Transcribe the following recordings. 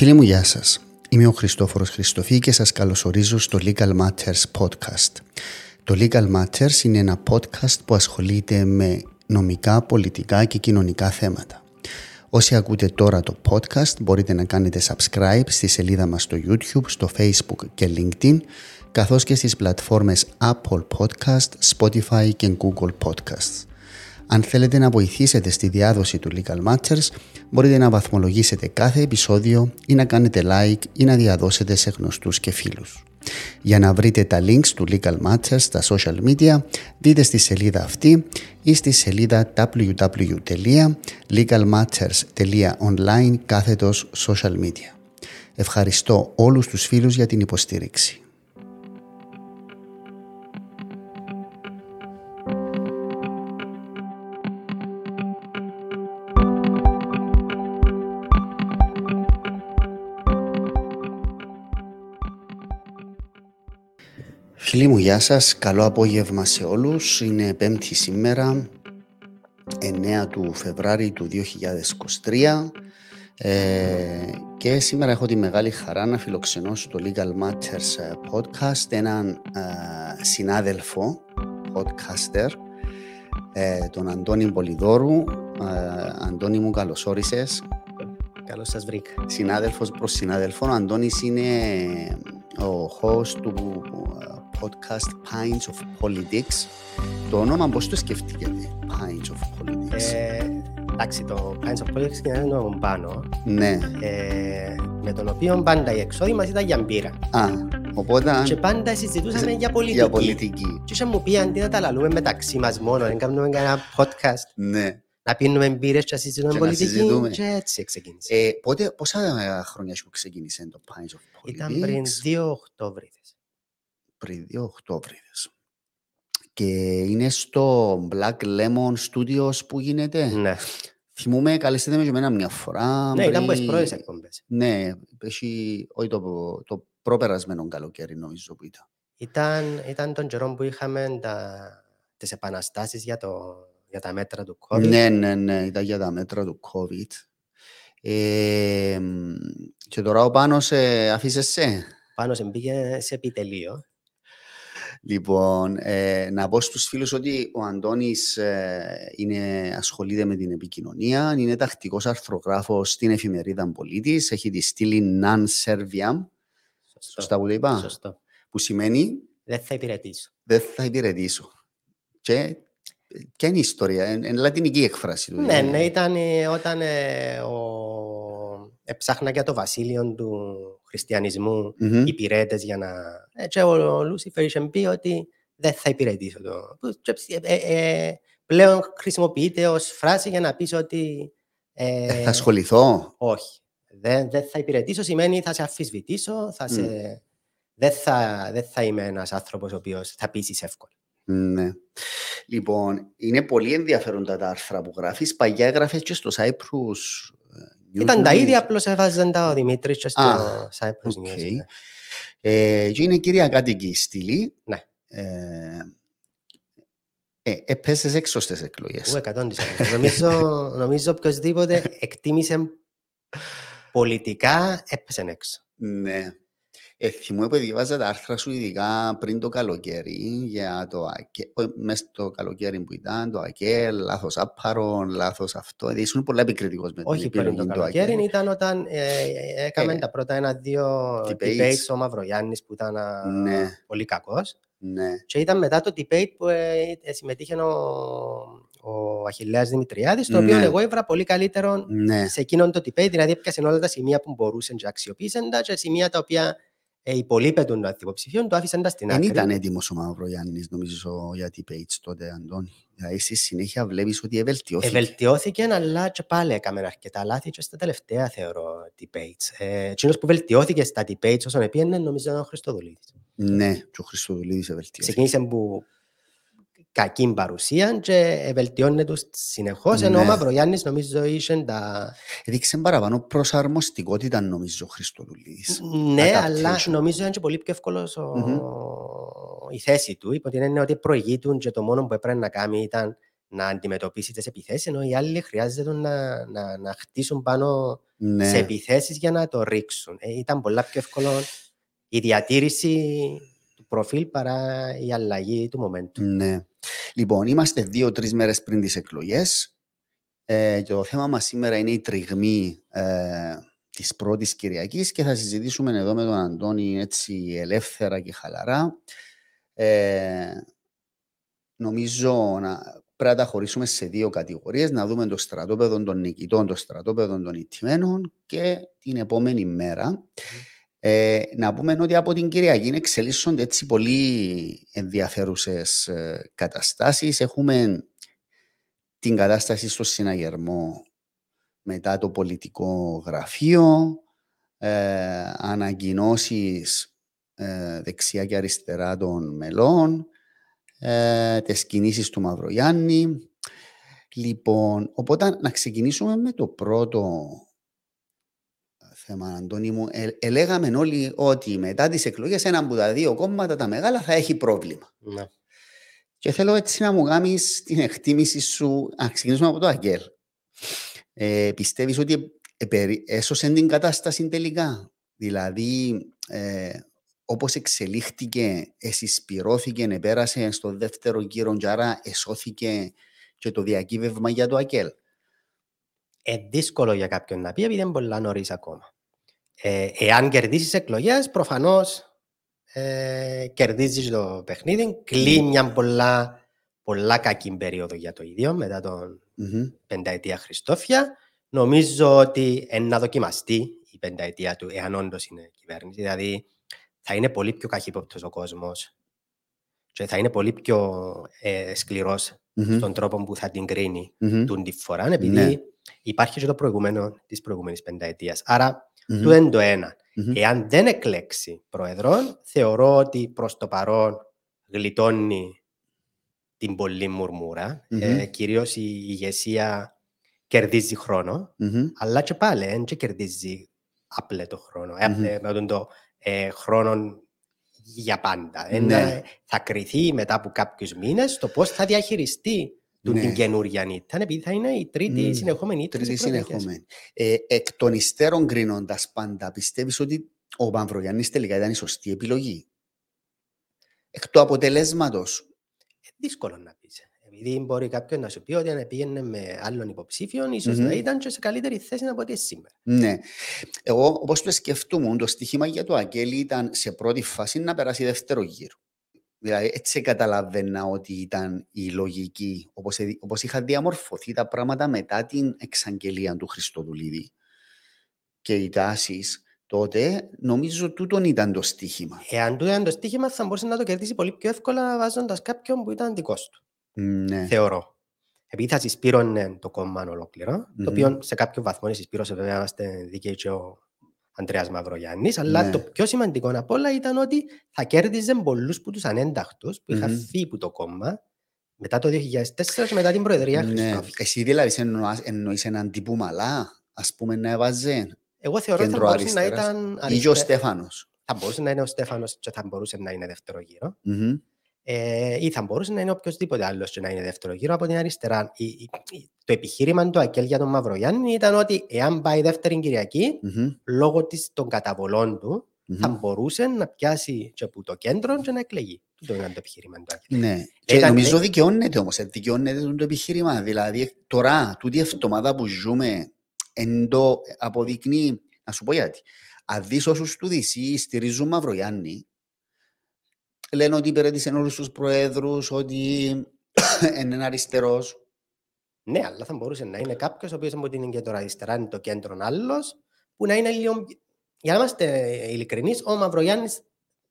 Φίλοι μου, γεια σας. Είμαι ο Χριστόφορος Χριστοφή και σας καλωσορίζω στο Legal Matters Podcast. Το Legal Matters είναι ένα podcast που ασχολείται με νομικά, πολιτικά και κοινωνικά θέματα. Όσοι ακούτε τώρα το podcast μπορείτε να κάνετε subscribe στη σελίδα μας στο YouTube, στο Facebook και LinkedIn καθώς και στις πλατφόρμες Apple Podcast, Spotify και Google Podcasts. Αν θέλετε να βοηθήσετε στη διάδοση του Legal Matters, μπορείτε να βαθμολογήσετε κάθε επεισόδιο ή να κάνετε like ή να διαδώσετε σε γνωστούς και φίλους. Για να βρείτε τα links του Legal Matters στα social media, δείτε στη σελίδα αυτή ή στη σελίδα www.legalmatters.online κάθετος social media. Ευχαριστώ όλους τους φίλους για την υποστήριξη. Φίλοι μου, γεια σας. Καλό απόγευμα σε όλους. Είναι πέμπτη σήμερα, 9 του Φεβράρι του 2023 ε, και σήμερα έχω τη μεγάλη χαρά να φιλοξενώσω το Legal Matters ε, podcast έναν ε, συνάδελφο, podcaster, ε, τον Αντώνη Πολυδόρου. Ε, Αντώνη μου, καλώς όρισες. Καλώς σας βρήκα. Συνάδελφος προς συνάδελφο. Ο Αντώνης είναι ο host του podcast Pines of Politics. Το όνομα πώς το σκεφτήκατε, Pines of Politics. Ε, εντάξει, το Pines of Politics είναι ένα όνομα πάνω, ναι. ε, με τον οποίο πάντα η εξόδη μας ήταν για μπύρα. Α, οπότε... Και πάντα συζητούσαμε για πολιτική. Για πολιτική. Και είχε μου πει αντί να τα λαλούμε μεταξύ μας μόνο, να κάνουμε ένα podcast, Ναι. να πίνουμε μπύρες και να συζητούμε Και να πολιτική. συζητούμε. Και έτσι ξεκίνησε. Ε, πότε, πόσα χρόνια σου ξεκίνησε το Pines of Politics; Ήταν πριν δύο Οκτώβριδες. Πριν δύο Οκτώβριδες. Και είναι στο Black Lemon Studios που γίνεται. Ναι, Θυμούμαι, καλέσετε με και εμένα μια φορά. ναι ήταν από τις πριν- πρώτες εκπομπές. Ναι, έχει, όχι το, το προπερασμένο καλοκαίρι νομίζω που ήταν. Ήταν, ήταν τον καιρό που είχαμε τα, τις επαναστάσεις για, το, για τα μέτρα του COVID. Ναι, ναι, ναι, ήταν για τα μέτρα του COVID. Ε, μ, και τώρα ο Πάνος ε, αφήσεσαι; Πάνω σε μπήκε σε επιτελείο. Λοιπόν, ε, να πω στους φίλους ότι ο Αντώνης ε, είναι, ασχολείται με την επικοινωνία, είναι τακτικός αρθρογράφος στην εφημερίδα Πολίτης, έχει τη στήλη Non Serviam, σωστά που το είπα, Σωστό. που σημαίνει; Δεν θα υπηρετήσω. δεν θα υπηρετήσω. Και ε, ποια είναι η ιστορία, είναι λατινική έκφραση του. Ναι, δηλαδή. ναι, ήταν ε, όταν ε, ο... έψαχνα για το βασίλειο του χριστιανισμού Μμμ. υπηρέτε για να. Ε, και ο, ο Λούσιφερ είχε πει ότι δεν θα υπηρετήσω το. που- και ψ- ε, ε, πλέον χρησιμοποιείται ως φράση για να πεις ότι. ε, Ε, θα ασχοληθώ. όχι. Δεν, δεν θα υπηρετήσω σημαίνει θα σε αφισβητήσω, θα σε, δεν, θα, δεν θα είμαι ένας άνθρωπος ο οποίος θα πείσει εύκολα. Ναι. Λοιπόν, είναι πολύ ενδιαφέροντα τα άρθρα που γράφεις. Παλιά έγραφες και στο Cyprus ε, Ήταν τα Newsweek. ίδια, απλώς έβαζαν τα ο Δημήτρης και στο Α, Cyprus OK. News. ναι. Ε, και είναι κυριακάτικη η στήλη. Ναι. Ε, ε, έπεσες έξω στις εκλογές. Ου, 100%. νομίζω, νομίζω οποιοδήποτε εκτίμησε πολιτικά έπεσε έξω. Ναι. Ε, θυμούμαι που διαβάζα τα άρθρα σου ειδικά πριν το καλοκαίρι για το ΑΚΕ, όχι, μες στο καλοκαίρι που ήταν, το ΑΚΕ, λάθος άπαρο, λάθος αυτό. Δηλαδή ήσουν πολλά επικριτικός με την Όχι πριν το επιλογή του καλοκαίρι, ΑΚΕ. ήταν όταν ε, ε, έκαμε Ε, τα πρώτα ένα-δύο debates. debates ο Μαυρογιάννης που ήταν α, Ναι. πολύ κακός. Ναι. Και ήταν μετά το debate που ε, ε, συμμετείχε ο, ο Αχιλέας Δημητριάδης, το οποίο Ναι. εγώ έβρα πολύ καλύτερο Ναι. σε εκείνον το debate, δηλαδή έπιασε όλα τα σημεία που μπορούσαν και αξιοποίησαν τα και σημεία τα οποία ε, υπολείπετουν των υποψηφίων, το άφησαν τα στην Δεν άκρη. ήταν έτοιμος ο Μαυρογιάννης νομίζω για debates τότε, Αντώνη. Δηλαδή στη συνέχεια βλέπεις ότι ευελτιώθηκε. Ευελτιώθηκε, αλλά και πάλι έκαμε αρκετά λάθη και στα τελευταία θεωρώ debates. Ε, εκείνος που βελτιώθηκε στα debates όσον επίενε νομίζω ήταν ο Χριστοδουλίδης. Ναι, και ο Χριστοδουλίδης ευελτιώθηκε. Ξεκίνησε που κακή παρουσία και βελτιώνεται τους συνεχώς, ενώ ο Ναι. Μαυρογιάννης νομίζω είχε τα... Έδειξε παραπάνω προσαρμοστικότητα νομίζω ο Χριστοδουλίδης. Ναι, Adaptation. αλλά νομίζω ήταν και πολύ πιο εύκολος ο... Μμμ. η θέση του, υπό την έννοια ότι προηγείτουν και το μόνο που έπρεπε να κάνει ήταν να αντιμετωπίσει τις επιθέσεις, ενώ οι άλλοι χρειάζεται να, να, να χτίσουν πάνω Ναι. σε επιθέσεις για να το ρίξουν. Ε, ήταν πολλά πιο εύκολο η διατήρηση του προφίλ παρά η αλλαγή του momentum. Ναι. Λοιπόν, είμαστε δύο-τρεις μέρες πριν τις εκλογές. Ε, και το θέμα μας σήμερα είναι η τριγμή ε, της πρώτης Κυριακής και θα συζητήσουμε εδώ με τον Αντώνη έτσι ελεύθερα και χαλαρά. Ε, νομίζω να πρέπει να τα χωρίσουμε σε δύο κατηγορίες, να δούμε το στρατόπεδο των νικητών, το στρατόπεδο των ηττημένων και την επόμενη μέρα. Ε, να πούμε ότι από την Κυριακή εξελίσσονται έτσι πολύ ενδιαφέρουσες ε, καταστάσεις. Έχουμε την κατάσταση στο συναγερμό μετά το πολιτικό γραφείο, ε, ανακοινώσεις ε, δεξιά και αριστερά των μελών, ε, τις κινήσεις του Μαυρογιάννη. Λοιπόν, οπότε να ξεκινήσουμε με το πρώτο θέμα, Αντώνη μου. Ε, ελέγαμε όλοι ότι μετά τις εκλογές ένα από τα δύο κόμματα, τα μεγάλα, θα έχει πρόβλημα. Ναι. Και θέλω έτσι να μου κάνεις την εκτίμηση σου, να ξεκινήσουμε από το Αγγέλ. Ε, πιστεύεις ότι επερι- έσωσε την κατάσταση τελικά; Δηλαδή, ε, όπως εξελίχθηκε, εσυσπυρώθηκε, επέρασε στο δεύτερο γύρο και άρα εσώθηκε και το διακύβευμα για το ΑΚΕΛ. Ε, δύσκολο για κάποιον να πει, επειδή είναι πολλά νωρίς ακόμα. Ε, εάν κερδίσεις εκλογές, προφανώς ε, κερδίζεις το παιχνίδι. Κλείνει μια πολλά, πολλά κακή περίοδο για το ίδιο μετά τον Μμμ. πενταετία Χριστόφια. Νομίζω ότι είναι να δοκιμαστεί η πενταετία του, εάν όντως είναι κυβέρνηση. Δηλαδή, θα είναι πολύ πιο καχύποπτος ο κόσμος και θα είναι πολύ πιο ε, σκληρός Μμμ. στον τρόπο που θα την κρίνει Μμμ. τούν τη φορά, επειδή Ναι. υπάρχει και το προηγούμενο της προηγούμενης πενταετίας. Άρα, Μμμ. του είναι το ένα. Μμμ. Εάν δεν εκλέξει πρόεδρον, θεωρώ ότι προς το παρόν γλιτώνει την πολλή μουρμούρα. Ε, Μμμ. κυρίως η ηγεσία κερδίζει χρόνο, Μμμ. αλλά και πάλι δεν και κερδίζει απλέτο χρόνο. Ε, Μμμ. ε, με τον το ε, χρόνο για πάντα. Ε, Ναι. να- θα κριθεί μετά από κάποιους μήνες το πώς θα διαχειριστεί του Ναι. την καινούργια νύχτα, επειδή θα είναι η τρίτη Μμ. συνεχόμενη νύχτα Τρίτη στις προεδρικές. συνεχόμενη. Ε, εκ των υστέρων κρίνοντας πάντα, πιστεύεις ότι ο Μαυρογιάννη τελικά ήταν η σωστή επιλογή; Εκ του αποτελέσματος. Ε, δύσκολο να πεις. Επειδή μπορεί κάποιον να σου πει ότι αν πήγαινε με άλλον υποψήφιον, ίσως Μμμ. να ήταν και σε καλύτερη θέση από ό,τι είναι σήμερα. Ναι. Εγώ, όπως το σκεφτούμουν, το στοίχημα για το Αγγέλη ήταν σε πρώτη φάση να περάσει δεύτερο γύρο. Δηλαδή, έτσι καταλαβαίνα ότι ήταν η λογική, όπως, εδι- όπως είχαν διαμορφωθεί τα πράγματα μετά την εξαγγελία του Χριστοδουλίδη και οι τάσεις, τότε νομίζω τούτον ήταν το στοίχημα. Εάν του ήταν το στοίχημα, θα μπορούσε να το κερδίσει πολύ πιο εύκολα βάζοντας κάποιον που ήταν δικός του. Ναι. Θεωρώ. Επειδή θα συσπήρωνε το κόμμα ολόκληρο, Μμμ. το οποίο σε κάποιο βαθμό συσπήρωσε, βέβαια, είμαστε δίκαιοι και ο Αντρέας Μαυρογιάννης, αλλά Ναι. το πιο σημαντικό απ' όλα ήταν ότι θα κέρδιζε πολλούς που τους ανένταχτους που είχαν Μμμ. φύγει από το κόμμα μετά το 2004 και μετά την Προεδρία Ναι. Χριστόφη. Εσύ δηλαδή εννοάς- εννοείς έναν τύπου μαλά, ας πούμε, να έβαζε Εγώ θεωρώ ότι θα κέντρο μπορούσε να αριστεράς ήταν ή και ο αριστε- Στέφανος. θα μπορούσε να είναι ο Στέφανος και θα μπορούσε να είναι δεύτερο γύρο. Μμμ. Ε, ή θα μπορούσε να είναι οποιοδήποτε άλλος και να είναι δεύτερο γύρο από την αριστερά. Η- η- η- το επιχείρημα του Ακέλ για τον Μαυρογιάννη ήταν ότι εάν πάει δεύτερη Κυριακή, Μμμ. λόγω της, των καταβολών του, θα Μμμ. μπορούσε να πιάσει και από το κέντρο και να εκλεγεί. Το ήταν το επιχείρημα του Ακέλ. Ναι. Και Ήταν- νομίζω δικαιώνεται όμως, ε, δικαιώνεται το επιχείρημα. Δηλαδή τώρα, τούτη η εβδομάδα που ζούμε, εν το αποδεικνύει, να σου πω γιατί. Αν δεις όσους του DC στηρίζουν Μαυρογιάννη, λένε ότι υπηρέτησε όλους τους προέδρους, ότι είναι αριστερός. Ναι, αλλά θα μπορούσε να είναι κάποιος ο οποίος από την κέντρο αριστερά είναι το κέντρο άλλος, που να είναι λίγο. Για να είμαστε ειλικρινείς, ο Μαυρογιάννης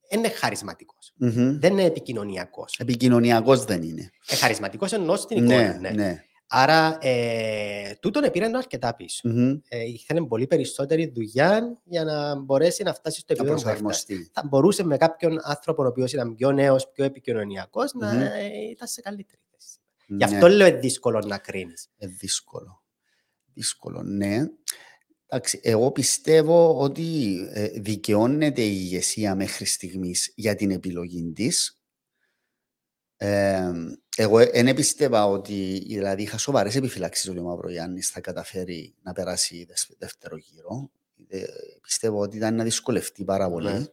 είναι χαρισματικό. Μμμ. Δεν είναι επικοινωνιακός. Επικοινωνιακός δεν είναι. Ε, χαρισματικό εννοώ στην εικόνα. Ναι, Ναι, ναι. Άρα, ε, τούτον επήρε αρκετά πίσω. Μμμ. Ε, ήθελε πολύ περισσότερη δουλειά για να μπορέσει να φτάσει στο Να επίπεδο που έφτασε. προσαρμοστεί. Θα μπορούσε με κάποιον άνθρωπο ο οποίος ήταν πιο νέος, πιο επικοινωνιακός, να Μμμ. ε, ήταν σε καλύτερη θέση. Γι' Ναι. αυτό λέω είναι δύσκολο να κρίνεις. Ε, δύσκολο. Δύσκολο, ναι. Εντάξει, εγώ πιστεύω ότι ε, δικαιώνεται η ηγεσία μέχρι στιγμής για την επιλογή της. Ε, Εγώ δεν πίστευα ότι δηλαδή, είχα σοβαρές επιφυλάξεις ότι ο Μαυρογιάννης θα καταφέρει να περάσει δεσ- δεύτερο γύρο. Ε, πιστεύω ότι ήταν να δυσκολευτεί πάρα πολύ. Ναι.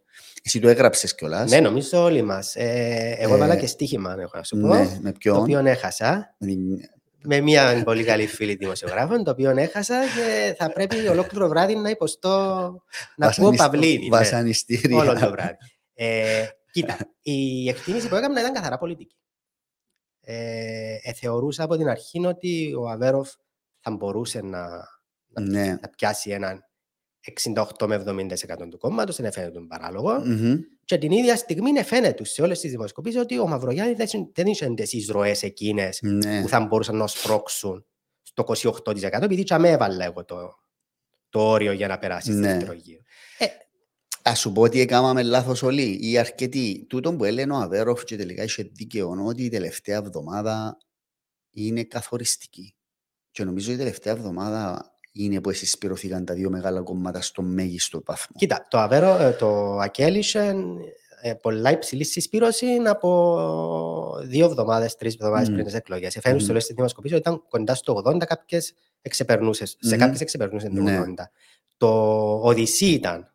Εσύ το έγραψες κιόλας. Ναι, νομίζω όλοι μας. Ε, εγώ Ε, έβαλα και στοίχημα, έχω να σου πω, Ναι, με το ποιον; οποίο έχασα. Με την- με μια πολύ καλή φίλη δημοσιογράφων, το οποίο έχασα και θα πρέπει ολόκληρο βράδυ να υποστώ να ακούω βασανισ- Παυλίδη. ναι, Βασανιστήρια. όλο το βράδυ. Ε, κοίτα, η εκτίμηση που έκανα ήταν καθαρά πολιτική. Ε, ε, θεωρούσα από την αρχή ότι ο Αβέροφ θα μπορούσε να, να, Ναι. να πιάσει έναν 68 με 70% του κόμματος, δεν φαίνεται τον παράλογο. Μμμ. Και την ίδια στιγμή φαίνεται σε όλες τις δημοσκοπήσεις ότι ο Μαυρογιάννη δεν, δεν είχε τι εισρωέ εκείνες Ναι. που θα μπορούσαν να σπρώξουν στο 28% επειδή και με έβαλα εγώ το, το όριο για να περάσει στο Ναι. δεύτερο γύρο. Ε, Α σου πω ότι έκαναμε λάθος όλοι ή αρκετοί. Τούτο που έλεγε ο Αβέροφ και τελικά είχε δίκαιο ότι η τελευταία εβδομάδα είναι καθοριστική. Και νομίζω η τελευταία εβδομάδα είναι που συσπηρωθήκαν τα δύο μεγάλα κόμματα στο μέγιστο βαθμό. κοίτα, το Αβέρο, ε, το Ακέλ είχε ε, πολλά υψηλή συσπήρωση από δύο εβδομάδες, τρεις εβδομάδες Μμμ. πριν τις εκλογές. Φαίνεται στο Μμμ. όλε τι δημοσκοπήσεις ότι ήταν κοντά στο 80, κάποιες εξεπερνούσες. Σε Μμμ. κάποιες εξεπερνούσες το Ναι. 80. Το Οδυσσή ήταν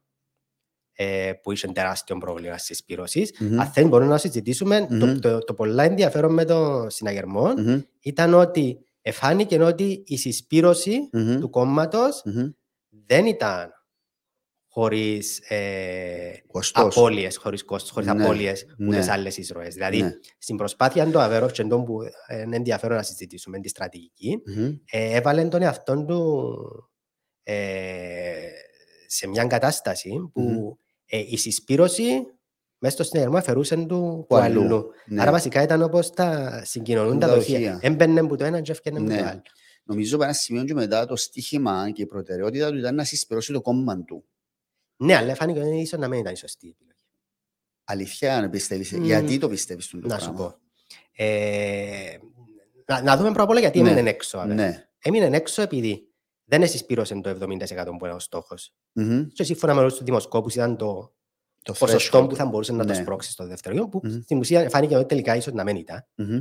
ε, που είχε τεράστιο πρόβλημα συσπήρωση. Μμμ. Αν δεν μπορούμε να συζητήσουμε, το, Μμμ. το, το πολλά ενδιαφέρον με τον συναγερμό Μμμ. ήταν ότι εφάνηκε ότι η συσπήρωση Μμμ. του κόμματος Μμμ. δεν ήταν χωρίς ε, Κοστός. απώλειες, χωρίς κόστος, χωρίς Ναι, απώλειες που ναι. τις άλλες εισρωές. Δηλαδή, Ναι. στην προσπάθεια του Αβέροφ και εντός που ε, είναι ενδιαφέρον να συζητήσουμε τη στρατηγική, Μμμ. ε, έβαλε τον εαυτό του ε, σε μια κατάσταση που Μμμ. Ε, η συσπήρωση μέσα στο συνεργασμό αφαιρούσε του Που που αλλού. αλλού. Ναι. Άρα βασικά ήταν όπως τα συγκοινωνούν τα Τα δοχεία. δοχεία. Έμπαινε που το ένα και έφτιανε που Ναι. το άλλο. Νομίζω από ένα σημείο και μετά το στίχημα και η προτεραιότητα του ήταν να συσπηρώσει το κόμμα του. Ναι, αλλά φάνηκε ότι ίσως να μην ήταν η σωστή επιλογή. Αλήθεια, αν πιστεύεις. Μμ. Γιατί το πιστεύεις τον το Να σου πράγμα; πω. Ε, να, να δούμε πρώτα απ' όλα γιατί Ναι. έμεινε έξω. Αβέροφ. Ναι. Έμεινε έξω επειδή δεν εσυσπήρωσε το 70% που είναι ο στόχος. Μμμ. Και σύμφωνα με όλους τους δημοσκόπους ήταν το Το ποσοστό threshold. που θα μπορούσε να το Ναι. σπρώξεις στο δεύτερο γύρο, που Μμμ. στην ουσία φάνηκε ότι τελικά ίσως να μην ήταν. Μμμ.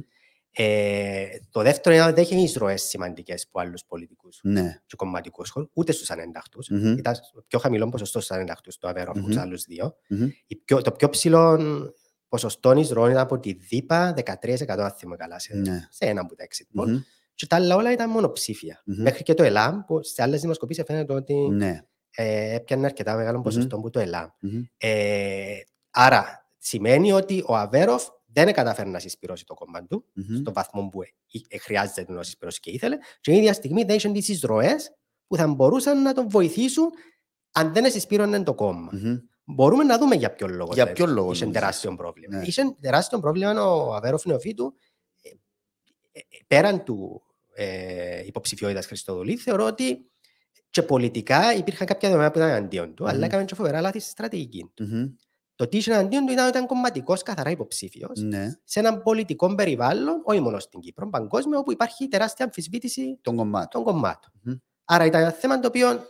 Ε, το δεύτερο είναι ότι δεν είχε εισρωέ σημαντικές από άλλους πολιτικούς Ναι. και κομματικούς χώρους, ούτε στους ανένταχτους. Μμμ. Ήταν στο πιο χαμηλό ποσοστό στους ανένταχτους το Αβέρο από Μμμ. του άλλους δύο. Μμμ. Η πιο, το πιο ψηλό ποσοστό εισρωών ήταν από τη ΔΥΠΑ 13% αν θυμάμαι καλά σε, Ναι. σε ένα από τα exit polls. Μμμ. Και τα άλλα όλα ήταν μόνο ψήφια. Μμμ. Μέχρι και το ΕΛΑΜ, που σε άλλες δημοσκοπήσεις φαίνεται ότι Ναι. ε, έπιανε αρκετά μεγάλο ποσοστό που το ΕΛΑΜ. Μμμ. Ε, άρα, σημαίνει ότι ο Αβέροφ δεν κατάφερε να συσπηρώσει το κόμμα του Μμμ. στον βαθμό που ε, ε, χρειάζεται να συσπηρώσει και ήθελε, και η ίδια στιγμή δεν είχε τις εισρωέ που θα μπορούσαν να τον βοηθήσουν αν δεν συσπήρωνε το κόμμα. Μμμ. Μπορούμε να δούμε για ποιον λόγο. Για δεν- ποιον λόγο Είχε νομίζεις; τεράστιο πρόβλημα. Ναι. Είχε τεράστιο πρόβλημα ο Αβέροφ Νεοφίτου ε, ε, ε, πέραν του ε, υποψηφιότητας Χριστοδουλή, θεωρώ ότι και πολιτικά υπήρχαν κάποια δεδομένα που ήταν εναντίον του, Μμμ. αλλά έκαμε και φοβερά λάθη στη στρατηγική του. Μμμ. Το τι είχε εναντίον του ήταν ότι ήταν κομματικός καθαρά υποψήφιος Ναι. σε έναν πολιτικό περιβάλλον, όχι μόνο στην Κύπρο, παγκόσμιο, όπου υπάρχει τεράστια αμφισβήτηση Τον κομμάτι. των κομμάτων. Μμμ. Άρα ήταν ένα θέμα το οποίο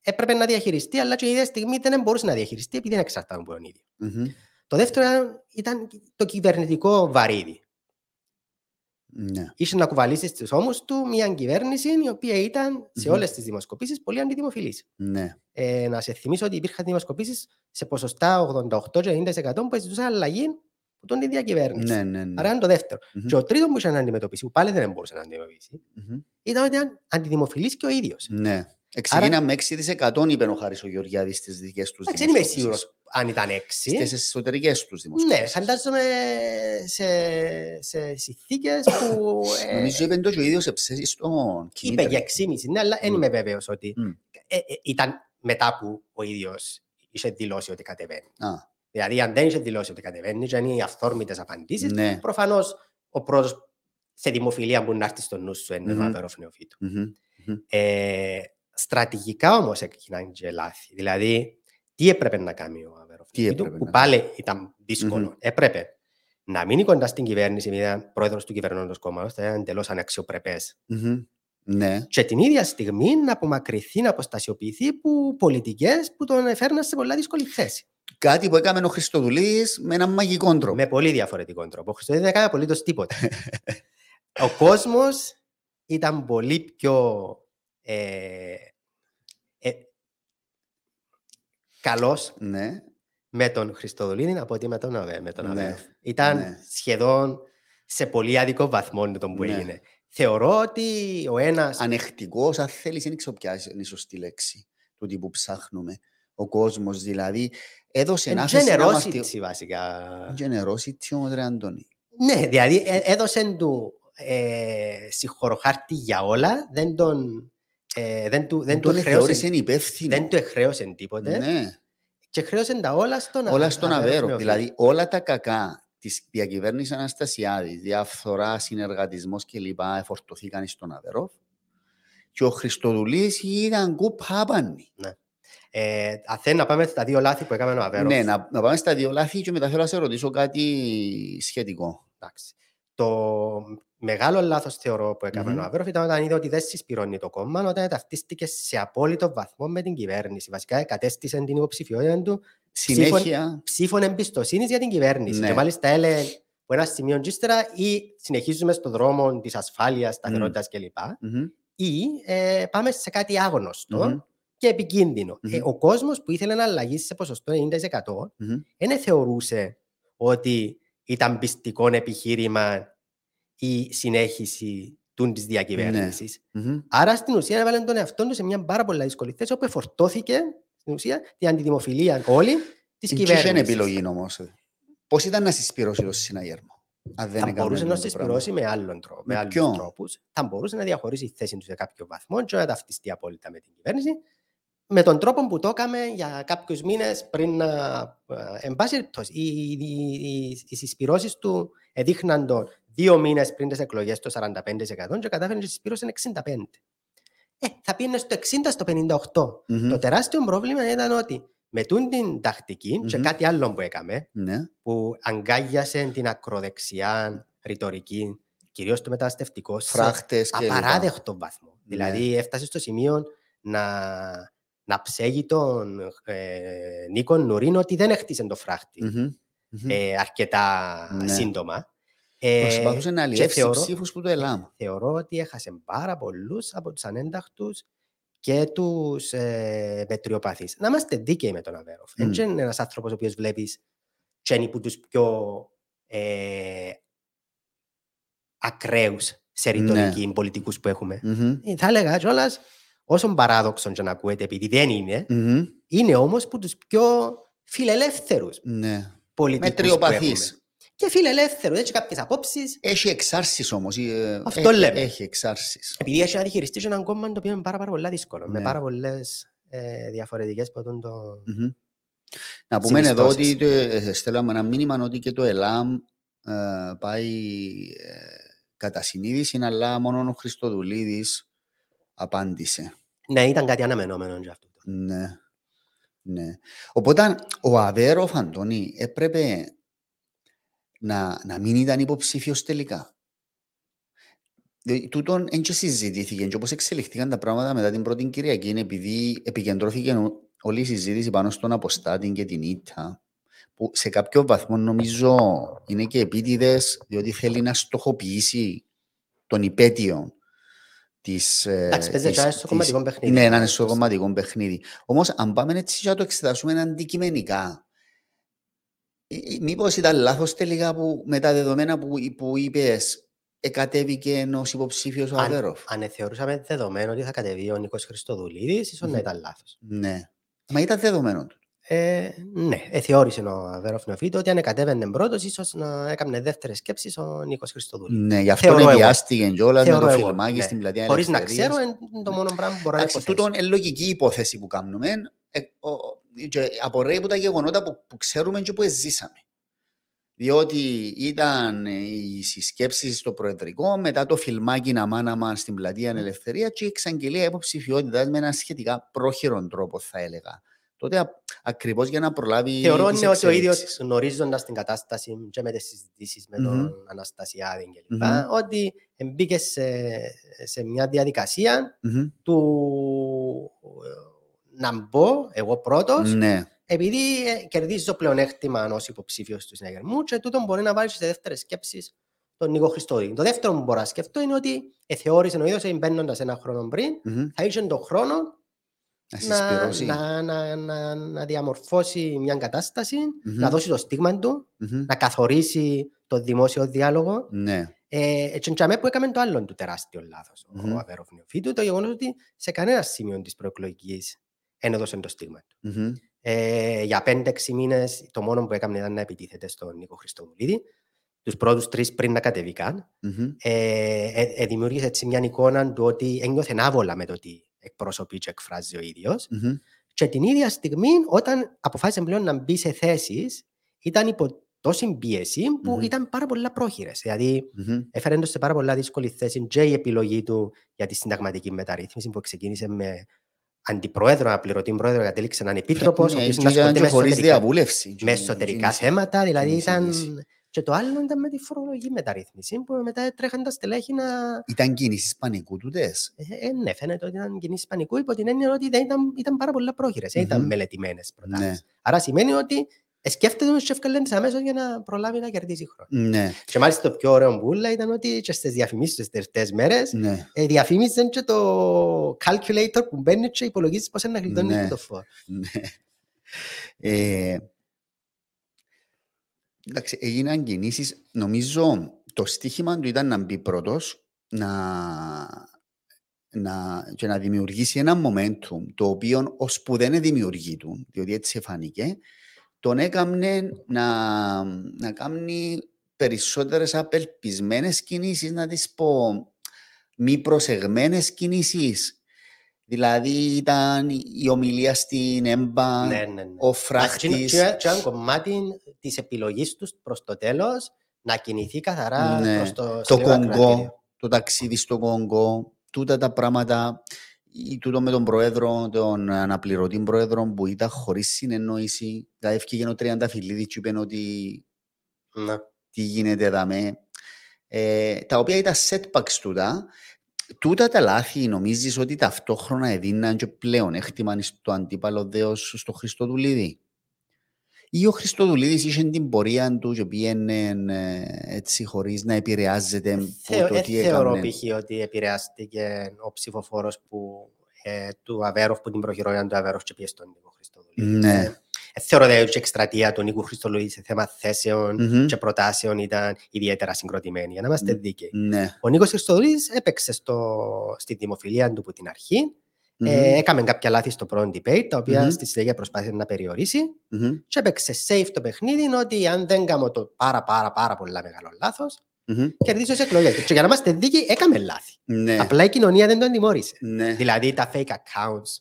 έπρεπε να διαχειριστεί, αλλά και η ίδια στιγμή δεν μπορούσε να διαχειριστεί επειδή δεν εξαρτάται από τον ίδιο. Μμμ. Το δεύτερο ήταν, ήταν το κυβερνητικό βαρύδι. Ναι. Είχε να κουβαλήσεις στους ώμους του μια κυβέρνηση η οποία ήταν σε Μμμ. όλες τις δημοσκοπήσεις πολύ αντιδημοφιλής. Ναι. Ε, να σε θυμίσω ότι υπήρχαν δημοσκοπήσεις σε ποσοστά 88 και 90% που ζητούσαν αλλαγή από τον ίδια κυβέρνηση. Ναι, ναι, ναι. Άρα είναι το δεύτερο. Μμμ. Και ο τρίτος που είχε να αντιμετωπίσει, που πάλι δεν μπορούσε να αντιμετωπίσει, Μμμ. ήταν ότι ήταν αντιδημοφιλής και ο ίδιος. Ναι. Ξεκίναμε με 6% είπε ο Χάρης ο Γεωργιάδης στις δικές τους Εντάξει, δεν είμαι δημοσκοπήσεις. σίγουρος αν ήταν έξι. Στις εσωτερικές τους Ναι, δημοσκοπήσεις. φαντάζομαι σε, σε συνθήκες που ε, Νομίζω είπε το και ο ίδιος εψέσει στον είπε για 6,5, ναι, αλλά δεν Μμ. είμαι βέβαιος ότι Μμ. ε, ε, ήταν μετά που ο ίδιος είχε δηλώσει ότι κατεβαίνει. Α, Δηλαδή, αν δεν είχε δηλώσει ότι κατεβαίνει, και είναι οι αυθόρμητες απαντήσεις, Ναι. προφανώς ο πρώτος σε δημοφιλία που να έρθει στο νου σου είναι ο Μμμ. Αβέροφ Νεοφύτου. μμμ, μμμ. Ε, στρατηγικά όμως έγιναν και λάθη. Δηλαδή, τι έπρεπε να κάνει ο Αβέροφ Τι Νεοφύτου, έπρεπε που να πάλι ήταν δύσκολο. Μμμ. Έπρεπε να μείνει κοντά στην κυβέρνηση, επειδή ήταν πρόεδρος του κυβερνώντος κόμματος, θα ήταν εντελώς αναξιοπρεπές. Μμμ. Ναι. Και την ίδια στιγμή να απομακρυνθεί, να αποστασιοποιηθεί από πολιτικές που τον έφερναν σε πολλά δύσκολη θέση. Κάτι που έκαμε ο Χριστοδουλής με έναν μαγικό τρόπο. Με πολύ διαφορετικό τρόπο. Ο Χριστοδούλης δεν έκανε απολύτως τίποτα. ο κόσμος ήταν πολύ πιο ε, ε, καλός Ναι. με τον Χριστοδουλίδη από ότι με τον, Αβέ- με τον Ναι, Αβέροφ. Ήταν ναι. σχεδόν σε πολύ άδικο βαθμό το που Ναι. έγινε. Θεωρώ ότι ο ένας... Ανεκτικός, αν θέλεις, δεν ξέρω ποια είναι η σωστή λέξη του τι που ψάχνουμε. Ο κόσμος δηλαδή έδωσε εν άφεση να μας... generosity βασικά. Generosity όμως ρε Αντώνη. Ναι, δηλαδή ε, έδωσε του ε, συγχωροχάρτη για όλα, δεν τον, ε, δεν του, δεν του, τον θεώρησε εχρέωσε, υπεύθυνο. δεν του εχρέωσε τίποτε Ναι. και χρέωσε τα όλα στον όλα στον Αβέροφ Αβέρο. Νεοφύλακα. Δηλαδή όλα τα κακά της διακυβέρνησης Αναστασιάδης, διαφθορά, συνεργατισμός κλπ. εφορτωθήκαν στον Αβέροφ. Και ο Χριστοδουλής ήταν κουπ άπανη. Ε, αν θέλει να πάμε στα δύο λάθη που έκαμε ο Αβέροφ. Ναι, να, να πάμε στα δύο λάθη και μετά θέλω να σε ρωτήσω κάτι σχετικό. Εντάξει. Το μεγάλο λάθος θεωρώ που έκαμε Μμμ. ο Αβέροφ ήταν όταν είδε ότι δεν συσπηρώνει το κόμμα, όταν ταυτίστηκε σε απόλυτο βαθμό με την κυβέρνηση. Βασικά κατέστησε την υποψηφιότητα του Συνέχεια, ψήφων εμπιστοσύνης για την κυβέρνηση. Ναι. Και μάλιστα έλεγε από ένα σημείο και ύστερα ή συνεχίζουμε στον δρόμο της ασφάλειας, σταθερότητας κλπ. μμμ, ή ε, πάμε σε κάτι άγνωστο Μμμ. και επικίνδυνο. Ε, Μμμ. ο κόσμος που ήθελε να αλλαγήσει σε ποσοστό 90% μμμ. δεν θεωρούσε ότι ήταν πιστικό επιχείρημα η συνέχιση του της διακυβέρνησης. μμμ. Άρα στην ουσία έβαλε τον εαυτό τους σε μια πάρα πολύ δύσκολη θέση όπου φορτώθηκε στην ουσία την αντιδημοφιλία όλη της Δεν είχε κυβέρνησης. επιλογή όμως. Πώς ήταν να συσπηρώσει το συναγερμό. Αν δεν Θα έκαμε μπορούσε να αυτό το πράγμα; συσπηρώσει με άλλον τρόπο. Με Με, άλλους ποιον; τρόπους. Θα μπορούσε να διαχωρίσει τη θέση του σε κάποιο βαθμό και να ταυτιστεί απόλυτα με την κυβέρνηση. Με τον τρόπο που το έκαμε για κάποιους μήνες πριν να. ε, Εν πάση περιπτώσει, οι, οι, οι, οι συσπηρώσεις του εδείχναν τον δύο μήνες πριν τις εκλογές το 45% και κατάφερε να συσπηρώσει 65%. Ε, θα πήγαινε στο 60% στο 58%. Μμμ. Το τεράστιο πρόβλημα ήταν ότι με τούν την τακτική και Μμμ. κάτι άλλο που έκαμε, Ναι. που αγκάγιασε την ακροδεξιά ρητορική, κυρίως το μεταναστευτικό, σε Φράχτες και λοιπά. απαράδεκτο βαθμό. Ναι. Δηλαδή έφτασε στο σημείο να, να ψέγει τον ε, Νίκο Νουρίν ότι δεν έχτισε το φράχτη Μμμ. Μμμ. ε, αρκετά Ναι. σύντομα. Ε, Προσπαθούσε να και αλλιεύσει θεωρώ- ψήφους που το ΕΛΑΜ. θεωρώ ότι έχασε πάρα πολλούς από τους ανένταχτους και τους ε, μετριοπαθείς. Να είμαστε δίκαιοι με τον Αβέροφ. Μμ. Δεν είναι ένας άνθρωπος ο οποίος βλέπεις τσένι που τους πιο ε, ακραίους σε ρητορική Ναι. πολιτικούς που έχουμε. Μμμ. Ε, Θα έλεγα κιόλας, όσο παράδοξο και να ακούεται, επειδή δεν είναι, Μμμ. είναι όμως που τους πιο φιλελεύθερους Ναι. πολιτικούς. Μετριοπαθής. Και φιλελεύθερους, έτσι κάποιες απόψεις. Έχει εξάρσεις όμως. ε, Αυτό έχει- λέμε. Έχει εξάρσεις. Επειδή έχει να διαχειριστεί και έναν κόμμα το οποίο είναι πάρα, πάρα πολύ δύσκολο. Με Ναι. πάρα πολλές ε, διαφορετικές ποτούν το. Μμμ. Να πούμε εδώ ότι Συνιστώσεις. το- ε, στέλναμε ένα μήνυμα ότι και το ΕΛΑΜ ε, πάει ε, κατά συνείδηση, αλλά μόνο ο Χριστοδουλίδης απάντησε. Ναι, ήταν κάτι αναμενόμενο για αυτό. Ναι. ναι. Οπότε ο Αβέροφ, Αντώνη, έπρεπε να, να μην ήταν υποψήφιος τελικά. Διότι Τούτον δεν και συζητήθηκε και όπως εξελιχθήκαν τα πράγματα μετά την πρώτη Κυριακή είναι επειδή επικεντρώθηκε ο- όλη η συζήτηση πάνω στον αποστάτη και την ήττα που σε κάποιο βαθμό νομίζω είναι και επίτηδες διότι θέλει να στοχοποιήσει τον υπέτειο της... ε, Εντάξει, παίζει της- και ένα στο της- κομματικό παιχνίδι. Ναι, να είναι στο κομματικό παιχνίδι. Όμως αν πάμε έτσι και να το εξετάσουμε αντικειμενικά ε, ε, μήπως ήταν λάθος τελικά που με τα δεδομένα που, που είπες εκατέβηκε ενός υποψήφιος ο Αν- Αβέροφ; Αν θεωρούσαμε δεδομένο ότι θα κατεβεί ο Νίκος Χριστοδουλίδης, ίσως να Μμμ. ήταν λάθος. Ναι. Μα ήταν δεδομένο του. Ε, ναι, ε, θεώρησε ο Αβέροφ Νεοφίτο ότι αν κατέβαινε πρώτος, ίσως να έκανε δεύτερες σκέψεις ο Νίκος Χριστοδουλίδη. Ναι, γι' αυτό Θεωρώ εγώ. βιάστηκε κιόλας με Θεωρώ το εγώ, φιλμάκι ναι. στην πλατεία Χωρίς να Ελευθερίας. ξέρω, είναι το μόνο πράγμα που μπορώ να Εντάξει, υποθέσω. τούτον είναι λογική υπόθεση που κάνουμε. Ε, ο- ο- και απορρέει από τα γεγονότα που, που ξέρουμε και που ζήσαμε. Διότι ήταν ε, οι συσκέψεις στο Προεδρικό, μετά το φιλμάκι να μάναμα στην πλατεία Ελευθερίας και η εξαγγελία υποψηφιότητα με έναν σχετικά πρόχειρον τρόπο, θα έλεγα. Τότε ακριβώς για να προλάβει. Θεωρώ τις είναι ότι ο ίδιος εξελίξεις. γνωρίζοντας την κατάσταση και με τις συζητήσεις με Μμμ. τον Αναστασιάδη κλπ. Μμμ. ότι μπήκε σε, σε μια διαδικασία Μμμ. του ε, να μπω εγώ πρώτος, Ναι. επειδή ε, κερδίζω πλεονέκτημα ως υποψήφιος του συναγερμού και τούτο μπορεί να βάλεις σε δεύτερες σκέψεις τον Νίκο Χριστόδη. Το δεύτερο που μπορώ να σκεφτώ είναι ότι θεώρησε ο ίδιος ότι μπαίνοντας ένα χρόνο πριν, Μμμ. θα είχε τον χρόνο Να να, συσπηρώσει. να, να, να, να διαμορφώσει μια κατάσταση, Μμμ. να δώσει το στίγμα του, Μμμ. να καθορίσει το δημόσιο διάλογο. Ναι. Ε, έτσι που έκαμε το άλλο του τεράστιο λάθος. Μμμ. Ο Αβέροφ Νεοφίτου, το γεγονός ότι σε κανένα σημείο της προεκλογικής δεν έδωσε το στίγμα του. Μμμ. Ε, για 5-6 μήνες το μόνο που έκανε ήταν να επιτίθεται στον Νίκο Χριστοδουλίδη. Τους πρώτους τρεις πριν να κατεβεί καν. Μμμ. Ε, ε, ε, δημιούργησε έτσι μια εικόνα του ότι ένιωθε άβολα με το ότι εκπροσωπεί και εκφράζει ο ίδιος. Μμμ. Και την ίδια στιγμή, όταν αποφάσισε πλέον να μπει σε θέσεις, ήταν υπό τόση πίεση που Μμμ. ήταν πάρα πολλά πρόχειρες. Δηλαδή, Μμμ. έφερε το σε πάρα πολλά δύσκολη θέση και η επιλογή του για τη συνταγματική μεταρρύθμιση που ξεκίνησε με αντιπρόεδρο, αναπληρωτή πρόεδρο, κατέληξε να είναι επίτροπος, ο Ναι, οποίος και να ήταν ασχολείται και με χωρίς εσωτερικά- διαβούλευση. με εσωτερικά Κίνηση. θέματα, δηλαδή κίνηση, ήταν... κίνηση. Και το άλλο ήταν με τη φορολογική μεταρρύθμιση, που μετά τρέχαν τα στελέχη να... Ήταν κίνησης πανικού τούτες; Ε, ε, ναι, φαίνεται ότι ήταν κοινή πανικού υπό την έννοια ότι δεν ήταν, ήταν πάρα πολλά πρόχειρες, δεν ήταν Μμμ. μελετημένες προτάσεις. Ναι. Άρα σημαίνει ότι ε, σκέφτεται ο Σεφκαλέν αμέσως για να προλάβει να κερδίσει χρόνο. Ναι. Και μάλιστα το πιο ωραίο μπουλα ήταν ότι και στις διαφημίσεις τις τελευταίες μέρες Ναι. ε, διαφήμιζαν και το calculator που μπαίνει και υπολογίζεις πώς είναι να γλιτώνει Ναι. το φόρο. Ναι. Ε, εντάξει, έγιναν κινήσεις. Νομίζω το στίχημα του ήταν να μπει πρώτος να, να, και να δημιουργήσει ένα momentum το οποίο ως που δεν δημιουργείται, διότι έτσι φάνηκε, τον έκαμνε να, να κάνει περισσότερες απελπισμένες κινήσεις, να τις πω μη προσεγμένες κινήσεις. Δηλαδή ήταν η ομιλία στην ΕΜΠΑ, Ναι, ναι, ναι. ο Μα φράχτης. Και και ένα κομμάτι της επιλογής τους προς το τέλος να κινηθεί καθαρά Ναι. προς το, το σκληρό ακροατήριο. Κονγκό, το ταξίδι στο Κονγκό, τούτα τα πράγματα, ή τούτο με τον πρόεδρο, τον αναπληρωτή πρόεδρο που ήταν χωρίς συνεννόηση, δηλαδή έφυγε ο Τριανταφυλλίδης και είπε ότι Ναι. τι γίνεται εδώ με. Ε, τα οποία ήταν setbacks τούτα. Τούτα τα λάθη νομίζεις ότι ταυτόχρονα έδιναν και πλέον έκτιμαν στο αντίπαλο δέος στο Χριστοδουλίδη; Ή ο Χριστοδουλίδης είχε την πορεία του και πήγαινε ε, έτσι χωρίς να επηρεάζεται από Θεω- το ε, τι θεωρώ έκανε. π.χ. ότι επηρεάστηκε ο ψηφοφόρος που, ε, του Αβέροφ που την προχειρόταν του Αβέροφ και πήγε στον Νίκο Χριστοδουλίδη. Ναι. Ε, ε, θεωρώ ότι η εκστρατεία του Νίκου Χριστοδουλίδη σε θέμα θέσεων Μμμ. και προτάσεων ήταν ιδιαίτερα συγκροτημένη, για να είμαστε Μμ. δίκαιοι. Ναι. Ο Νίκος Χριστοδουλίδης έπαιξε στο, στη δημοφιλία του από την αρχή. Μμμ. Ε, έκαμε κάποια λάθη στο πρώτο debate, τα οποία Μμμ. στη συνέχεια προσπάθησε να περιορίσει. Μμμ. Και έπαιξε safe το παιχνίδι ότι αν δεν κάνω το πάρα πάρα πάρα πολλά μεγάλο λάθος, Μμμ. κερδίζω τις εκλογές. Και για να είμαστε δίκαιοι, έκαμε λάθη. Ναι. Απλά η κοινωνία δεν τον τιμώρησε. Ναι. Δηλαδή τα fake accounts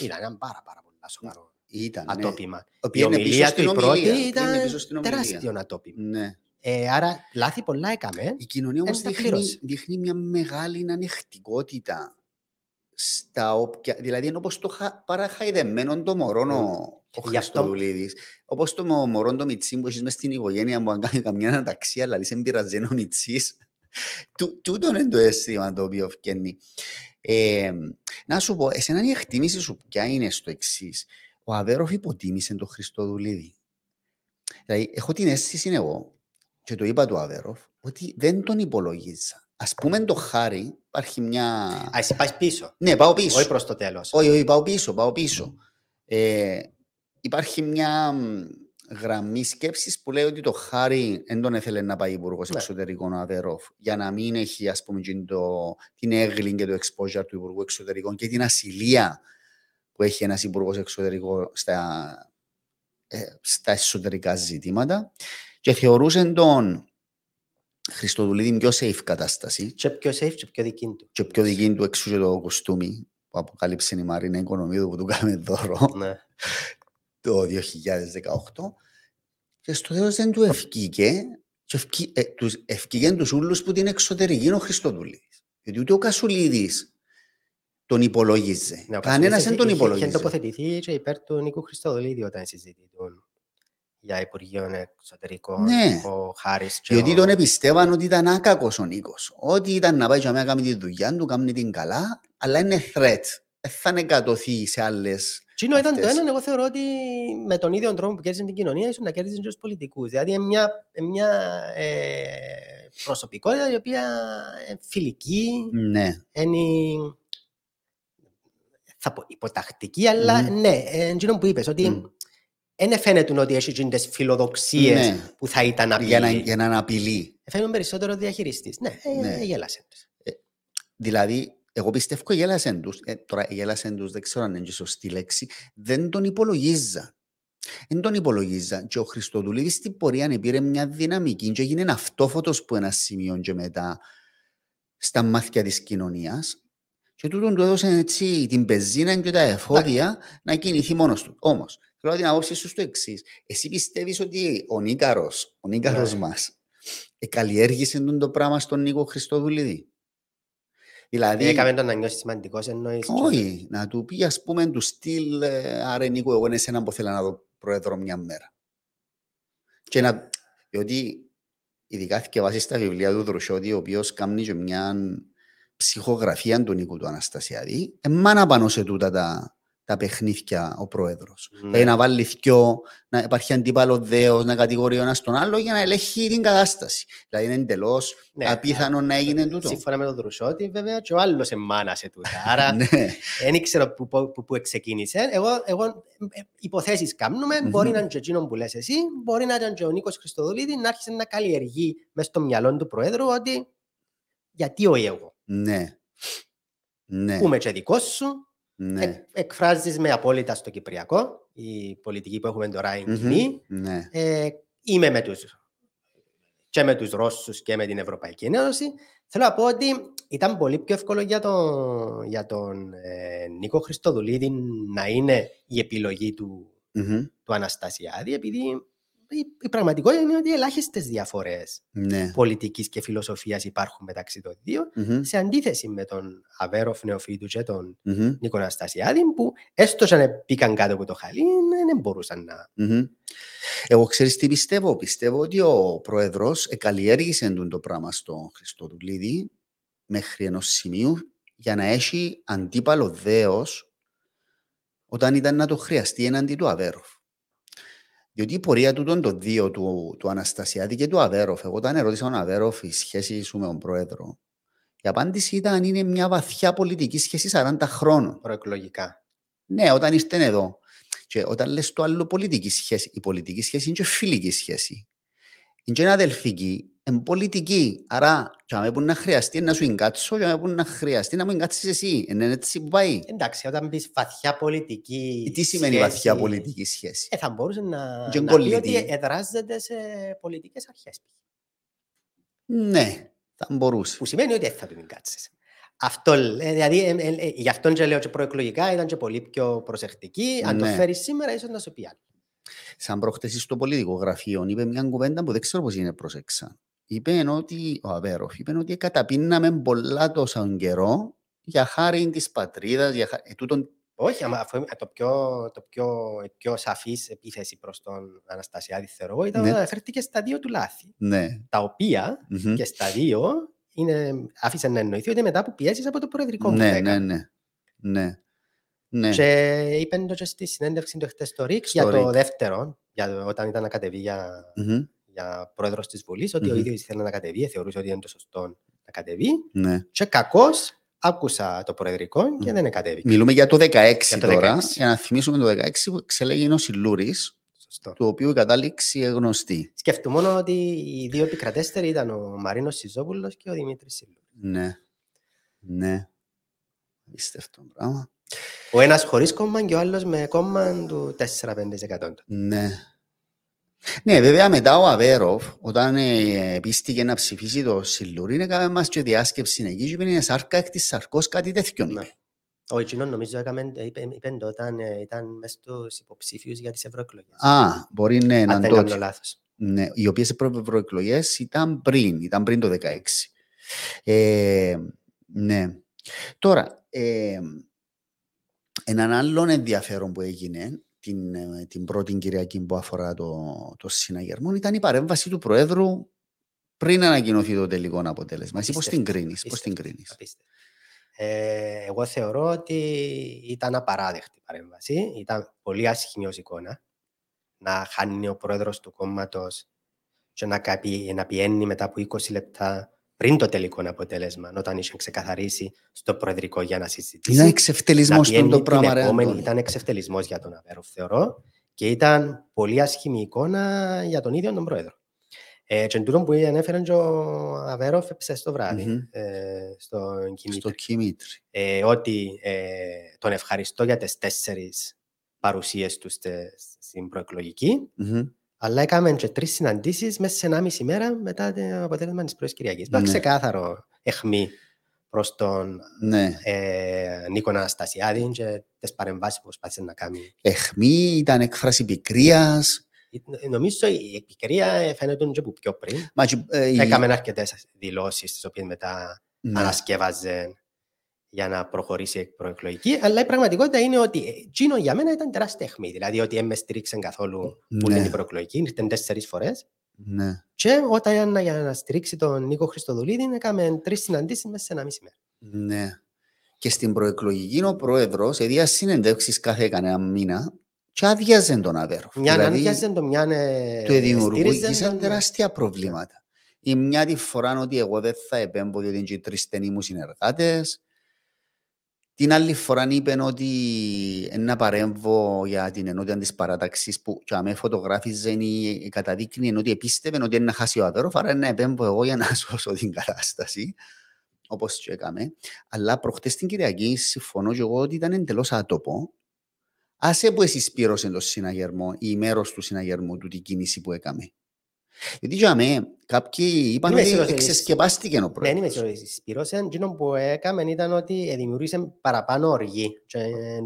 ήταν ένα πάρα πάρα πολύ σοβαρό Ήταν. ναι. ατόπιμα. Η Πήγαινε πίσω ομιλία του στην η πρώτη ομιλία, ήταν πήγαινε πίσω στην ομιλία. τεράστιο ατόπιμα. Ναι. Ε, άρα λάθη πολλά έκαμε. Η κοινωνία όμως Εν τα δείχνει, πλήρωσε. δείχνει μια μεγάλη ανεκτικότητα στα όποια, δηλαδή είναι όπως το χα, παραχαϊδεμένο το μωρό ο, ο Γι' αυτό- Χριστοδουλίδης. Όπως το μω- μωρό το Μιτσί που έχεις μες στην οικογένεια που αν κάνει καμιά αναταξία αλλά δεν πειράζει είναι ο Μιτσής. Του- Τούτο είναι το αίσθημα το οποίο φτιάχνει. Ε, να σου πω, εσένα η εκτίμηση σου ποια είναι στο εξής; Ο Αβέροφ υποτίμησε τον Χριστοδουλίδη. Δηλαδή, έχω την αίσθηση εγώ, και το είπα του Αβέροφ, ότι δεν τον υπολογίζα. Α πούμε το χάρη, υπάρχει μια. Α, εσύ πάει πίσω. Ναι, πάω πίσω. Όχι προς το τέλος. Όχι, όχι, πάω πίσω, πάω πίσω. Ε, υπάρχει μια μ, γραμμή σκέψης που λέει ότι το Χάρη δεν τον ήθελε να πάει υπουργός Ναι. εξωτερικών ο Αβέροφ για να μην έχει ας πούμε εκείνη το, την έγκλη και το exposure του υπουργού εξωτερικών και την ασυλία που έχει ένας υπουργός εξωτερικών στα, ε, στα εσωτερικά ζητήματα και θεωρούσε τον Χριστοδουλίδη πιο safe κατάσταση Και πιο safe και πιο δική του. και πιο δική του εξού και το κοστούμι που αποκάλυψε η Μαρίνα Οικονομίδου που του κάνουμε δώρο Ναι. το 2018 και στο τέλος δεν του ευκήκε και ευκεί, ε, τους, ευκήκε τους ούλους που την εξωτερική ο Χριστοδουλίδης. Γιατί ούτε ο Κασουλίδης τον υπολόγιζε. Ναι, ο Κανένας Κασουλίδης δεν τον είχε- Είχε υπολόγιζε. τοποθετηθεί και υπέρ του Νίκου Χριστοδουλίδη όταν συζητητούν για Υπουργείο Εξωτερικών, Ναι. ο Χάρης και Διότι ο- τον εμπιστεύαν ότι ήταν άκακος ο Νίκος. Ότι ήταν να πάει και να κάνει τη δουλειά του, κάνει την καλά, αλλά είναι threat. Δεν θα εγκατοθεί σε άλλες... Τσίνο ήταν το αυτές. ένα, εγώ θεωρώ ότι με τον ίδιο τρόπο που κέρδισε την κοινωνία, ίσως να κέρδισε και τους πολιτικούς. Δηλαδή, είναι μια, είναι μια ε, προσωπικότητα η οποία είναι φιλική, Ναι. είναι θα πω υποτακτική, αλλά Μμμ. ναι, ε, εκείνο που είπες, ότι Μμ. δεν φαίνεται ότι έχει εκείνες τις φιλοδοξίες Ναι. που θα ήταν απειλή. Για να, για να είναι απειλή. Φαίνεται περισσότερο διαχειριστής. Ναι, ε, Ναι. ε, γέλασε. Δηλαδή, εγώ πιστεύω γέλασαν τους. Ε, τώρα, γέλασαν τους, δεν ξέρω αν είναι και σωστή λέξη. Δεν τον υπολογίζα. Δεν τον υπολογίζα. Και ο Χριστοδουλίδης στην πορεία πήρε μια δυναμική και έγινε αυτόφωτος που ένα σημείο και μετά στα μάτια της κοινωνίας και τούτον του έδωσε έτσι την πεζίνα και τα εφόδια να κινηθεί μόνος του. Όμως, θέλω την απόψη σου στο εξής. Εσύ πιστεύεις ότι ο Νίκαρος, ο Νίκαρος Ναι. μας, εκαλλιέργησε τον το πράγμα στον Νίκο Χριστοδουλίδη. Δηλαδή, Έκαμε τον να νιώσει σημαντικός εννοείς. και- όχι, να του πει ας πούμε του στυλ ε, «Άρε Νίκο, εγώ είναι εσένα που θέλω να δω πρόεδρο μια μέρα». Και να, διότι ειδικά θυκευάσεις τα βιβλία του Δρουσιώτη, ο οποίος κάνει και μια ψυχογραφία του Νίκου του Αναστασιάδη, εμάνα πάνω σε τούτα τα, τα παιχνίδια ο πρόεδρος. Ναι. Δηλαδή να βάλει θκιο, να υπάρχει αντίπαλο δέος, να κατηγορεί ο ένας τον άλλο για να ελέγχει την κατάσταση. Δηλαδή είναι εντελώς Ναι, απίθανο να έγινε τούτο. Σύμφωνα με τον Δρουσότη, βέβαια, και ο άλλος εμάνασε τούτα. Άρα, Ναι. δεν ήξερα που, που, που, που ξεκίνησε. Εγώ, εγώ ε, υποθέσεις κάνουμε, Μμμ. μπορεί να είναι και εκείνο που λες εσύ, μπορεί να ήταν και ο Νίκος Χριστοδουλίδη να άρχισε να καλλιεργεί μέσα στο μυαλό του Προέδρου ότι γιατί όχι εγώ. Ναι. Ναι. Που είμαι και δικός σου, Ναι. εκ, εκφράζεις με απόλυτα στο Κυπριακό, η πολιτική που έχουμε τώρα είναι Μμμ. κοινή. Ναι. Ε, είμαι με τους και με τους Ρώσους και με την Ευρωπαϊκή Ένωση. Θέλω να πω ότι ήταν πολύ πιο εύκολο για τον, για τον ε, Νίκο Χριστοδουλίδη να είναι η επιλογή του, Μμμ. του Αναστασιάδη, επειδή η, η πραγματικότητα είναι ότι ελάχιστες διαφορές Ναι. πολιτικής και φιλοσοφίας υπάρχουν μεταξύ των δύο, Μμμ. σε αντίθεση με τον Αβέροφ Νεοφίτου και τον Μμμ. Νίκο Αναστασιάδη, που έστω και αν πήκαν κάτω από το χαλί, δεν μπορούσαν να... Μμμ. Εγώ ξέρεις τι πιστεύω; Πιστεύω ότι ο πρόεδρος εκαλλιέργησε τον το πράγμα στο Χριστοδουλίδη μέχρι ενός σημείου για να έχει αντίπαλο δέος όταν ήταν να το χρειαστεί έναντι του Αβέροφ. Διότι η πορεία του των το δύο του, του Αναστασιάδη και του Αβέροφ, εγώ όταν ερώτησα τον Αβέροφ η σχέση σου με τον πρόεδρο, η απάντηση ήταν είναι μια βαθιά πολιτική σχέση 40 χρόνων. προεκλογικά. Ναι, όταν ήρθε εδώ. Και όταν λες το άλλο πολιτική σχέση, η πολιτική σχέση είναι και φιλική σχέση. Είναι και αδελφική, είναι πολιτική. Άρα, και αν που να χρειαστεί να σου εγκάτσω, και αν που να χρειαστεί να μου εγκάτσεις εσύ. Είναι έτσι που πάει. Εντάξει, όταν πεις βαθιά πολιτική Τι σημαίνει σχέση, βαθιά πολιτική σχέση; Ε, θα μπορούσε να, Και να πει κολλητή. ότι εδράζεται σε πολιτικές αρχές. Ναι, θα μπορούσε. Που σημαίνει ότι δεν θα την κάτσεις. Αυτό, ε, δηλαδή, ε, ε, ε, γι' αυτόν και λέω και προεκλογικά ήταν και πολύ πιο προσεκτική. Αν το Ναι. φέρεις σήμερα, ίσως να σου πει άλλο. Σαν προχτές στο πολιτικό γραφείο, είπε μια κουβέντα που δεν ξέρω πώς είναι πρόσεξα. Είπε ότι, ο Αβέροφ, είπε ότι καταπίναμε πολλά τόσα καιρό για χάρη της πατρίδας, για χάρη... Ε, τούτον Όχι, άμα, αφού, ε, το πιο, το πιο, η πιο σαφής επίθεση προς τον Αναστασιάδη θεωρώ εγώ, ήταν Ναι. ότι αναφέρθηκε στα δύο του λάθη. ναι. Τα οποία Μμμ. και στα δύο είναι, άφησε να εννοηθεί ότι μετά από πιέσεις από το προεδρικό που Ναι, έκανε. ναι, ναι. Ναι. Ναι. Και είπε το και στη συνέντευξη του χτες στο ΡΙΚ Στο για το RIK. δεύτερο, για, το- όταν ήταν να κατεβεί για, Μμμ. Για πρόεδρος της Βουλής, ότι ο Μμμ. ίδιος ήθελε να κατεβεί, θεωρούσε ότι είναι το σωστό να κατεβεί Ναι. και κακώς άκουσα το προεδρικό και δεν κατέβηκε. Μιλούμε για το 16 Για το τώρα, 16. για να θυμίσουμε το 16 που εξελέγει ο Σιλούρης, Σωστό. του οποίου η κατάληξη είναι γνωστή. Σκεφτούμουν ότι οι δύο επικρατέστεροι ήταν ο Μαρίνος Σιζόπουλος και ο Δημήτρης Σιλούρης. Ναι. Ναι. Απίστευτο πράγμα. Ο ένας χωρίς κόμμα και ο άλλος με κόμμα του 4-5%. Ναι. Ναι, βέβαια μετά ο Αβέροφ, όταν ε, πίστηκε να ψηφίσει το Σιλούρι, έκαμε μας και διάσκεψη εκεί και είπε είναι σάρκα εκ της σαρκός κάτι τέτοιο. Ναι. είπε. Ο εκείνος νομίζω έκαμε, είπε, είπε το όταν ε, ήταν μέσα στους υποψήφιους για τις ευρωεκλογές. Α, μπορεί ναι, να Αν δεν το κάνω λάθος. Ναι, οι οποίες προεκλογέ ήταν πριν, ήταν πριν το 16. Ε, ναι. Τώρα, ε, έναν άλλον ενδιαφέρον που έγινε την, ε, την πρώτη Κυριακή που αφορά το, το συναγερμό ήταν η παρέμβαση του Προέδρου πριν ανακοινωθεί το τελικό αποτέλεσμα. Εσύ πώς την Απίστευτο, κρίνεις, πώς την κρίνεις; Απίστευτο. Ε, εγώ θεωρώ ότι ήταν απαράδεκτη η παρέμβαση. Ήταν πολύ άσχημη ως εικόνα να χάνει ο πρόεδρος του κόμματος και να, καπι, να πιένει μετά από 20 λεπτά πριν το τελικό αποτέλεσμα, όταν είχε ξεκαθαρίσει στο Προεδρικό για να συζητήσει. Ήταν εξευτελισμός το πράγμα. Ρε, επόμενη, ήταν εξευτελισμός για τον Αβέροφ, θεωρώ, και ήταν πολύ άσχημη εικόνα για τον ίδιο τον Πρόεδρο. Ε, και τούτο που ανέφερε και ο Αβέροφ στο βράδυ, mm-hmm. ε, στο Κιμήτρη. Ε, ότι ε, τον ευχαριστώ για τις τέσσερις παρουσίες τους στην προεκλογική, mm-hmm. Αλλά έκαμε και τρεις συναντήσεις μέσα σε ένα μισή μέρα μετά το αποτέλεσμα της πρώτης Κυριακής. Mm-hmm. ξεκάθαρο εχμή προς τον ναι. ε, Νίκο Αναστασιάδη και τις παρεμβάσεις που προσπάθησε να κάνει. Εχμή, ήταν έκφραση πικρίας, Νομίζω η επικαιρία φαίνεται και που πιο πριν. Μα, ε, Έκαμε η... αρκετές δηλώσεις, τις οποίες μετά ναι. ανασκεύαζε για να προχωρήσει η προεκλογική. Αλλά η πραγματικότητα είναι ότι Τζίνο για μένα ήταν τεράστια αιχμή. Δηλαδή ότι με στηρίξαν καθόλου ναι. που την προεκλογική. Ήρθαν τέσσερις φορές. Ναι. Και όταν για να στηρίξει τον Νίκο Χριστοδουλίδη, έκαμε τρεις συναντήσεις μέσα σε ένα μισή μέρα. Ναι. Και στην προεκλογική ο πρόεδρος έδια συνεντεύξεις κάθε κανένα μήνα και άδειαζε τον Αβέροφ. Μια δηλαδή, άδειαζε τον, μια ε, του δημιουργούσαν τεράστια προβλήματα. Η μια τη φορά ότι εγώ δεν θα επέμπω διότι είναι τρεις στενοί μου συνεργάτες. Την άλλη φορά είπε ότι να παρέμβω για την ενότητα της παράταξης που και αμέ φωτογράφιζε η καταδείκνυε ότι επίστευε ότι είναι να χάσει ο Αβέροφ, άρα να επέμπω εγώ για να σώσω την κατάσταση όπως και έκαμε. Αλλά προχτές την Κυριακή συμφωνώ και εγώ ότι ήταν εντελώς άτοπο Άσε που εσύ σπήρωσε το συναγερμό ή μέρος του συναγερμού του την κίνηση που έκαμε. Γιατί για μέ, κάποιοι είπαν ότι εξεσκεπάστηκε ο πρόεδρος. Δεν είμαι σίγουρος ότι σπήρωσε. Εκείνο που έκαμε ήταν ότι δημιουργήσε παραπάνω οργή. Και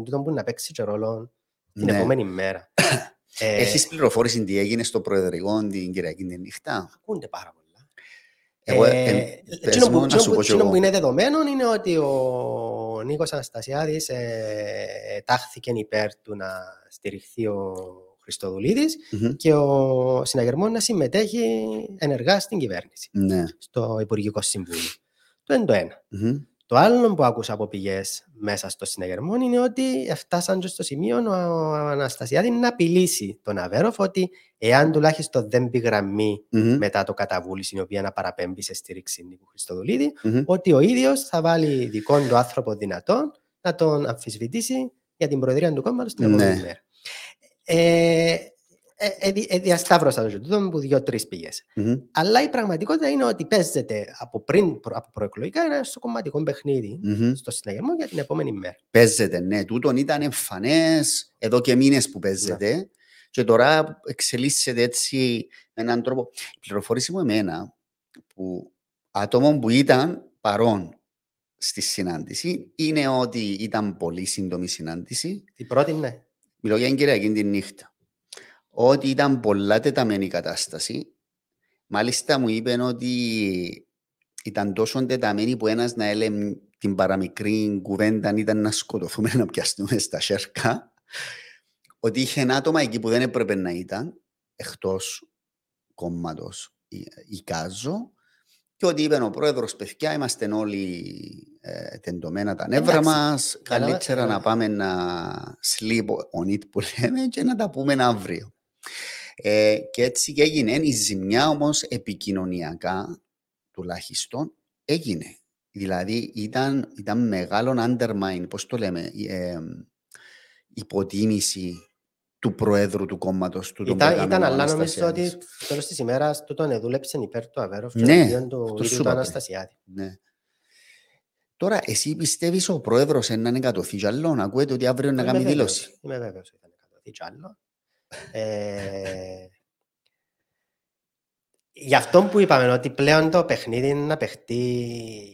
τούτο που να παίξει και ρόλο την ναι. επόμενη μέρα. ε, Έχεις πληροφόρηση τι έγινε στο Προεδρικό την Κυριακή την νύχτα; Ακούνται πάρα πολύ. Εγώ, ε, ε, εκείνο που είναι δεδομένο είναι ότι ο Νίκος Αναστασιάδης ε, τάχθηκε υπέρ του να στηριχθεί ο Χριστοδουλίδης mm-hmm. και ο συναγερμός να συμμετέχει ενεργά στην κυβέρνηση, ναι. στο Υπουργικό Συμβούλιο. Το είναι το ένα. Mm-hmm. Το άλλο που άκουσα από πηγές μέσα στο συναγερμό είναι ότι φτάσαν στο σημείο ο Αναστασιάδη να απειλήσει τον Αβέροφ ότι εάν τουλάχιστον δεν πει γραμμή mm-hmm. μετά το καταβούληση, η οποία να παραπέμπει σε στήριξη Νίκου Χριστοδουλίδη, mm-hmm. ότι ο ίδιος θα βάλει δικό του άνθρωπο δυνατόν να τον αμφισβητήσει για την προεδρία του κόμματος την επόμενη ναι. μέρα. Ε, ε, ε, ε, διασταύρωσα το ζητούμενο από δύο-τρεις πηγές. Mm-hmm. Αλλά η πραγματικότητα είναι ότι παίζεται από πριν, από προεκλογικά, ένα κομματικό παιχνίδι mm-hmm. στο συναγερμό για την επόμενη μέρα. Παίζεται, ναι. Τούτον ήταν εμφανές εδώ και μήνες που παίζεται. Ναι. Και τώρα εξελίσσεται έτσι με έναν τρόπο. Η πληροφόρηση μου εμένα, που άτομο που ήταν παρόν στη συνάντηση, είναι ότι ήταν πολύ σύντομη συνάντηση. Η πρώτη, ναι. Μιλώ για την Κυριακή την νύχτα ότι ήταν πολλά τεταμένη η κατάσταση. Μάλιστα μου είπε ότι ήταν τόσο τεταμένη που ένας να έλεγε την παραμικρή κουβέντα ήταν να σκοτωθούμε να πιαστούμε στα σέρκα. Ότι είχε ένα άτομα εκεί που δεν έπρεπε να ήταν, εκτός κόμματος η Κάζο, και ότι είπε ο πρόεδρος, παιδιά, είμαστε όλοι ε, τεντωμένα τα νεύρα μας, καλύτερα να πάμε να sleep on it που λέμε και να τα πούμε αύριο. Ε, και έτσι και έγινε. Η ζημιά όμως επικοινωνιακά τουλάχιστον έγινε. Δηλαδή ήταν, ήταν μεγάλο undermine, πώς το λέμε, ε, υποτίμηση του Προέδρου του κόμματος του. Ήταν, ήταν αλλά νομίζω ότι τέλο τη ημέρα τούτον δούλεψε υπέρ του Αβέροφ και ναι, του ίδιου του Αναστασιάδη. Ναι. Τώρα, εσύ πιστεύεις ο πρόεδρο να είναι κατωθεί κι άλλο, να ακούετε ότι αύριο να κάνει δήλωση. Είμαι βέβαιος ότι θα είναι κατωθεί κι άλλο. Ε, γι' αυτό που είπαμε ότι πλέον το παιχνίδι είναι να παιχτεί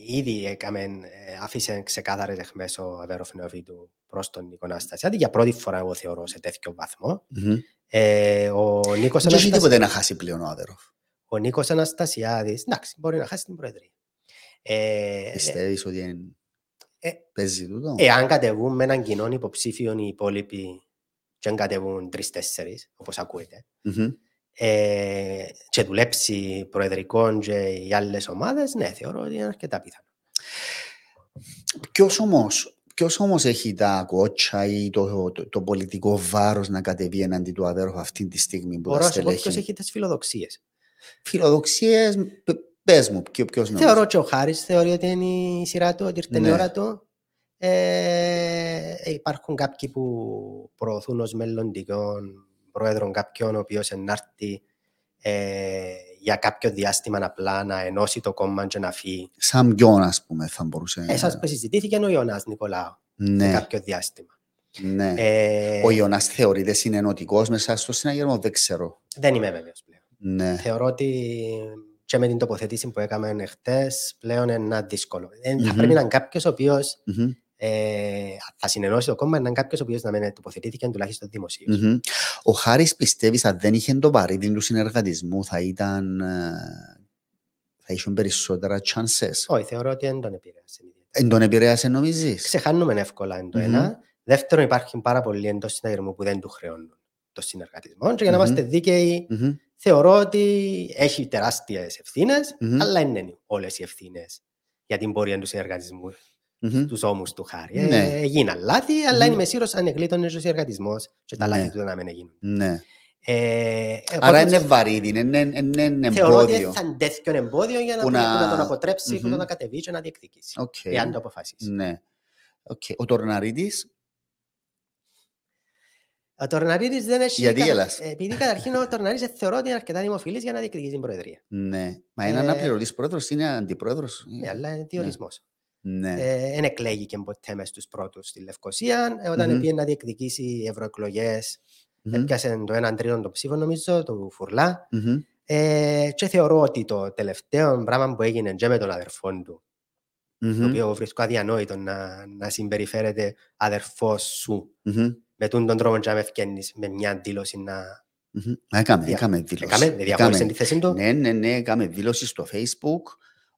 ήδη έκαμε, ε, άφησε ξεκάθαρες εχμές ο Αβέροφ Νεοφίτου προς τον Νίκο Αναστασιάδη για πρώτη φορά εγώ θεωρώ σε τέτοιο βαθμό. Mm-hmm. Ε, ο Νίκος Δεν έχει τίποτε να χάσει πλέον ο Αβέροφ. Ο Νίκος Αναστασιάδης, εντάξει, μπορεί να χάσει την Προεδρία. Ε, Πιστεύεις ότι είναι... ε, παίζει τούτο; Εάν κατεβούν με έναν κοινό υποψήφιο οι υπόλοιποι και αν κατεβούν τρεις-τέσσερις, όπως ακούετε, mm-hmm. ε, και δουλέψει προεδρικό και οι άλλες ομάδες, ναι, θεωρώ ότι είναι αρκετά πιθανό. Ποιος όμως, ποιος όμως έχει τα κότσα ή το, το, το πολιτικό βάρος να κατεβεί εναντί του αδέρφου αυτή τη στιγμή που Μπορώ να σου πω ποιος έχει τις φιλοδοξίες; Φιλοδοξίες, π- πες μου, ποιο, ποιος νομίζεις; Θεωρώ και ο Χάρης θεωρεί ότι είναι η σειρά του, ότι ήρθε η Ναι. ώρα του. Ε, υπάρχουν κάποιοι που προωθούν ως μελλοντικών πρόεδρων κάποιον ο οποίος ενάρτη ε, για κάποιο διάστημα απλά να ενώσει το κόμμα και να φύγει. Σαν ποιον, ας πούμε, θα μπορούσε. Εσάς που συζητήθηκε ο Ιωνάς Νικολάου για ναι, κάποιο διάστημα. ναι. Ε, Ο Ιωνάς θεωρείται συνενωτικός μέσα στο συναγερμό, δεν ξέρω. δεν είμαι βέβαιος πλέον. Ναι. Θεωρώ ότι και με την τοποθέτηση που έκαμε χτες πλέον είναι ένα δύσκολο. Ε, Θα Μμμ. πρέπει να είναι κάποιος ο οποίος Μμμ, ε, θα συνενώσει το κόμμα, να είναι κάποιος ο οποίος να μην τοποθετήθηκε τουλάχιστον δημοσίως. μμμ. Ο Χάρης πιστεύεις αν δεν είχε το βαρύδι του συνεργατισμού θα ήταν ε, θα είχαν περισσότερα chances; Όχι, θεωρώ ότι δεν τον επηρέασε. ιδιαίτερα. Εν τον επηρέασε νομίζεις; Ξεχάνουμε εύκολα εν το Μμμ. ένα. Δεύτερον, υπάρχουν πάρα πολλοί εντός συναγερμού που δεν του χρεώνουν το συνεργατισμό. Και για να Μμμ. είμαστε δίκαιοι, Μμμ, θεωρώ ότι έχει τεράστιες ευθύνες, Μμμ. αλλά δεν είναι όλες οι ευθύνες για την πορεία του συνεργατισμού μμμ. στους ώμους του Χάρη. Ναι. Ε, έγιναν λάθη, αλλά Μμμ. είμαι σίγουρος αν εγλύτωνε ο συνεργατισμός και τα Ναι. λάθη του να μην γίνουν. Ναι. Ε, Άρα οπότε είναι βαρύδι, είναι, είναι, είναι Θεωρώ ότι εμπόδιο. θα είναι τέτοιο εμπόδιο για να, Που να... να- να τον αποτρέψει, που Μμμ. να τον κατεβεί και να διεκδικήσει. Οκ. Εάν το αποφασίσει. Ναι. Οκ. Ο Τορναρίτης, Ο Τορναρίτης δεν έχει. Γιατί κα- γελάς; Επειδή καταρχήν ο Τορναρίτης θεωρώ ότι είναι αρκετά δημοφιλής για να διεκδικήσει την Προεδρία. ναι. Μα είναι Ε, αναπληρωτής πρόεδρος, είναι αντιπρόεδρος. Ναι, αλλά είναι διορισμός. Ναι. Δεν εκλέγηκε ποτέ μες στους πρώτους στη Λευκοσία. Ε, Όταν Μμμ. πήγε να διεκδικήσει ευρωεκλογές, Μμμ, έπιασε το 1 τρίτο των ψήφων, νομίζω, του Φουρλά. μμμ. Ε, και θεωρώ ότι το τελευταίο πράγμα που έγινε και με τον αδερφό του, το Μμμ, οποίο βρίσκω αδιανόητο να, να συμπεριφέρεται αδερφός σου μμμ, με τον τον τρόπο και να με ευκαινείς με μια δήλωση να... μμμ. Έκαμε, Δια- έκαμε δήλωση. Έκαμε, δεν διαχώρισε Έκαμε. τη θέση του. Ναι, ναι, ναι, έκαμε δήλωση στο Facebook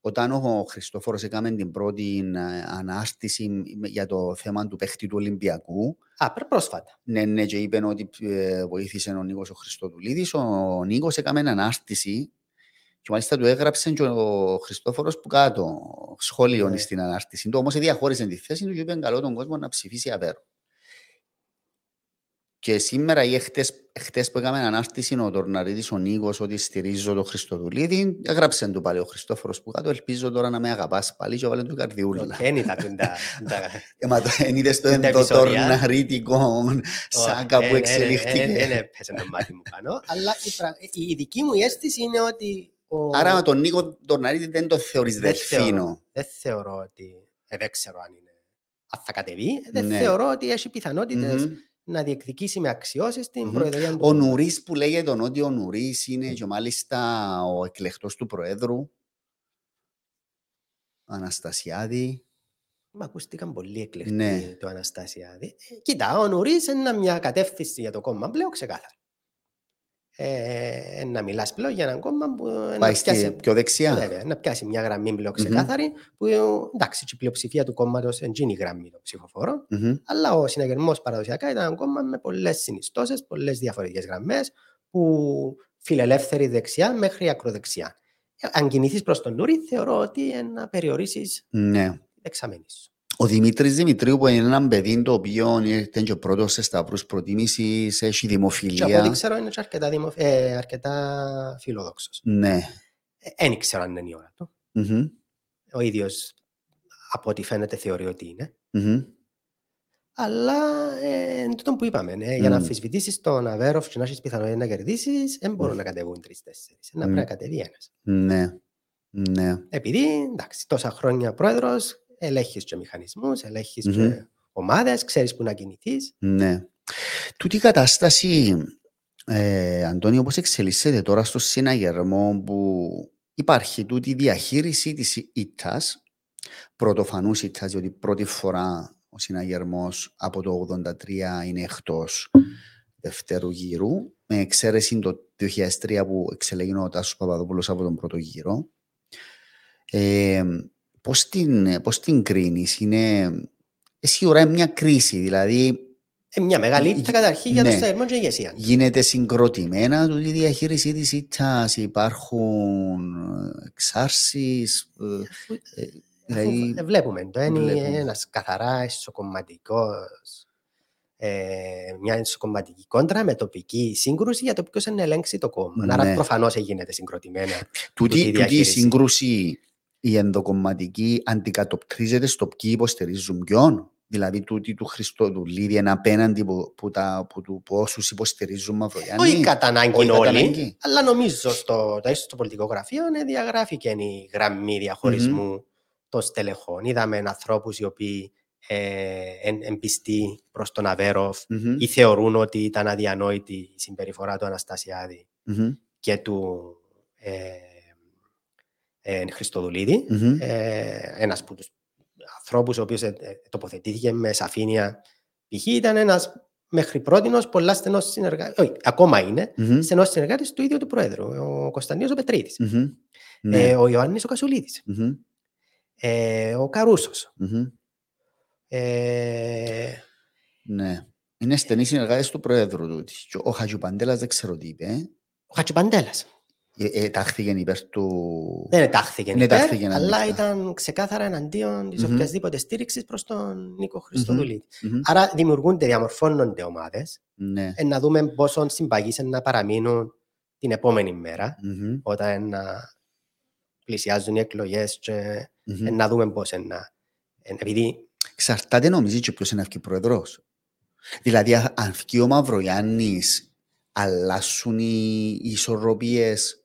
όταν ο Χριστόφορος έκαμε την πρώτη ε, ανάρτηση με- για το θέμα του παίχτη του Ολυμπιακού. Α, πρέ- πρόσφατα. Ναι, ναι, και είπε ότι ε, βοήθησε ο Νίκος ο Χριστοδουλίδης. Ο Νίκος έκαμε ανάρτηση και μάλιστα του έγραψε και ο Χριστόφορος που κάτω σχόλιο Ναι. στην ανάρτηση του. Όμως διαχώρισε τη θέση του και είπε καλό τον κόσμο να ψηφίσει απέρω. Και σήμερα ή εχθές, εχθές που έκαμε ανάρτηση ο Τορναρίδης ο Νίκος ότι στηρίζω τον Χριστοδουλίδη έγραψε του πάλι ο Χριστόφορος που κάτω ελπίζω τώρα να με αγαπάς πάλι και βάλε του καρδιούλα. Δεν ήταν τα... τα- Ε, μα το εν είδες το, Τα το επεισόδια. τορναρίτικο σάκα που Δεν εξελίχθηκε. έπαιζε το μάτι μου πάνω. Αλλά η πρα- η η δική μου αίσθηση είναι ότι... ο- Άρα τον Νίκο Τορναρίτη δεν το θεωρείς δεν θεωρώ- δελφίνο. Δεν θεωρώ ότι... ε, Δεν ξέρω αν είναι... Αν θα κατεβεί, δεν Ναι. θεωρώ ότι έχει πιθανότητες Μμμ. Να διεκδικήσει με αξιώσεις την Μμμ. προεδρία του. Ο κόμματος. Νουρίς που λέγεται ότι ο Νουρίς είναι και μάλιστα ο εκλεκτός του Προέδρου. Αναστασιάδη. Μα ακούστηκαν πολύ εκλεκτοί Ναι. το Αναστασιάδη. Ε, Κοίτα, ο Νουρίς είναι μια κατεύθυνση για το κόμμα πλέον ξεκάθαρα. Ε, να μιλάς πλέον για ένα κόμμα που ε, Πάει να στη πιάσει, πιο δεξιά. βέβαια, να πιάσει μια γραμμή πλέον Μμμ. ξεκάθαρη που ε, εντάξει, η πλειοψηφία του κόμματος είναι η γραμμή των ψηφοφόρων Μμμ. αλλά ο συναγερμός παραδοσιακά ήταν ένα κόμμα με πολλές συνιστώσεις, πολλές διαφορετικές γραμμές που φιλελεύθερη δεξιά μέχρι ακροδεξιά. Ε, Αν κινηθείς προς τον Νούρι, θεωρώ ότι ε, να περιορίσεις Ναι. δεξαμένη σου. Ο Δημήτρης Δημητρίου που είναι ένα παιδί το οποίο ήρθε και πρώτος σε σταυρούς προτίμησης, έχει Και από ό,τι δημοφιλία. ξέρω είναι και αρκετά, δημο... ε, αρκετά φιλόδοξος. Ναι. Δεν ξέρω αν είναι η ώρα του. Μμμ. Ο ίδιος από ό,τι φαίνεται θεωρεί ότι είναι. Μμμ. Αλλά ε, εν τούτο που είπαμε, ε, για να Μμ. αμφισβητήσεις τον Αβέροφ και να έχεις πιθανότητα να κερδίσεις, δεν μπορούν να κατεβούν τρεις-τέσσερις. Να πρέπει Μμ. να κατεβεί ένας. Ναι. Ναι. Επειδή, εντάξει, τόσα χρόνια πρόεδρος, ελέγχεις και μηχανισμούς, ελέγχεις Μμμ. και ομάδες, ξέρεις που να κινηθείς. Ναι. Τούτη η κατάσταση, ε, Αντώνιο, πώς εξελίσσεται τώρα στο συναγερμό που υπάρχει τούτη η διαχείριση της ΙΤΑΣ, πρωτοφανούς ΙΤΑΣ, διότι πρώτη φορά ο συναγερμός από το 1983 είναι εκτός δευτέρου γύρου, με εξαίρεση το 2003 που εξελέγει ο Τάσος Παπαδόπουλος από τον πρώτο γύρο. Ε, πώς, την, πώς την κρίνεις, είναι... Εσύ ώρα είναι μια κρίση, δηλαδή Ε, μια μεγάλη ήττα καταρχήν για Ναι. το συναγερμό και ηγεσία. γίνεται συγκροτημένα του η διαχείριση της ΙΤΑΣ, υπάρχουν ε, εξάρσεις, ε, ε, δηλαδή, Αφού, ε, βλέπουμε το. Είναι βλέπουμε. ένας καθαρά εσωκομματικός ε, μια ενσωκομματική κόντρα με τοπική σύγκρουση για το ποιος είναι ελέγξει το κόμμα. Ναι. Άρα προφανώς γίνεται συγκροτημένα. Τούτη, τούτη τούτη η διαχείριση. σύγκρουση η ενδοκομματική αντικατοπτρίζεται στο ποιοι υποστηρίζουν ποιον. Δηλαδή τούτη του Χριστοδουλίδη είναι απέναντι που, που, τα, που, του, που όσους υποστηρίζουν Μαυρογιάννη. Όχι κατά ανάγκη Όχι κατά όλοι, ανάγκη. αλλά νομίζω στο, το στο πολιτικό γραφείο ναι, διαγράφηκε η γραμμή διαχωρισμού των στελεχών. Είδαμε ανθρώπους οι οποίοι ε, εν, εμπιστοί προς τον Αβέροφ Μμμ, ή θεωρούν ότι ήταν αδιανόητη η συμπεριφορά του Αναστασιάδη μμμ, και του ε, ε, Χριστοδουλίδη. μμμ. Ε, ένας από τους ανθρώπους ο οποίος ε, ε, τοποθετήθηκε με σαφήνεια π.χ. ήταν ένας μέχρι πρότινος πολλά στενός συνεργάτης, όχι, ακόμα είναι, Μμμ, στενός συνεργάτης του ίδιου του Πρόεδρου, ο Κωνσταντίνος ο Πετρίδης, μμμ. Ναι. ε, ο Ιωάννης ο Κασουλίδης, Μμμ, ε, ο Καρούσος. μμμ. Ε, Ναι. Είναι στενοί συνεργάτες του Πρόεδρου τούτοι. Και Ο Χατζουπαντέλας δεν ξέρω τι είπε. ε. ο Χατσιπαντέλας. Ε, ε, τάχθηκε υπέρ του... Δεν ετάχθηκε Ναι, υπέρ, τάχθηκε αλλά ανοιχτά. ήταν ξεκάθαρα εναντίον της Μμμ. οποιασδήποτε στήριξης προς τον Νίκο Χριστοδουλίδη. Μμμ. Άρα δημιουργούνται, διαμορφώνονται ομάδες. Ναι. Ε, να δούμε πόσο συμπαγείς να παραμείνουν την επόμενη μέρα, Μμμ, όταν να πλησιάζουν οι εκλογές και μμμ. ε, να δούμε πώς να... ε, επειδή Εξαρτάται νομίζεις και ποιος είναι αυκή πρόεδρος. Δηλαδή, α- αν βγει ο Μαυρογιάννης, αλλάσουν οι, οι ισορροπίες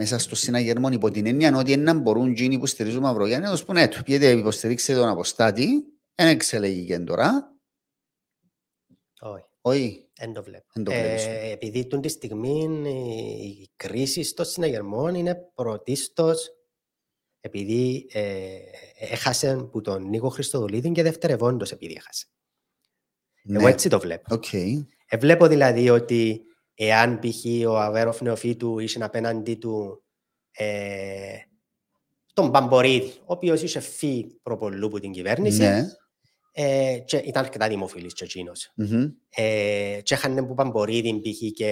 μέσα στο συναγερμό υπό την έννοια ότι να μπορούν εκείνοι που στηρίζουν Μαυρογιάννη να τους πούνε «Ε, του πιέτε υποστηρίξτε τον αποστάτη, δεν εξελέγει και τώρα». όχι, Όχι, δεν το βλέπω. δεν το βλέπεις. Ε, επειδή τούν τη στιγμή ε, η κρίση στο συναγερμό είναι πρωτίστως επειδή ε, έχασε που τον Νίκο Χριστοδουλίδη και δευτερευόντως επειδή έχασε. Εγώ Ναι. έτσι το βλέπω. Οκ. Ε, βλέπω δηλαδή ότι εάν π.χ. ο Αβέροφ Νεοφύτου είχε απέναντί του ε, τον Μαυρογιάννη, ο οποίος είχε φύγει προπολού από την κυβέρνηση Ναι. ε, και ήταν αρκετά δημοφιλής και εκείνος. Μμμ. Ε, και είχαν που Μαυρογιάννη π.χ. και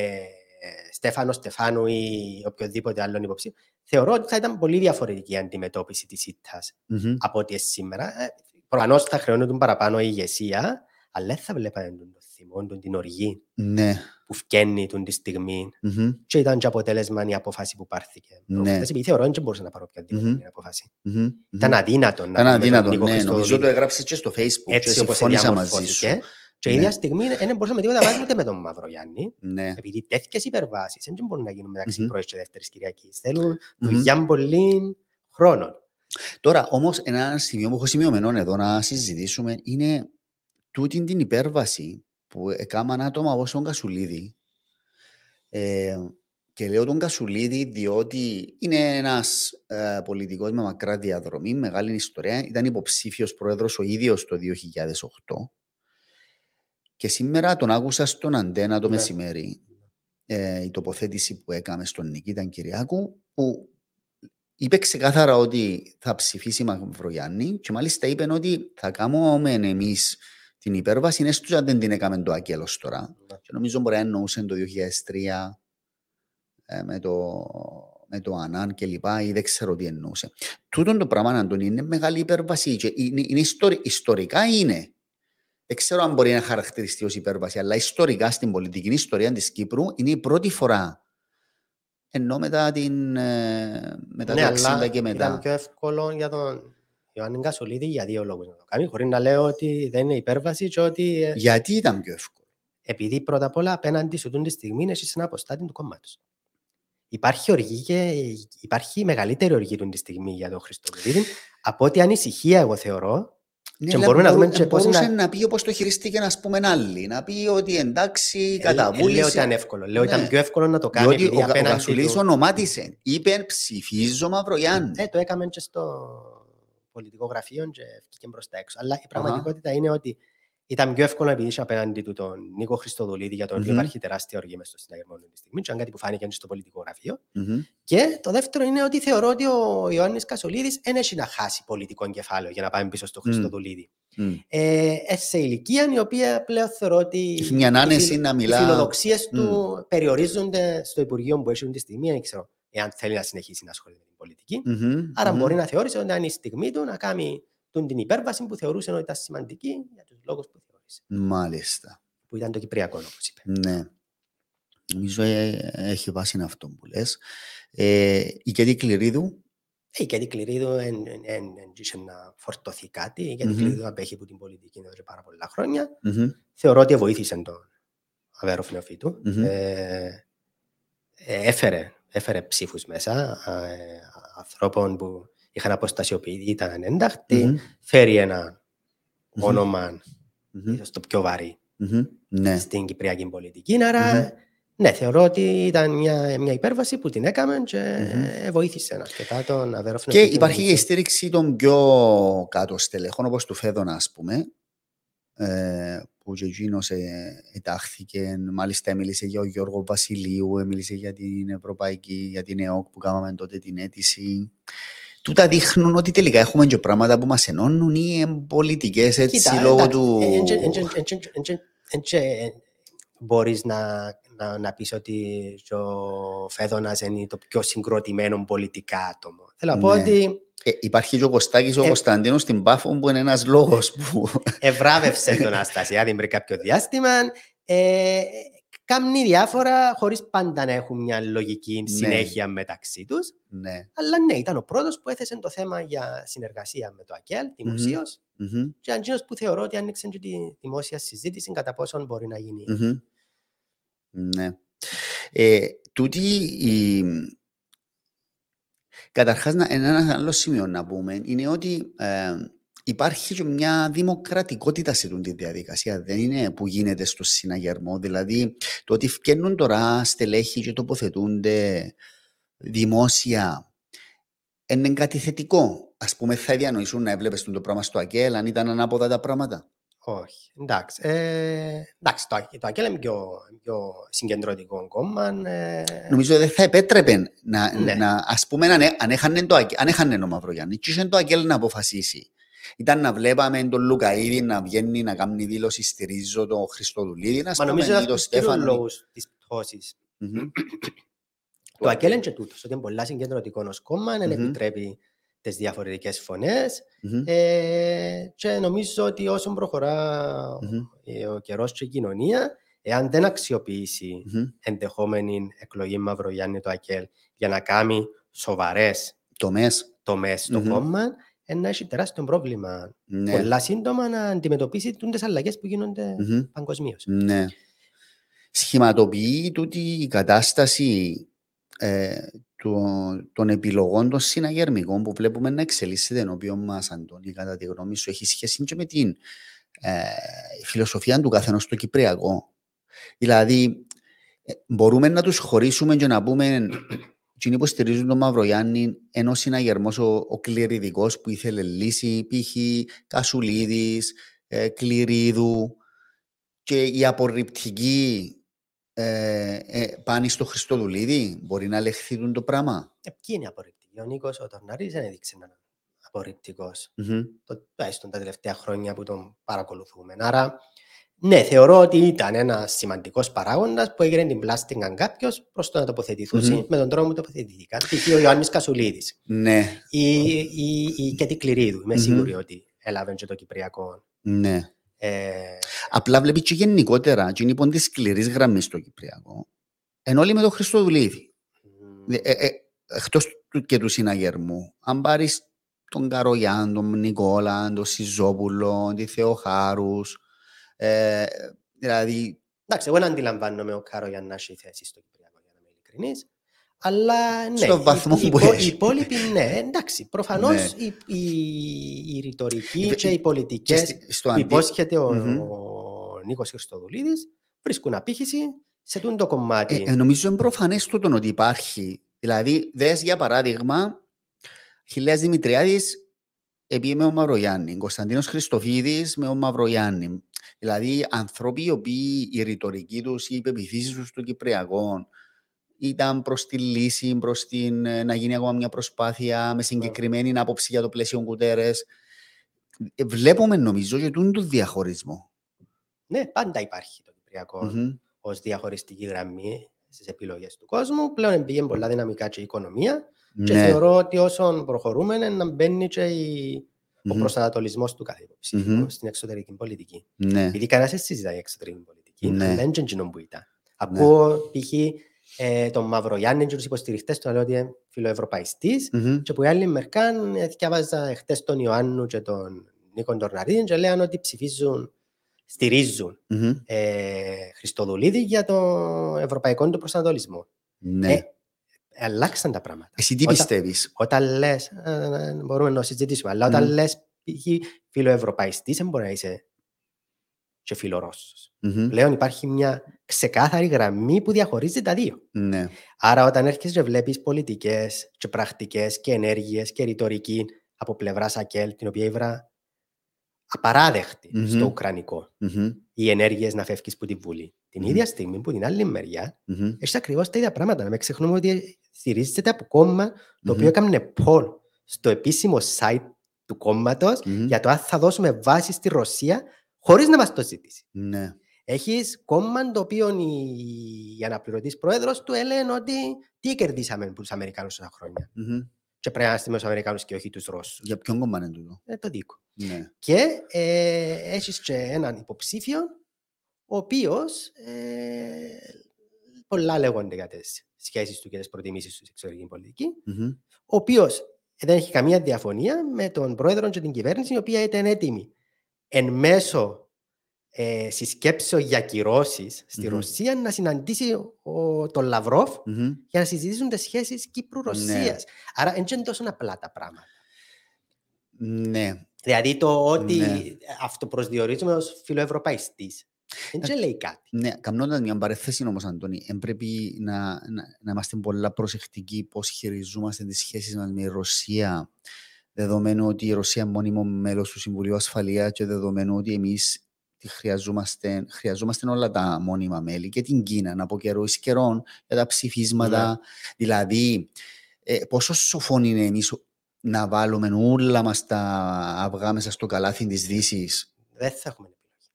ε, Στέφανο Στεφάνου ή οποιοδήποτε άλλον υποψήφιο. Θεωρώ ότι θα ήταν πολύ διαφορετική η αντιμετώπιση της ήττας Μμμ. από ό,τι είναι σήμερα. Ε, προφανώς θα χρεώνονταν παραπάνω η ηγεσία, αλλά δεν θα βλέπανε τον το θυμό, τον την οργή Ναι. που φκένει τον τη στιγμή Μμμ. και ήταν και αποτέλεσμα η απόφαση που πάρθηκε. Ναι. προχθές, Επειδή θεωρώ ότι δεν μπορούσα να πάρω οποιαδήποτε Μμμ. απόφαση. Μμμ. Ήταν αδύνατο να Ήταν δούμε τον αδύνατο, Νίκο ναι. Νομίζω Χριστοδουλίδη το έγραψες και στο facebook και έτσι όπως συμφώνησα μαζί σου. διαμορφώθηκε. Και η Ναι. ίδια στιγμή δεν μπορούσαμε τίποτα να βάλουμε με τον Μαυρογιάννη, Ναι. επειδή τέτοιες υπερβάσεις δεν μπορούν να γίνουν μεταξύ Μμμ. πρώτης και δεύτερης Κυριακής. Θέλουν Μμμ. δουλειά πολύ χρόνων. Τώρα, όμως, ένα σημείο που έχω σημειωμένο εδώ να συζητήσουμε είναι τούτη την υπέρβαση που έκαναν άτομα όπω τον Κασουλίδη. Ε, και λέω τον Κασουλίδη διότι είναι ένας ε, πολιτικός με μακρά διαδρομή, μεγάλη ιστορία. Ήταν υποψήφιος πρόεδρος ο ίδιος το 2008. Και σήμερα τον άκουσα στον Αντένα το Ναι. μεσημέρι ε, η τοποθέτηση που έκαμε στον Νικήτα Κυριάκου που είπε ξεκάθαρα ότι θα ψηφίσει Μαυρογιάννη και μάλιστα είπε ότι θα κάνουμε εμείς την υπέρβαση είναι στους αν δεν την έκαμε το Ακέλος τώρα. Και νομίζω μπορεί να εννοούσε το 2003 ε, με το, με το Ανάν και λοιπά ή δεν ξέρω τι εννοούσε. Τούτον το πράγμα, Αντώνη, είναι μεγάλη υπέρβαση και είναι, είναι ιστορι- ιστορικά είναι. Δεν ξέρω αν μπορεί να χαρακτηριστεί ως υπέρβαση, αλλά ιστορικά στην πολιτική ιστορία της Κύπρου είναι η πρώτη φορά. Ενώ μετά, την, ε, μετά Ναι, το αλλά 60 και ήταν μετά. πιο εύκολο για τον Ιωάννη Κασουλίδη για δύο λόγους να το κάνει, χωρίς να λέω ότι δεν είναι υπέρβαση και ότι ε, Γιατί ήταν πιο εύκολο; επειδή πρώτα απ' όλα απέναντι σου τούν τη στιγμή έχεις ένα αποστάτη του κόμματος. Υπάρχει, οργή και, υπάρχει μεγαλύτερη οργή τούν τη στιγμή για τον Χριστοδουλίδη από ότι ανησυχία εγώ θεωρώ Ναι, Και αλλά μπορούμε να μπορού- δούμε και πώς μπορούσε να- να... πει όπως το χειριστήκε να πούμε άλλοι. Να πει ότι εντάξει, Ε, ε, καταβούλησε. λέω ότι ήταν εύκολο. Λέω ότι Ναι. ήταν πιο εύκολο να το κάνει Διότι επειδή ο, ο απέναντι Κασουλής του... ονομάτισε. Είπε ψηφίζω Μαυρογιάννη. Ε, το έκαμε και στο πολιτικό γραφείο και βγήκε προς τα έξω. Αλλά η πραγματικότητα είναι ότι ήταν πιο εύκολο επειδή είσαι απέναντι του τον Νίκο Χριστοδουλίδη για τον οποίο Μμμ. υπάρχει τεράστια οργή μες στο συναγερμό αυτή τη στιγμή. Και ήταν κάτι που φάνηκε και στο πολιτικό γραφείο. Μμμ. Και το δεύτερο είναι ότι θεωρώ ότι ο Ιωάννης Κασολίδης δεν έχει να χάσει πολιτικό κεφάλαιο για να πάμε πίσω στο Μμ. Χριστοδουλίδη. Μμ. Ε, ε, σε ηλικία η οποία πλέον θεωρώ ότι Έχει μια άνεση οι φιλ- να οι μιλά. φιλοδοξίες του περιορίζονται στο Υπουργείο που έχουν τη στιγμή. Δεν ξέρω εάν θέλει να συνεχίσει να ασχολείται με την πολιτική. Μμμ. Άρα Μμμ. μπορεί να θεώρησε ότι ήταν η στιγμή του να κάνει τον την υπέρβαση που θεωρούσε ότι ήταν σημαντική για τους λόγους που θεωρούσε. νωρίς. Μάλιστα. Που ήταν το Κυπριακό, όπως είπε. Ναι. Νομίζω ε, έχει βάση αυτό που λες. Ε, η Κέτη Κληρίδου; Ε, η Κέτη Κληρίδου δεν να φορτωθεί κάτι. Η Κέτη Μμμ. Κληρίδου απέχει από την πολιτική εδώ και πάρα πολλά χρόνια. Μμμ, Θεωρώ ότι βοήθησε τον Αβέροφ Νεοφύτου. Μμμ. Ε, ε, έφερε, έφερε ψήφους μέσα, ε, ανθρώπων που είχαν αποστασιοποιηθεί, ήταν ανένταχτοι. μμμ, Φέρει ένα μμμ, όνομα, μμμ, ίσως το πιο βαρύ, μμμ. Ναι. στην κυπριακή πολιτική. Άρα, Μμμ. ναι, θεωρώ ότι ήταν μια, μια υπέρβαση που την έκαμε και Μμμ. ε, βοήθησε αρκετά τον Αβέροφ Και Νεοφύτου. υπάρχει και η στήριξη των πιο κάτω στελεχών, όπως του Φέδωνα, ας πούμε, ε, που και εκείνος ε, ετάχθηκε, μάλιστα μίλησε για ο Γιώργο Βασιλείου, ε, μίλησε για την Ευρωπαϊκή, για την ΕΟΚ που κάναμε τότε την αίτηση. Τούτα δείχνουν ότι τελικά έχουμε και πράγματα που μας ενώνουν ή είναι πολιτικές έτσι Κοίτα, λόγω εντάξει, του... ε, εν τζε- εν τζε- εν τζε- εν τζε- εν τζε- μπορείς να, να, να πεις ότι ο Φέδωνας είναι το πιο συγκροτημένο πολιτικά άτομο. Θέλω να πω Ναι. ότι Ε, υπάρχει και ο Κωστάκης ο Ε, Κωνσταντίνος στην Πάφο που είναι ένας λόγος που... ευράβευσε τον Αστασιάδη πριν κάποιο διάστημα. Ε, Κάμνει διάφορα χωρίς πάντα να έχουν μια λογική Ναι. συνέχεια μεταξύ τους. ναι. Αλλά ναι, ήταν ο πρώτος που έθεσε το θέμα για συνεργασία με το ΑΚΕΛ, δημοσίως. Μμμ, Και αντζήνος που θεωρώ ότι άνοιξε και τη δημόσια συζήτηση κατά πόσον μπορεί να γίνει. μμμ. Ναι. Ε, τούτη η... Καταρχάς, να- ένα άλλο σημείο να πούμε είναι ότι ε, υπάρχει και μια δημοκρατικότητα σε τούτη τη διαδικασία. Δεν είναι που γίνεται στο συναγερμό. Δηλαδή, το ότι φκαίνουν τώρα στελέχη και τοποθετούνται δημόσια είναι κάτι θετικό. Ας πούμε, θα διανοήσουν να έβλεπες το πράγμα στο ΑΚΕΛ αν ήταν ανάποδα τα πράγματα. Όχι. Εντάξει. Ε, εντάξει, το, το ΑΚΕΛ είναι πιο, πιο συγκεντρωτικό κόμμα. Ε, Νομίζω δεν θα επέτρεπε να, Ναι. να ας πούμε, αν, έ- αν, έχανε το, ΑΚΕ- αν έχανε ο Μαυρογιάννη και είχε το ΑΚΕΛ να αποφασίσει. Ήταν να βλέπαμε τον Λουκαίδη να βγαίνει να κάνει δήλωση στηρίζω τον Χριστοδουλίδη, να Μα νομίζω πούμε, ότι ή τον τους κύριους Στέφανο. λόγους της πτώσης. Μμμ. Το ΑΚΕΛ είναι και τούτος, ότι είναι πολλά συγκεντρωτικό ως κόμμα, δεν Μμμ. επιτρέπει τις διαφορετικές φωνές Μμμ. ε, και νομίζω ότι όσο προχωρά Μμμ. ε, ο καιρός και η κοινωνία, εάν δεν αξιοποιήσει Μμμ. ενδεχόμενη εκλογή Μαυρογιάννη το ΑΚΕΛ για να κάνει σοβαρές Τομές. τομές στο Μμμ. κόμμα, ε, να έχει τεράστιο πρόβλημα. Ναι. Πολλά σύντομα να αντιμετωπίσει τις αλλαγές που γίνονται Μμμ. παγκοσμίως. Ναι. Σχηματοποιεί τούτη η κατάσταση ε, του- των επιλογών των συναγερμικών που βλέπουμε να εξελίσσεται ενώπιον μας, Αντώνη, κατά τη γνώμη σου, έχει σχέση και με την ε, φιλοσοφία του καθενός στο Κυπριακό. Δηλαδή, ε, μπορούμε να τους χωρίσουμε και να πούμε εκείνοι που στηρίζουν τον Μαυρογιάννη ενώ συναγερμός ο, ο κληριδικός που ήθελε λύση, π.χ. Κασουλίδης, ε, Κληρίδου και η απορριπτική ε, ε, πάνε στο Χριστοδουλίδη. Μπορεί να λεχθούν το πράγμα; Ε, Ποιοι είναι οι απορριπτικοί; Ο Νίκος ο Τορναρής δεν έδειξε να είναι απορριπτικός. Μμμ. Το, τουλάχιστον τα τελευταία χρόνια που τον παρακολουθούμε. Άρα, ναι, θεωρώ ότι ήταν ένας σημαντικός παράγοντας που έγινε την πλάστιγκα αν κάποιος προς το να τοποθετηθούσε Μμμ. με τον τρόπο που τοποθετηθήκαν. Π.χ. ο Ιωάννης Κασουλίδης Ναι, ή, ή, ή Κέτη Κληρίδου. Είμαι Μμμ. σίγουρη ότι έλαβε και το Κυπριακό. ναι. Ε, Απλά βλέπεις και γενικότερα, εκείνοι που είναι της σκληρής γραμμής στο Κυπριακό, ενώ όλοι με τον Χριστοδουλίδη. μ, Ε, ε, εκτός του, και του συναγερμού, αν πάρεις τον Καρογιάν, τον Νικόλα, τον Σιζόπουλο, τη Θεοχάρους, ε, δηλαδή, εντάξει, εγώ δεν αντιλαμβάνομαι ο Κάρο για να έχει θέση στο Κυπριακό, για να είμαι ειλικρινής. Αλλά ναι, Στο οι- βαθμό οι, που υπο- έχει. οι υπόλοιποι ναι, εντάξει. Προφανώς Ναι. η, η, η ρητορική Ε, και οι και πολιτικέ στη- στο που αντί... υπόσχεται ο, Μμμ. ο Νίκος Χριστοδουλίδης βρίσκουν απήχηση σε τούτο το κομμάτι. Ε, ε, νομίζω είναι προφανές τούτον ότι υπάρχει. Δηλαδή, δες για παράδειγμα, Χιλέας Δημητριάδης επίε με ο Μαυρογιάννη, Κωνσταντίνος Χριστοφίδης με ο Μαυρογιάννη. Δηλαδή, άνθρωποι οι οποίοι η ρητορική τους, οι υπεπιθύσεις τους στο Κυπριακό ήταν προς τη λύση, προς την, ε, να γίνει ακόμα μια προσπάθεια με συγκεκριμένη άποψη για το πλαίσιο κουτέρες. Ε, Βλέπουμε νομίζω και τούτον τον διαχωρισμό. Ναι, πάντα υπάρχει το Κυπριακό Μμμ. ως διαχωριστική γραμμή στις επιλογές του κόσμου. Πλέον πήγαινε πολλά δυναμικά και η οικονομία και Ναι. θεωρώ ότι όσο προχωρούμε να μπαίνει και η, ο Μμμ. προσανατολισμός του κάθε υποψήφιου Μμμ. στην εξωτερική πολιτική. Ναι. Επειδή κανένας δεν συζητάει εξωτερική πολιτική, Ναι. αλλά δεν είναι εκείνο που ήταν. Ακούω π.χ. ε, τον Μαυρογιάννη και τους υποστηριχτές του να λέω ότι είναι φιλοευρωπαϊστής Μμμ. και που η άλλη μερικά ε, διάβαζα χτες τον Ιωάννου και τον Νίκον Τορναρίδη και λέγανε ότι ψηφίζουν, στηρίζουν Μμμ. ε, Χριστοδουλίδη για τον ευρωπαϊκό του προσανατολισμό. Ναι. Ε, αλλάξαν τα πράγματα. Εσύ τι όταν- πιστεύεις; Όταν λες, ε, μπορούμε να συζητήσουμε, αλλά όταν Μμμ. λες π.χ. φιλοευρωπαϊστής δεν μπορεί να είσαι και φιλορώσος. Μμμ. Πλέον υπάρχει μια ξεκάθαρη γραμμή που διαχωρίζει τα δύο. Ναι. Άρα όταν έρχεσαι και βλέπεις πολιτικές και πρακτικές και ενέργειες και ρητορική από πλευράς ΑΚΕΛ, την οποία ήβρα απαράδεκτη Μμμ. στο Ουκρανικό, Μμμ. οι ενέργειες να φεύγεις από τη Βουλή. Την Μμμ. ίδια στιγμή που την άλλη μεριά Μμμ. έχεις ακριβώς τα ίδια πράγματα. Να μην ξεχνούμε ότι στηρίζεται από κόμμα το οποίο Μμμ. έκανε poll στο επίσημο site του κόμματος Μμμ. για το αν θα δώσουμε βάση στη Ρωσία χωρίς να μας το ζητήσει. Ναι. Έχεις κόμμα το οποίο η, η αναπληρωτής πρόεδρος του έλεγε ότι τι κερδίσαμε από τους Αμερικάνους τόσα χρόνια. Μμμ. Και πρέπει να στείλουμε τους Αμερικάνους και όχι τους Ρώσους. Για ποιον κόμμα είναι τούτο; Ε, το δίκο. Ναι. Και ε, έχεις και έναν υποψήφιο ο οποίος ε, πολλά λέγονται για τις σχέσεις του και τις προτιμήσεις του στην εξωτερική πολιτική Μμμ. ο οποίος δεν έχει καμία διαφωνία με τον πρόεδρο και την κυβέρνηση, η οποία ήταν έτοιμη εν μέσω ε, συσκέψεων για κυρώσεις στη Μμμ. Ρωσία να συναντήσει ο, τον Λαυρόφ Μμμ. για να συζητήσουν τις σχέσεις Κύπρου-Ρωσίας. Ναι. Άρα δεν είναι τόσο απλά τα πράγματα. Ναι. Δηλαδή το ότι Ναι. αυτοπροσδιορίζουμε ως φιλοευρωπαϊστής δεν και λέει κάτι. Ναι, καμνώντας μια παρέθεση όμως, Αντώνη, εν πρέπει να, να, να είμαστε πολλά προσεκτικοί πώς χειριζόμαστε τις σχέσεις μας με η Ρωσία, δεδομένου ότι η Ρωσία είναι μόνιμο μέλος του Συμβουλίου Ασφαλείας και δεδομένου ότι εμείς τη χρειαζόμαστε, χρειαζόμαστε όλα τα μόνιμα μέλη και την Κίνα από καιρό εις καιρόν για τα ψηφίσματα. Δηλαδή, ε, πόσο σοφόν είναι εμείς να βάλουμε όλα μας τα αυγά μέσα στο καλάθι της Δύσης; Δεν θα έχουμε επιλογή.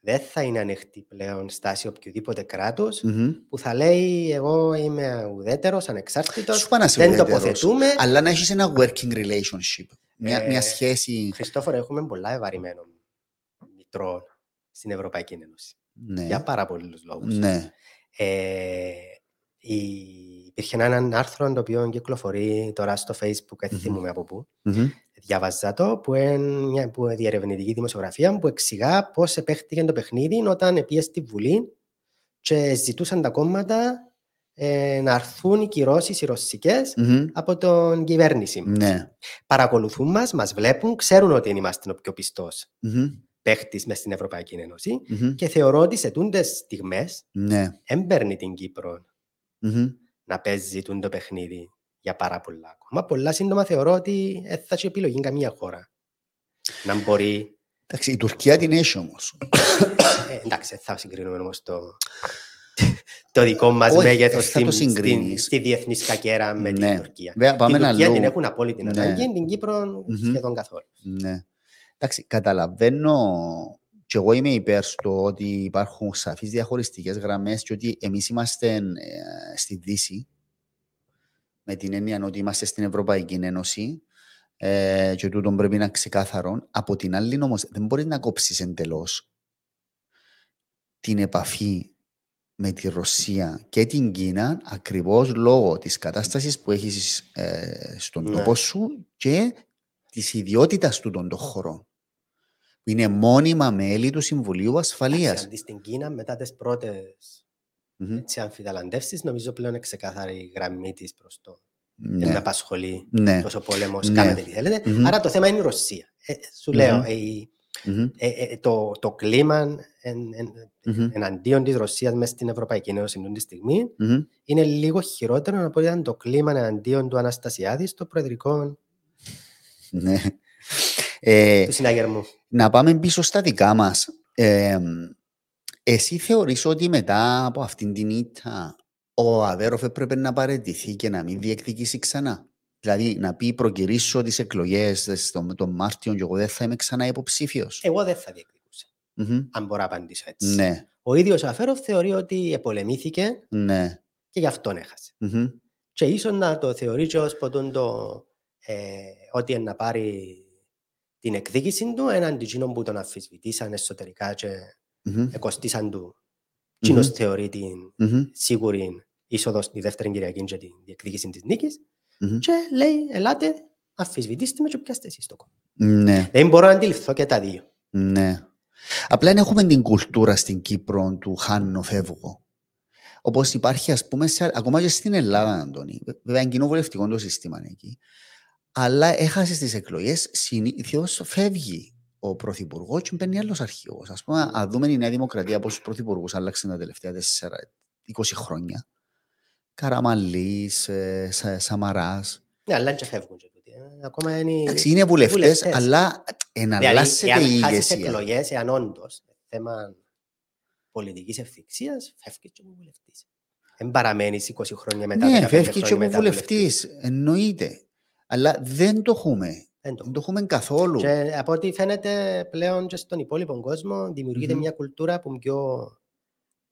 Δεν θα είναι ανοιχτή πλέον στάση οποιοδήποτε κράτος Μμμ. που θα λέει εγώ είμαι ουδέτερος, ανεξάρτητος. Σου είπα να είσαι Δεν ουδέτερος, τοποθετούμε. Αλλά να έχεις ένα working relationship. Μια, Ε, μια σχέση. Χριστόφορο, έχουμε πολλά ευαρημένο μητρό στην Ευρωπαϊκή Ένωση. Ναι. Για πάρα πολλούς λόγους. ναι. Ε, η... Υπήρχε ένα άρθρο το οποίο κυκλοφορεί τώρα στο Facebook, δεν Μμμ. θυμούμαι από πού. Μμμ. Διάβαζα το, που είναι μια που είναι διερευνητική δημοσιογραφία που εξηγά πώς επέχτηκε το παιχνίδι όταν πήγε στη Βουλή και ζητούσαν τα κόμματα ε, να έρθουν οι κυρώσεις οι ρωσικές Μμμ. από την κυβέρνηση. Ναι. Παρακολουθούν μας, μας βλέπουν, ξέρουν ότι είμαστε ο πιο πιστός Μμμ. Παίχτης μες στην Ευρωπαϊκή Ένωση Μμμ. και θεωρώ ότι σε τούντες στιγμές Ναι. δεν παίρνει την Κύπρο Μμμ. να παίζει τούν το παιχνίδι για πάρα πολλά ακόμα. Πολλά σύντομα θεωρώ ότι δεν θα έχει επιλογή καμία χώρα να μπορεί. Εντάξει, η Τουρκία την έχει όμως. ε, εντάξει, δεν θα συγκρίνουμε όμως το, το δικό μας Όχι, μέγεθος δεν θα το στην, στην, συγκρίνεις. στη διεθνής σκακέρα με Ναι. την Τουρκία. Βέβαια, πάμε την ένα Τουρκία την λόγο. έχουν απόλυτη Ναι. ανάγκη, την Κύπρο Μμμ. σχεδόν καθόλου. Ναι. Εντάξει, καταλαβαίνω και εγώ είμαι υπέρ στο ότι υπάρχουν σαφείς διαχωριστικές γραμμές και ότι εμείς είμαστε ε, στη Δύση με την έννοια ότι είμαστε στην Ευρωπαϊκή Ένωση ε, και τούτο πρέπει να είναι ξεκάθαρο. Από την άλλη όμως δεν μπορείς να κόψεις εντελώς την επαφή με τη Ρωσία και την Κίνα ακριβώς λόγω της κατάστασης που έχεις ε, στον Ναι. τόπο σου και της ιδιότητας του των χωρών. Που είναι μόνιμα μέλη του Συμβουλίου Ασφαλείας. Αντί στην Κίνα, μετά τις πρώτες Μμμ. αμφιταλαντεύσεις, νομίζω πλέον είναι ξεκάθαρη η γραμμή της προς το. Δεν με Ναι. απασχολεί Ναι. τόσο πόλεμο, Ναι. κάνετε τι θέλετε. Μμμ. Άρα το θέμα είναι η Ρωσία. Ε, σου λέω, Μμμ. ε, η- Μμμ. ε, ε, το, το κλίμα εν, εν, Μμμ. εναντίον της Ρωσίας μέσα στην Ευρωπαϊκή Ένωση αυτή τη στιγμή Μμμ. είναι λίγο χειρότερο από ό,τι ήταν το κλίμα εναντίον του Αναστασιάδη στο προεδρικό Ναι. Ε, του συναγερμού. Να πάμε πίσω στα δικά μας. Ε, εσύ θεωρείς ότι μετά από αυτήν την ήττα ο Αβέροφ έπρεπε να παραιτηθεί και να μην διεκδικήσει ξανά; Δηλαδή να πει προκυρήσω τις εκλογές τον, τον Μάρτιο και εγώ δεν θα είμαι ξανά υποψήφιος. Εγώ δεν θα διεκδικούσα, Μμμ. αν μπορώ να απαντήσω έτσι. Ναι, Ο ίδιος ο Αφέροφ θεωρεί ότι επολεμήθηκε ναι. και γι' αυτόν έχασε. Μμμ. Και ίσως να το θεωρεί και ως ποτούν το ε, ότι είναι να πάρει την εκδίκηση του έναντι εκείνων που τον αφισβητήσαν εσωτερικά και Μμμ. εκοστήσαν του. Μμμ. Εκείνος θεωρεί την Μμμ. σίγουρη είσοδο στη δεύτερη Κυριακή και την διεκδίκηση της νίκης Μμμ. και λέει, ελάτε, αφισβητήστε με και πιάστε εσείς το κόμμα. Ναι, Δεν μπορώ να αντιληφθώ και τα δύο. ναι. Απλά δεν έχουμε την κουλτούρα στην Κύπρο του χάνω φεύγω. Όπως υπάρχει, ας πούμε, σε, ακόμα και στην Ελλάδα, Αντώνη. Βέβαια, είναι κοινοβουλευτικό το σύστημα εκεί. Αλλά έχασες τις εκλογές, συνήθως φεύγει ο πρωθυπουργός και μπαίνει άλλος αρχηγός. Α πούμε, αν δούμε η Νέα Δημοκρατία πόσου πρωθυπουργούς άλλαξαν τα τελευταία 4, 20 χρόνια. Καραμαλής, Σαμαράς. Ναι, αλλά και φεύγουν και τούτοι. ε. Ακόμα είναι... Εντάξει, είναι βουλευτές, βουλευτές. αλλά Δηλαδή, εναλλάσσεται εάν η χάσεις ηγεσία. εκλογές, εάν όντως θέμα πολιτικής ευθυξίας, φεύγεις και ο βουλευτής. Δεν παραμένεις 20 χρόνια μετά, Ναι, 15 φεύγει και χρόνια ο μετά βουλευτής. Εννοείται. Αλλά δεν το έχουμε. Δεν το Δεν το έχουμε καθόλου. Και από ό,τι φαίνεται πλέον και στον υπόλοιπο κόσμο δημιουργείται Μμμ. μια κουλτούρα που είναι πιο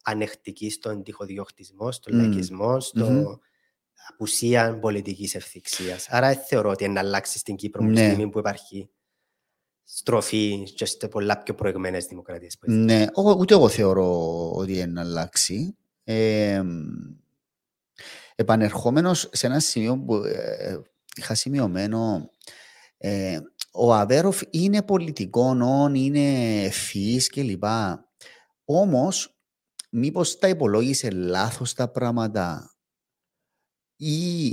ανεκτική στον τυχοδιοκτισμό, στον Μμ. λαϊκισμό, στο Μμμ. απουσία πολιτικής ευθυξίας. Άρα δεν θεωρώ ότι είναι να αλλάξει στην Κύπρο ναι. Ναι. στιγμή που υπάρχει στροφή και σε πολλά πιο προηγμένες δημοκρατίες. Ναι, ό- ούτε εγώ θεωρώ ότι είναι να αλλάξει. Ε, επανερχόμενος σε ένα σημείο που ε, είχα σημειωμένο, ε, ο Αβέροφ είναι πολιτικών, είναι ευφυής κλπ. Όμως, μήπως τα υπολόγισε λάθος τα πράγματα; Ή,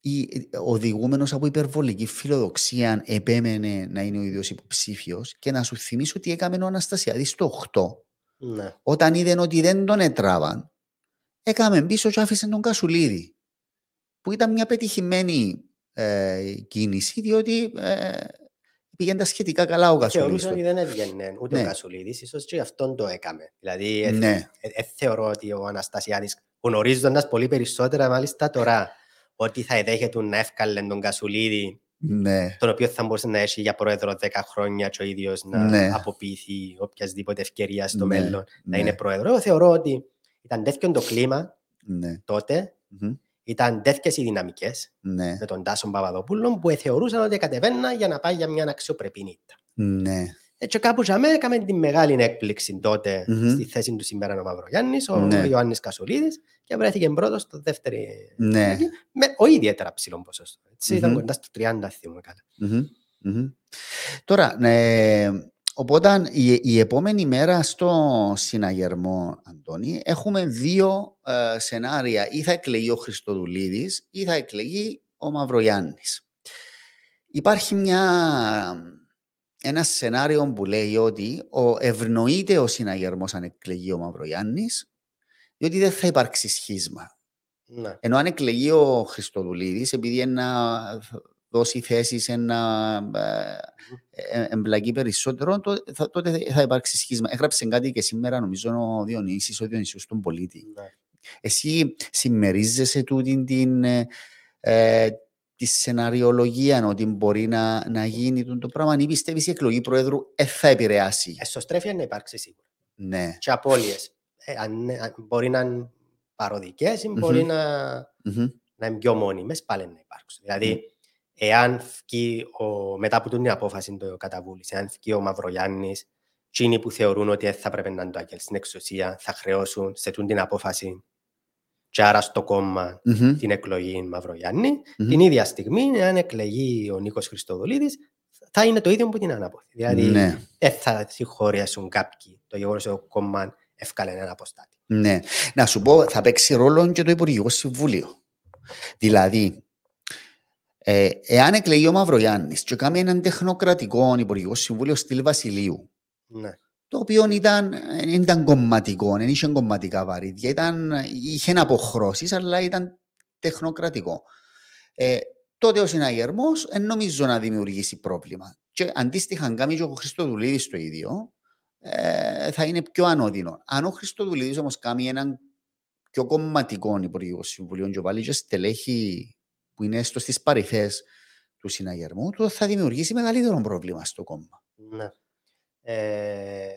ή οδηγούμενος από υπερβολική φιλοδοξία επέμενε να είναι ο ίδιος υποψήφιος; Και να σου θυμίσω ότι έκαμε ο Αναστασιάδης στο 8 Ναι. όταν είδε ότι δεν τον έτραβαν, έκαμε πίσω και άφησε τον Κασουλίδη. Που ήταν μια πετυχημένη ε, κίνηση, διότι ε, πήγαινε τα σχετικά καλά ο Κασουλίδης. Θεωρούσα ότι δεν έβγαινε ούτε Ναι. ο Κασουλίδης, ίσως και γι' αυτόν το έκαμε. Δηλαδή, ε, Ναι, ε, ε, θεωρώ ότι ο Αναστασιάδης, γνωρίζοντας πολύ περισσότερα μάλιστα τώρα, ότι θα εδέχεται να εύκαλε τον Κασουλίδη, ναι, τον οποίο θα μπορούσε να έχει για πρόεδρο 10 χρόνια και ο ίδιος να Ναι. αποποιηθεί οποιασδήποτε ευκαιρία στο Ναι, μέλλον να ναι, είναι πρόεδρο. Εγώ θεωρώ ότι ήταν τέτοιο το κλίμα ναι, τότε, μμμ, ήταν τέτοιες οι δυναμικές ναι, με τον Τάσο Παπαδοπούλο που θεωρούσαν ότι κατεβαίνα για να πάει για μια αξιοπρεπή νύχτα. ναι, Έτσι κάπου για μένα έκαμε την μεγάλη έκπληξη τότε Μμμ. στη θέση του σήμερα ο Μαυρογιάννης, ο Ναι. Ιωάννης Κασουλίδης και βρέθηκε πρώτος στο δεύτερη ναι, με ο ιδιαίτερα ψηλό ποσοστό. Έτσι, ήταν Μμμ. κοντά στο 30 θυμούμαι καλά. μμμ, μμμ. Τώρα, ε, οπότε η, η επόμενη μέρα στο συναγερμό, Αντώνη, έχουμε δύο ε, σενάρια. Ή θα εκλεγεί ο Χριστοδουλίδης ή θα εκλεγεί ο Μαυρογιάννης. Υπάρχει μια, ένα σενάριο που λέει ότι ο, ευνοείται ο συναγερμός αν εκλεγεί ο Μαυρογιάννης, διότι δεν θα υπάρξει σχίσμα. Ναι. Ενώ αν εκλεγεί ο Χριστοδουλίδης, επειδή είναι να δώσει θέση σε να ε, ε, εμπλακεί περισσότερο, τό- θα- τότε θα- θα υπάρξει σχίσμα. Έγραψε κάτι και σήμερα, νομίζω, ο Διονύσης, ο Διονύσιος στον πολίτη. ναι. Εσύ συμμερίζεσαι τούτη την, ε, ε, τη σεναριολογία ότι μπορεί να, να γίνει τούτο το πράγμα ή πιστεύεις η εκλογή Προέδρου ε, θα επηρεάσει; Εσωστρέφεια να υπάρξει σίγουρα. Ναι. Και απώλειες. Ε, αν, αν μπορεί να είναι παροδικές ή μπορεί Μμμ. να, Μμμ. να είναι πιο μόνιμες, πάλι να υπάρξουν. Δηλαδή, εάν βγει ο, μετά από την απόφαση του καταβούληση, εάν βγει ο Μαυρογιάννης, εκείνοι που θεωρούν ότι δεν θα πρέπει να είναι το Άγγελ στην εξουσία, θα χρεώσουν σε τούτη την απόφαση και άρα στο κόμμα Μμμ. την εκλογή Μαυρογιάννη. Μμμ. Την ίδια στιγμή, εάν εκλεγεί ο Νίκος Χριστοδουλίδης, θα είναι το ίδιο που την ανάποδη. Δηλαδή, Ναι. δεν θα συγχωρέσουν κάποιοι το γεγονός ότι το κόμμα έφκαλε έναν αποστάτη. Ναι. Να σου πω, θα παίξει ρόλο και το Υπουργικό Συμβούλιο. Δηλαδή, ε, εάν εκλεγεί ο Μαυρογιάννης και κάνει έναν τεχνοκρατικό Υπουργικό Συμβούλιο στυλ Βασιλείου, Ναι. το οποίο ήταν, δεν ήταν κομματικό, δεν είχε κομματικά βαρύδια, ήταν, είχε αποχρώσεις, αλλά ήταν τεχνοκρατικό. Ε, τότε ο συναγερμός δεν νομίζω να δημιουργήσει πρόβλημα. Και αντίστοιχα, αν κάνει και ο Χριστοδουλίδης το ίδιο, ε, θα είναι πιο ανώδυνο. Αν ο Χριστοδουλίδης όμως κάνει έναν πιο κομματικό υπουργικό συμβουλίο και βάλει και στελέχη που είναι έστω στις παρυφές του συναγερμού, τότε θα δημιουργήσει μεγαλύτερο πρόβλημα στο κόμμα. Ναι. Ε,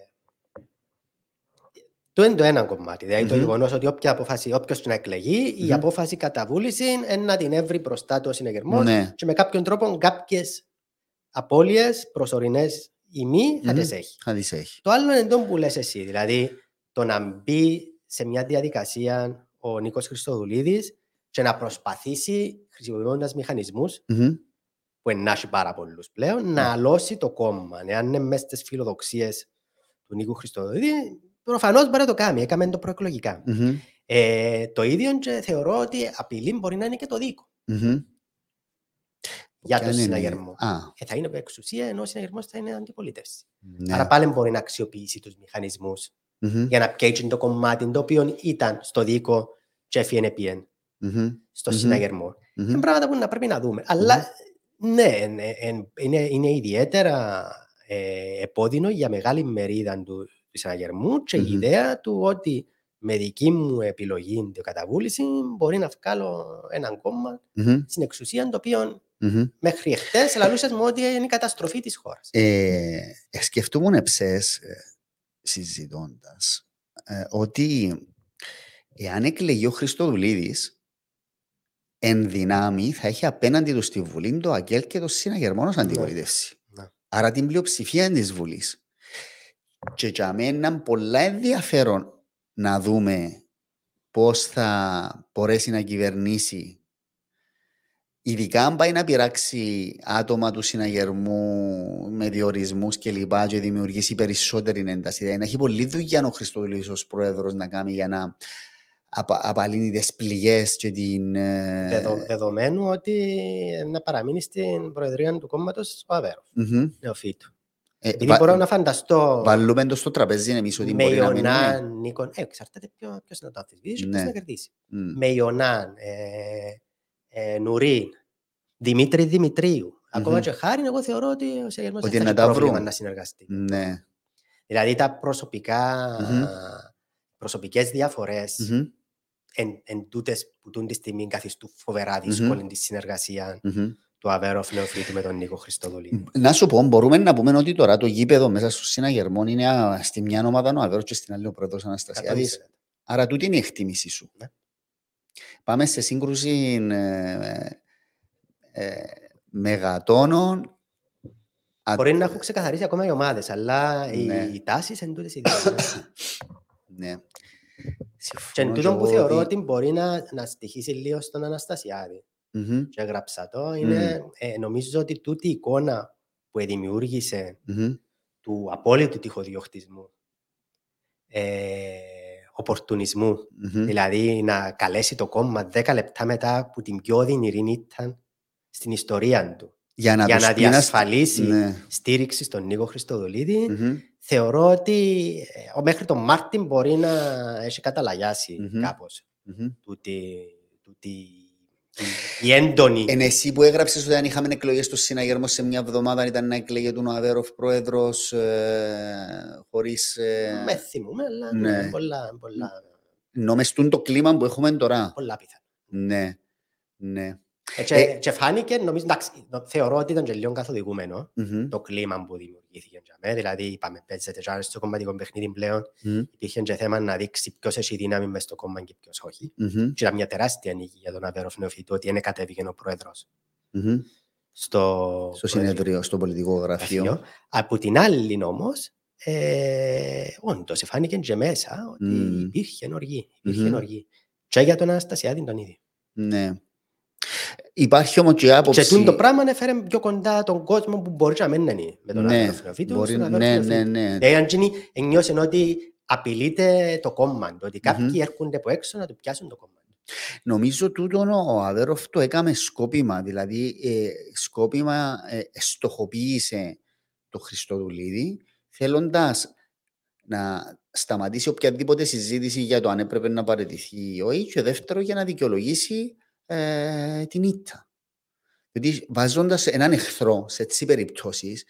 το είναι το ένα κομμάτι. Δηλαδή το Μμμ. γεγονός ότι όποια απόφαση, όποιος την εκλεγεί, η Μμμ. απόφαση κατά βούληση είναι να την έβρει μπροστά του ο συνεγερμό Ναι. και με κάποιον τρόπο κάποιες απώλειες προσωρινές ή μη θα Μμμ. τις έχει. Θα τις έχει. Το άλλο είναι το που λες εσύ, δηλαδή το να μπει σε μια διαδικασία ο Νίκος Χριστοδουλίδης και να προσπαθήσει χρησιμοποιώντας μηχανισμούς Μμμ. που να έχει πάρα πολλούς πλέον, να αλώσει το κόμμα. Εάν είναι μέσα στις φιλοδοξίες του Νίκου Χριστοδουλίδη, προφανώς μπορεί να το κάνει, έκαμε το προεκλογικά. Μμμ. Ε, το ίδιο και θεωρώ ότι απειλή μπορεί να είναι και το δίκο Μμμ. για Ποια τον είναι η- συναγερμό. Α, Ε, θα είναι εξουσία ενώ ο συναγερμός θα είναι αντιπολίτευση. ναι. Άρα πάλι μπορεί να αξιοποιήσει τους μηχανισμούς Μμμ. για να πιέσει το κομμάτι το οποίο ήταν στο δίκο και έφυγε πιέν Μμμ. στο Μμμ. συναγερμό. Μμμ. Είναι πράγματα που να πρέπει να δούμε. Αλλά ναι, ναι, εν- είναι, είναι ιδιαίτερα ε, επώδυνο για μεγάλη μερίδα του, του συναγερμού και η Μμμ. ιδέα του ότι με δική μου επιλογή την καταβούληση μπορεί να βγάλω έναν κόμμα Μμμ. στην εξουσία το οποίο Μμμ. μέχρι εχθές λαλούσες μου ότι είναι η καταστροφή της χώρας. Ε, ε, σκεφτούμουν εψές ε, συζητώντας ε, ότι εάν εκλεγεί ο Χριστοδουλίδης εν δυνάμει θα έχει απέναντι του στη Βουλή το ΑΚΕΛ και το συναγερμό ως αντιπολίτευση. Ναι. Άρα την πλειοψηφία της Βουλής. Και για μένα είναι πολλά ενδιαφέρον να δούμε πώς θα μπορέσει να κυβερνήσει Ειδικά αν πάει να πειράξει άτομα του συναγερμού με διορισμούς και λοιπά και δημιουργήσει περισσότερη ένταση. Δηλαδή, να έχει πολλή δουλειά ο Χριστοδουλίδης ως πρόεδρος να κάνει για να απα, απαλύνει τις πληγές και την... ε, Δεδο, δεδομένου ότι να παραμείνει στην προεδρία του κόμματος ο Αβέροφ, μμμ. νεοφύτου. Ε, Επειδή βα- μπορώ να φανταστώ Βάλουμε το στο τραπέζι εμείς ότι με μπορεί να Ιωνάν, μείνουμε. Νίκον, ε, εξαρτάται ποιο, ποιος να το αμφισβητήσει και Ναι. ποιος να κερδίσει. Μμ. Με Ιωνάν, ε, ε, Νουρίν, Δημήτρη Δημητρίου. Ακόμα Μμμ. και χάρη, εγώ θεωρώ ότι ο Σεγερμός Ότι δεν θα να έχει τα πρόβλημα βρουν. να συνεργαστεί. Ναι. Δηλαδή τα προσωπικά, Μμμ. προσωπικές διαφορές Μμμ. Εν, εν τούτες που τούν τη στιγμή καθιστούν φοβερά Μμμ. δύσκολη τη συνεργασία Μμμ. του Αβέροφ Νεοφύτου με τον Νίκο Χριστοδουλίδη. Να σου πω, μπορούμε να πούμε ότι τώρα το γήπεδο μέσα στο συναγερμό είναι α, στη μια ομάδα ο Αβέρος και στην άλλη ο πρόεδρος Αναστασιάδης. 100%. Άρα τούτη είναι η εκτίμηση σου. Ναι. Πάμε σε σύγκρουση ε, ε, μεγατόνων. Α- Μπορεί να έχουν ξεκαθαρίσει ακόμα οι ομάδες, αλλά Ναι. οι τάσεις εν τούτες οι ίδιες. Ναι. Και εν Συμφωνώ τούτο και που εγώ θεωρώ ότι- ότι μπορεί να, να στοιχήσει λίγο στον Αναστασιάδη. Μμμ, Και έγραψα το. Είναι, ε, νομίζω ότι τούτη η εικόνα που δημιούργησε μμμ, του απόλυτου τυχοδιοκτισμού, ε, οπορτουνισμού, μμμ. δηλαδή να καλέσει το κόμμα 10 λεπτά μετά που την πιο οδυνηρή ήταν στην ιστορία του, Για να, για τους να πει να- διασφαλίσει Ναι. στήριξη στον Νίκο Χριστοδουλίδη, Μμμ, θεωρώ ότι ε, μέχρι τον Μάρτιν μπορεί να έχει καταλαγιάσει Μμμ. κάπως μμμ. τούτη, τούτη η, η έντονη. Εν εσύ που έγραψες ότι αν είχαμε εκλογές στο συναγερμό σε μια εβδομάδα ήταν να εκλεγεί τον Αβέροφ πρόεδρος ε, χωρίς... Ε, Με θυμούμε, αλλά ναι. ναι. πολλά, πολλά, νομεστούν το κλίμα που έχουμε τώρα. πολλά πιθανά. Ναι, ναι. Ε, και, Ε, και φάνηκε, νομίζω, εντάξει, νο- θεωρώ ότι ήταν και λίγο καθοδηγούμενο Μμμ, το κλίμα που δημιουργήθηκε για μένα. Δηλαδή, είπαμε, παίζεται και στο κομματικό παιχνίδι πλέον. μμμ, Υπήρχε και θέμα να δείξει ποιος έχει δύναμη μες στο κόμμα και ποιος όχι. μμμ, Και ήταν μια τεράστια νίκη για τον Αβέροφ Νεοφύτου ότι δεν κατέβηκε ο πρόεδρος μμμ. στο, Στο συνέδριο, στο πολιτικό γραφείο. γραφείο. Από την άλλη όμως, ε, όντως φάνηκε και μέσα ότι Μμμ. υπήρχε οργή. Υπήρχε Μμμ. οργή. Και για τον Αναστασιάδη τον ίδιο. Ναι. Υπάρχει όμως και Και άποψη... τούτο το πράγμα έφερε πιο κοντά τον κόσμο που μπορεί να μην είναι με τον Ναι, Αβέροφ Νεοφύτου. μπορεί- στον Αβέροφ ναι, Νεοφύτου. ναι, ναι. Δηλαδή, αν γίνει, ένιωσε ότι απειλείται το κόμμα του, ότι κάποιοι Μμμ. έρχονται από έξω να του πιάσουν το κόμμα. του. Νομίζω τούτο ο Αβέροφ το έκαμε σκόπιμα, δηλαδή ε, σκόπιμα ε, στοχοποίησε το Χριστοδουλίδη θέλοντας να σταματήσει οποιαδήποτε συζήτηση για το αν έπρεπε να παραιτηθεί ή όχι και δεύτερο για να δικαιολογήσει ε, την ήττα. Γιατί βάζοντας έναν εχθρό σε έτσι περιπτώσεις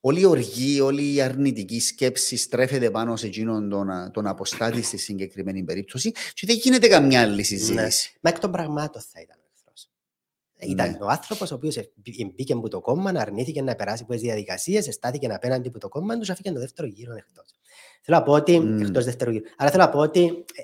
όλη η οργή, όλη η αρνητική σκέψη στρέφεται πάνω σε εκείνον τον, α- τον αποστάτη στη συγκεκριμένη περίπτωση και δεν γίνεται καμιά άλλη συζήτηση. Μα εκ των πραγμάτων θα ήταν ο εχθρός. Ήταν Ναι. ο άνθρωπος ο οποίος μπήκε από το κόμμα, αρνήθηκε να περάσει από τι διαδικασίες, στάθηκε απέναντι από το κόμμα του, αφήκε το δεύτερο γύρο εκτό. Θέλω να πω ότι. Μμ. Εκτός δεύτερου γύρου. Άρα θέλω να πω ότι ε,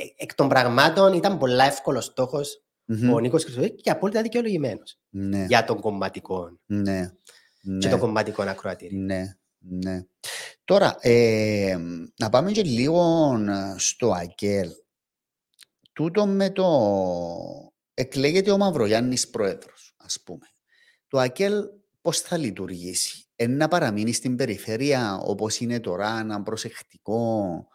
ε, εκ των πραγμάτων ήταν πολλά εύκολος στόχος Μμμ. ο Νίκος Χρυσοδίκη και απόλυτα δικαιολογημένος Ναι, για τον κομματικό ναι. ναι. και το κομματικό ακροατήριο. Ναι, ναι. Τώρα, ε, να πάμε και λίγο στο ΑΚΕΛ. Τούτο με το... Εκλέγεται ο Μαυρογιάννης πρόεδρος, ας πούμε. Το ΑΚΕΛ πώς θα λειτουργήσει; Εν να παραμείνει στην περιφέρεια όπως είναι τώρα, να προσεκτικό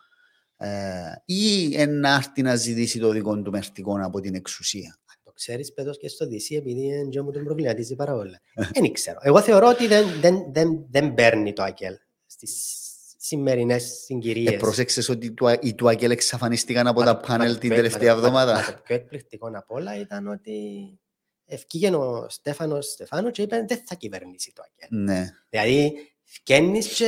ε, ή εν να έρθει να ζητήσει το δικό του μερτικό από την εξουσία; Το ξέρεις παιδός και στο DC επειδή δεν μου τον προβληματίζει πάρα όλα. Δεν ξέρω. Εγώ θεωρώ ότι δεν, δεν, δεν, δεν παίρνει το ΑΚΕΛ στις σημερινές συγκυρίες. Ε, πρόσεξες ότι οι του ΑΚΕΛ εξαφανίστηκαν από τα πάνελ την τελευταία εβδομάδα; Το πιο εκπληκτικό απ' όλα ήταν ότι ευκήγε ο Στέφανος Στεφάνου και είπε δεν θα κυβερνήσει το ΑΚΕΛ. Ναι. Δηλαδή φκένεις και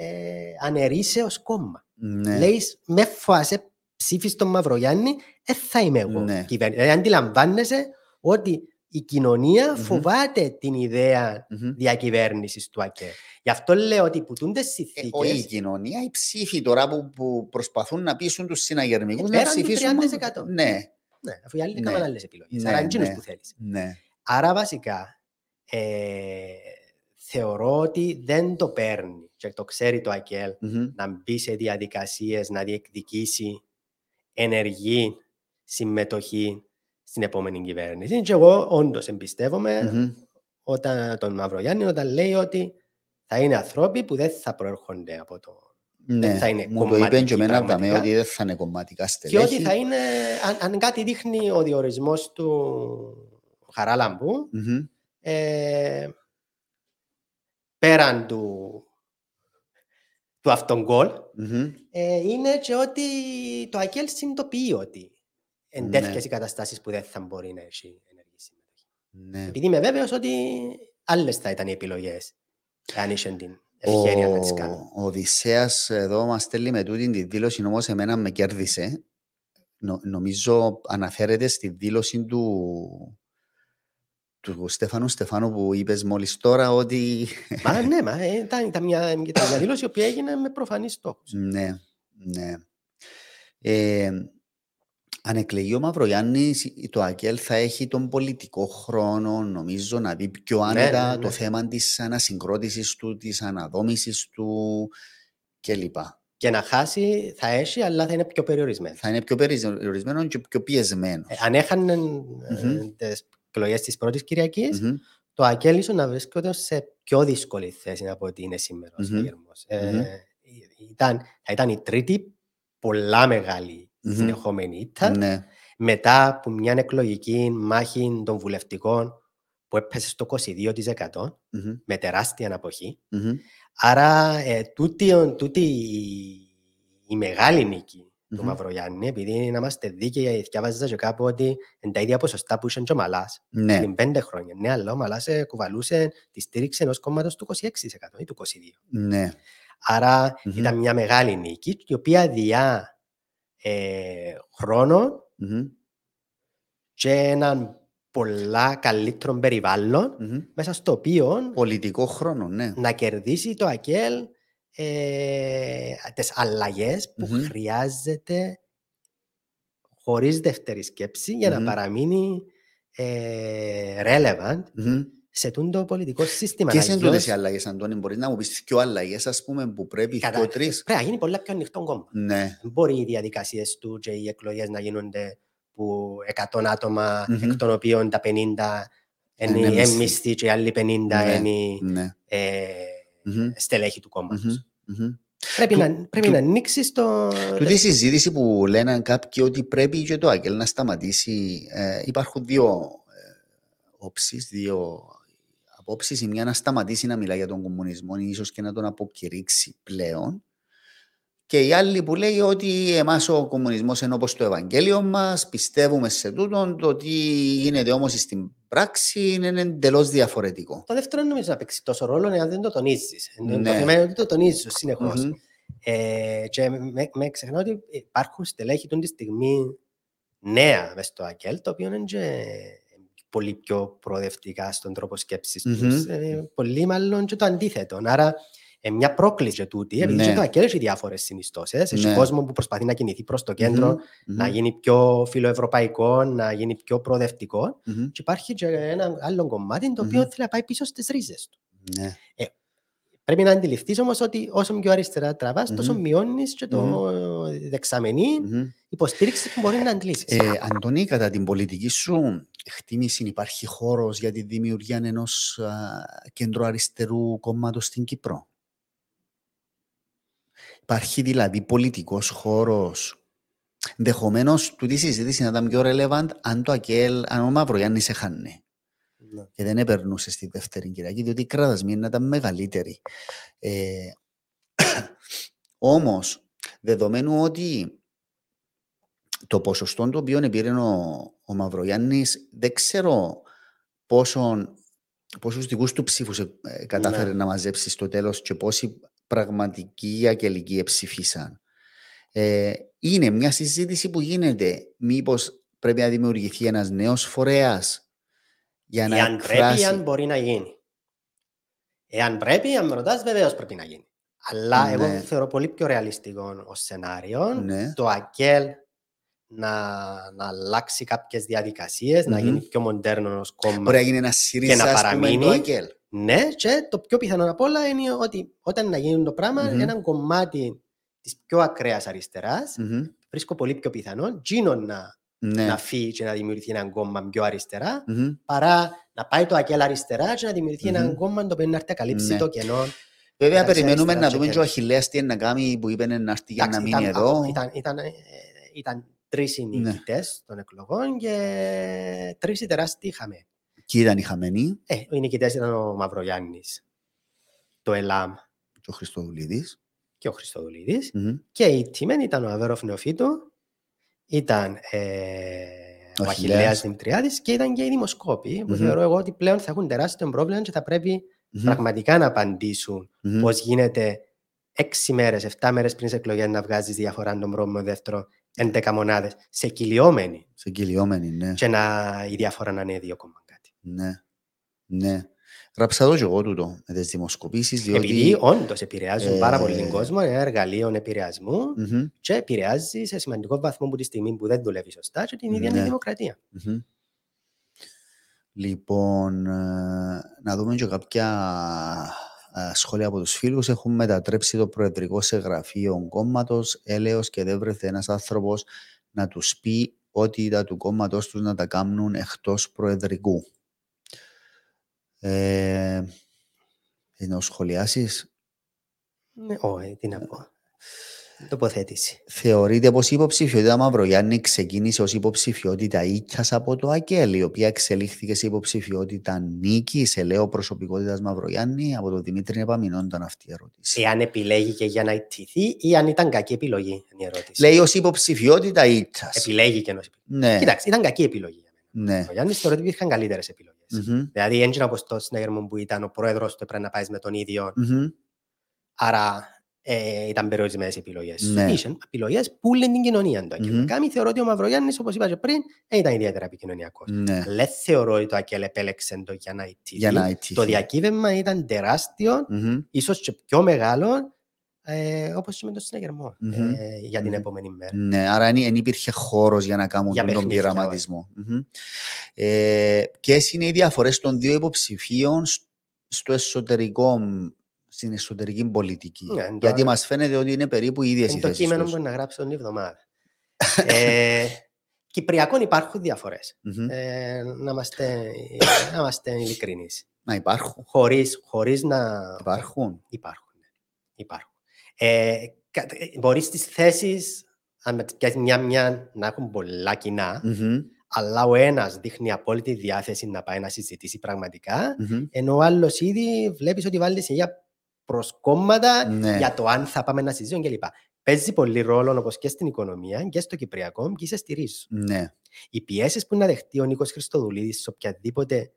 ε, ανερείσαι ως κόμμα. Ναι. Λέεις με φοάσαι ψήφις τον Μαυρογιάννη, δεν θα είμαι εγώ Ναι. κυβέρνηση. Δηλαδή αντιλαμβάνεσαι ότι η κοινωνία Μμμ. φοβάται την ιδέα Μμμ. διακυβέρνησης του ΑΚΕ. Γι' αυτό λέω ότι που τούντες Ε, συνθήκες, όχι η κοινωνία, οι ψήφοι τώρα που, που προσπαθούν να πείσουν τους συναγερμικούς Ε, να πέραν του ψηφίσουν. 30%. Ναι, ναι, αφού οι άλλοι Ναι. έκαναν άλλες επιλογές. Ναι, Άρα είναι εκείνος ναι. που θέλεις. ναι. Άρα βασικά ε, θεωρώ ότι δεν το παίρνει και το ξέρει το ΑΚΕΛ Μμμ. να μπει σε διαδικασίες, να διεκδικήσει ενεργή συμμετοχή στην επόμενη κυβέρνηση. Και εγώ όντως εμπιστεύομαι Μμμ. όταν τον Μαυρογιάννη όταν λέει ότι θα είναι ανθρώποι που δεν θα προέρχονται από το... Ναι, θα είναι μου το είπε κομματική και εμένα τα με πραγματικά. ότι δεν θα είναι κομματικά Και στελέχη. ότι θα είναι, αν, αν κάτι δείχνει ο διορισμός του Χαράλαμπου, Μμμ. ε, πέραν του, του αυτόν γκολ, Μμμ. ε, είναι και ότι το ΑΚΕΛ συνειδητοποιεί ότι εν Ναι. τέτοιες οι καταστάσεις που δεν θα μπορεί να έχει ενεργή συμμετοχή. Ναι. Επειδή είμαι βέβαιος ότι άλλες θα ήταν οι επιλογές αν είχε την ευκαιρία να τις κάνει. Ο, ο Οδυσσέας εδώ μας στέλνει με τούτη τη δήλωση, όμως εμένα με κέρδισε. Νο- νομίζω αναφέρεται στη δήλωση του, του Στέφανου Στεφάνου που είπες μόλις τώρα ότι Μα ναι, μα, ε, ήταν, ήταν, μια, ήταν μια δήλωση η οποία έγινε με προφανείς στόχους. ναι, ναι. Ε, αν εκλεγεί ο Μαυρογιάννης, το ΑΚΕΛ θα έχει τον πολιτικό χρόνο, νομίζω, να δει πιο Ναι, άνετα ναι, ναι. το θέμα της ανασυγκρότησης του, της αναδόμησης του κλπ. Και να χάσει θα έχει, αλλά θα είναι πιο περιορισμένος. Θα είναι πιο περιορισμένος και πιο πιεσμένος. Ε, αν έχανε Μμμ. τις εκλογές της πρώτης Κυριακής, Μμμ. το ΑΚΕΛ ίσως να βρίσκονται σε πιο δύσκολη θέση από ότι είναι σήμερα ο Μμμ. συναγερμός. Ε, Μμμ. ήταν, θα ήταν η τρίτη πολλά μεγάλη Μμμ. συνεχόμενη ήττα Ναι. μετά από μια εκλογική μάχη των βουλευτικών που έπεσε στο 22% Μμμ. με τεράστια αναποχή. Μμμ. Άρα ε, τούτη, τούτη η, η μεγάλη νίκη του Μμμ. Μαυρογιάννη, επειδή να είμαστε δίκαιοι, διάβαζα και κάπου ότι είναι τα ίδια ποσοστά που είχε και ο Μαλάς Ναι. πριν πέντε χρόνια. Ναι, αλλά ο Μαλάς ε, κουβαλούσε τη στήριξη ενός κόμματος του 26% ή του 22%. Ναι. Άρα Μμμ. ήταν μια μεγάλη νίκη, η οποία διά ε, χρόνο Μμμ. και έναν πολλά καλύτερο περιβάλλον, Μμμ. μέσα στο οποίο Πολιτικό χρόνο, ναι. να κερδίσει το ΑΚΕΛ ε, τις αλλαγές που Μμμ. χρειάζεται χωρίς δεύτερη σκέψη για Μμμ. να παραμείνει ε, relevant Μμμ. σε τούτο πολιτικό σύστημα. Ποιες είναι Αλλιώς, τούτες οι αλλαγές, Αντώνη, μπορείς να μου πεις πιο αλλαγές, ας πούμε, που πρέπει, κατα- πιο τρεις; Πρέπει να γίνει πολλά πιο ανοιχτό κόμμα. Ναι. Δεν μπορεί οι διαδικασίες του και οι εκλογές να γίνονται που 100 άτομα, Μμμ. εκ των οποίων τα 50 Είναι είναι μισθοί. μισθοί και οι άλλοι 50 Ναι. είναι Ναι. ε, Μμμ. στελέχη του κόμματος. Μμμ. Μμμ. Πρέπει, Του- να, πρέπει του- να ανοίξει το... Τούτη η συζήτηση που λένε κάποιοι ότι πρέπει και το ΑΚΕΛ να σταματήσει. Ε, υπάρχουν δύο ε, όψεις, δύο απόψεις. Η μια να σταματήσει να μιλά για τον κομμουνισμό, ίσως και να τον αποκηρύξει πλέον. Και η άλλη που λέει ότι εμάς ο κομμουνισμός είναι όπως το Ευαγγέλιο μας, πιστεύουμε σε τούτον, το τι γίνεται όμως στην πράξη είναι εντελώς διαφορετικό. Το δεύτερο δεν νομίζω να παίξει τόσο ρόλο εάν δεν το τονίζεις. Το Ναι. θέμα είναι ότι το τονίζει συνεχώς. Μμμ. Ε, και με, με ξεχνάω ότι υπάρχουν στελέχη του τη στιγμή νέα μες στο ΑΚΕΛ, το οποίο είναι και πολύ πιο προοδευτικά στον τρόπο σκέψης Μμμ. τους. Ε, πολύ μάλλον και το αντίθετο. Άρα, ε, μια πρόκληση και τούτη, επειδή Ναι. και το ΑΚΕΛ έχει διάφορες συνιστώσεις. Έχει Ναι. κόσμο που προσπαθεί να κινηθεί προς το κέντρο, Μμμ. να γίνει πιο φιλοευρωπαϊκό, να γίνει πιο προοδευτικό. Μμμ. Και υπάρχει και ένα άλλο κομμάτι το οποίο Μμμ. θέλει να πάει πίσω στις ρίζες του. Ναι. Πρέπει να αντιληφθείς όμως ότι όσο πιο αριστερά τραβάς, τόσο Μμμ. μειώνεις και το δεξαμενή Μμμ. υποστήριξη που μπορεί να αντλήσεις. Ε, Αντωνή, κατά την πολιτική σου εκτίμηση υπάρχει χώρος για τη δημιουργία ενός α, κέντρου αριστερού κόμματος στην Κύπρο; Υπάρχει δηλαδή πολιτικός χώρος Ενδεχομένως τούτη η συζήτηση να ήταν πιο relevant αν το ΑΚΕΛ, αν ο Μαυρογιάννης έχανε Ναι. και δεν επερνούσε στη δεύτερη Κυριακή, διότι η κράτασμη να ήταν μεγαλύτερη. Ε, Όμως, δεδομένου ότι το ποσοστό το οποίο πήρε ο, ο Μαυρογιάννης, δεν ξέρω πόσον, πόσους δικούς του ψήφους ε, ε, κατάφερε Ναι. να μαζέψει στο τέλος και πόσοι πραγματικοί αγγελικοί εψηφίσαν. Ε, είναι μια συζήτηση που γίνεται. Μήπως πρέπει να δημιουργηθεί ένας νέος φορέας για να Εάν πρέπει, εκφράσει... αν μπορεί να γίνει. Εάν πρέπει, αν με ρωτάς, βεβαίως πρέπει να γίνει. Αλλά εγώ Ναι. θεωρώ πολύ πιο ρεαλιστικό ως σενάριο Ναι. το ΑΚΕΛ να, να αλλάξει κάποιες διαδικασίες, να Μμμ. γίνει πιο μοντέρνος ως κόμμα. Μπορεί να γίνει ένας ΣΥΡΙΖΑ, να ας πούμε, παραμείνει. το ΑΚΕΛ. Ναι, και το πιο πιθανό απ' όλα είναι ότι όταν να γίνει το πράγμα, Μμμ. ένα κομμάτι της πιο ακραίας αριστεράς, Μμμ. βρίσκω πολύ πιο πιθανό, τζίνο να, Ναι. να φύγει και να δημιουργηθεί ένα κόμμα πιο αριστερά, Μμμ. παρά να πάει το ΑΚΕΛ αριστερά και να δημιουργηθεί ένα Μμμ. κόμμα το οποίο να έρθει να καλύψει Ναι. το κενό. Βέβαια, Εντάξει, περιμένουμε αριστερά να δούμε και και ο Αχιλέας τι είναι να κάνει που είπε να έρθει για να Εντάξει, μείνει ήταν- εδώ. Ήταν, ήταν, ε, ήταν τρεις οι Ναι. νικητές των εκλογών και τρεις οι τεράστιοι χαμένοι. Και ήταν οι χαμένοι Ε, οι νικητές ήταν ο Μαυρογιάννης, το ΕΛΑΜ και ο Χριστοδουλίδης. και ο Χριστοδουλίδης Μμμ. και οι τιμένοι ήταν ο Αβέροφ Νεοφίτου, ήταν ε, Ο ο Αχιλλέας. Αχιλέας Δημητριάδης και ήταν και οι δημοσκόποι που Μμμ. θεωρώ εγώ ότι πλέον θα έχουν τεράστιο πρόβλημα και θα πρέπει Μμμ. πραγματικά να απαντήσουν Μμμ. πώς γίνεται έξι μέρες, εφτά μέρες πριν τις εκλογές να βγάζεις διαφορά τον πρώτο με δεύτερο 11 μονάδες σε κυλιόμενη Σε κυλιόμενοι, ναι. και να, η διαφορά να είναι δύο κόμμα κάτι. Ναι. Ναι. Γράψα το και εγώ τούτο με τις δημοσκοπήσεις, διότι... Επειδή όντως επηρεάζουν πάρα πολύ ε, τον κόσμο, είναι ένα εργαλείο επηρεασμού Μμμ. και επηρεάζει σε σημαντικό βαθμό που τη στιγμή που δεν δουλεύει σωστά και την ίδια Ναι. τη δημοκρατία. Μμμ. Λοιπόν, ε, να δούμε και κάποια ε, σχόλια από τους φίλους. Έχουν μετατρέψει το προεδρικό σε γραφείο κόμματος, έλεος και δεν βρεθεί ένας άνθρωπος να τους πει ότι τα του κόμματος τους να τα κάνουν εκτός προεδρικού. Ε, είναι να σχολιάσεις. Ναι, όχι, τι να πω. Τοποθέτηση. Θεωρείται πως η υποψηφιότητα Μαυρογιάννη ξεκίνησε ως υποψηφιότητα Ίκιας από το ΑΚΕΛ, η οποία εξελίχθηκε σε υποψηφιότητα Νίκης, σε λέω προσωπικότητας Μαυρογιάννη, από τον Δημήτρη Επαμεινών ήταν αυτή η ερώτηση. Εάν επιλέγηκε για να ιτηθεί ή αν ήταν κακή επιλογή, είναι η ερώτηση. Λέει ως υποψηφιότητα Ίκιας. Επιλέγηκε ενός Ναι, Κοιτάξτε, ήταν κακή επιλογή για μένα. Ναι. Ο Γιάννης θεωρώ ότι υπήρχαν καλύτερες επιλογές. Μμμ, Δηλαδή, έντυνα όπως το συνέγερμα που ήταν ο πρόεδρος του έπρεπε να πάει με τον ίδιο, μμμ. άρα ε, ήταν περιορισμένες επιλογές. Ναι. Είχαν επιλογές που λένε την κοινωνία του. Μμμ. Κάμι θεωρώ ότι ο Μαυρογιάννης, όπως είπα και πριν, δεν ήταν ιδιαίτερα επικοινωνιακός. Ναι, Αλλά δεν θεωρώ ότι το ΑΚΕΛ επέλεξε το για να ιτηθεί. για να ιτηθεί. Το διακύβευμα ήταν τεράστιο, Μμμ, ίσως και πιο μεγάλο, ε, όπως και με τον συνεγερμό Μμμ. ε, για την Μμμ. επόμενη μέρα. Ναι, άρα δεν υπήρχε χώρος για να κάνουν Για τον παιχνίδια, πειραματισμό. Μμμ. Ε, ποιες είναι οι διαφορές των δύο υποψηφίων σ- στο εσωτερικό, στην εσωτερική πολιτική; Ναι, τώρα- Γιατί μας φαίνεται ότι είναι περίπου οι ίδιες οι Είναι το θέσεις κείμενο τους. που να γράψω την εβδομάδα. ε, Κυπριακών υπάρχουν διαφορές. Μμμ. Ε, να, είμαστε, να είμαστε ειλικρινείς. Να υπάρχουν. Χωρίς, χωρίς να... Υπάρχουν. Υπάρχουν. ναι. υπάρχουν. Ε, κα- ε, μπορείς στις θέσεις, αν με τις πιάσεις μια-μια, να έχουν πολλά κοινά, Μμμ, αλλά ο ένας δείχνει απόλυτη διάθεση να πάει να συζητήσει πραγματικά, μμμ. ενώ ο άλλος ήδη βλέπεις ότι βάλει για προσκόμματα Ναι. για το αν θα πάμε να συζητήσουμε κλπ. Παίζει πολύ ρόλο όπως και στην οικονομία και στο Κυπριακό και σε στηρίζουν. Ναι. Οι πιέσεις που να δεχτεί ο Νίκος Χριστοδουλίδης σε οποιαδήποτε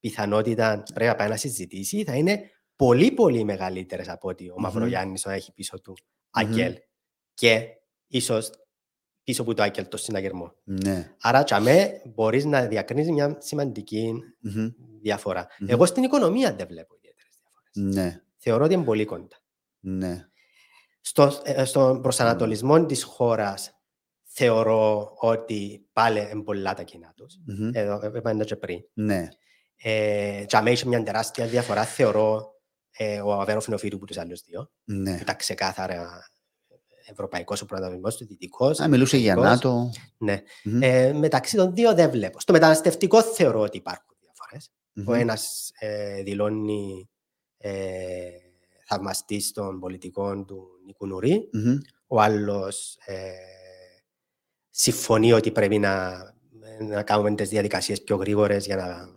πιθανότητα πρέπει να πάει να συζητήσει θα είναι πολύ πολύ μεγαλύτερες από ότι ο Μμμ. Μαυρογιάννης να έχει πίσω του Μμμ. Αγγέλ και ίσως πίσω από το Αγγέλ το συναγερμό. Ναι. Άρα, τσαμέ μπορείς να διακρίνεις μια σημαντική Μμμ. διαφορά. Μμμ. Εγώ στην οικονομία δεν βλέπω ιδιαίτερες διαφορές. Ναι. Θεωρώ ότι είναι πολύ κοντά. Ναι. Στο, ε, στον προσανατολισμό της χώρας θεωρώ ότι πάλι είναι πολλά τα κοινά τους. Μμμ. Εδώ είπαμε και πριν. Ναι. Ε, και αμέσως μια τεράστια διαφορά θεωρώ ε, ο Αβέροφ είναι ο φίλου από τους άλλους δύο. Ναι. Ήταν ξεκάθαρα ευρωπαϊκός ο πρωταθλητής του δυτικός. Α, μιλούσε για δυτικός. ΝΑΤΟ. Ναι. Μμμ. Ε, μεταξύ των δύο δεν βλέπω. Στο μεταναστευτικό θεωρώ ότι υπάρχουν διαφορές. Μμμ. Ο ένας ε, δηλώνει ε, θαυμαστής των πολιτικών του Νίκου Νουρί. Μμμ. Ο άλλος ε, συμφωνεί ότι πρέπει να, να κάνουμε τις διαδικασίες πιο γρήγορες για να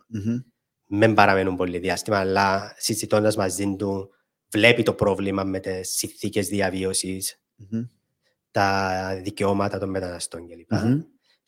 Μμμ. μην παραμένουν πολύ διάστημα, αλλά συζητώντας μαζί του, βλέπει το πρόβλημα με τις συνθήκες διαβίωσης, Μμμ. τα δικαιώματα των μεταναστών κλπ. Μμμ.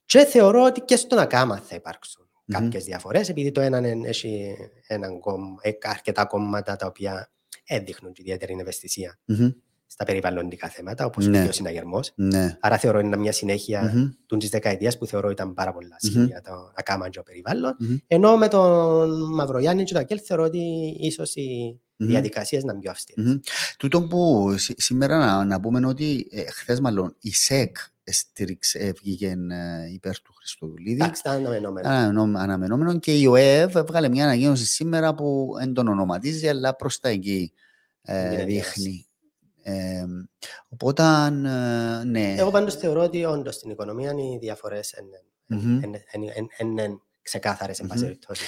Και θεωρώ ότι και στον ΑΚΑΜΑ θα υπάρξουν Μμμ. κάποιες διαφορές, επειδή το ένα είναι- έχει έναν κόμμα, ε, αρκετά κόμματα τα οποία έδειχνουν ιδιαίτερη ευαισθησία Μμμ. Στα περιβαλλοντικά θέματα, όπως Ναι. ο συναγερμό. Ναι. Άρα θεωρώ είναι μια συνέχεια Μμμ. του της δεκαετίας που θεωρώ ήταν πάρα πολλά Μμμ. σχέδια το ΑΚΑΜΑ και το περιβάλλον. Μμμ. Ενώ με τον Μαυρογιάννη και τον Ακέλ θεωρώ ότι ίσως οι Μμμ. διαδικασίες να είναι πιο αυστηρές. Μμμ. Τούτο που σή- σήμερα να, να πούμε ότι ε, χθες μάλλον η ΣΕΚ στήριξε, ε, βγήκε ε, υπέρ του Χριστοδουλίδη. Εντάξει, ήταν αναμενόμενο. Αναμενό- αναμενόμενο και η ΟΕΒ έβγαλε μια ανακοίνωση σήμερα που δεν τον ονοματίζει αλλά προς τα εκεί ε, Είναι δείχνει. Ε, οπότε, ε, ναι. Εγώ πάντως θεωρώ ότι όντως στην οικονομία οι διαφορές Μμμ. είναι ξεκάθαρες, εν πάση Μμμ. περιπτώσει.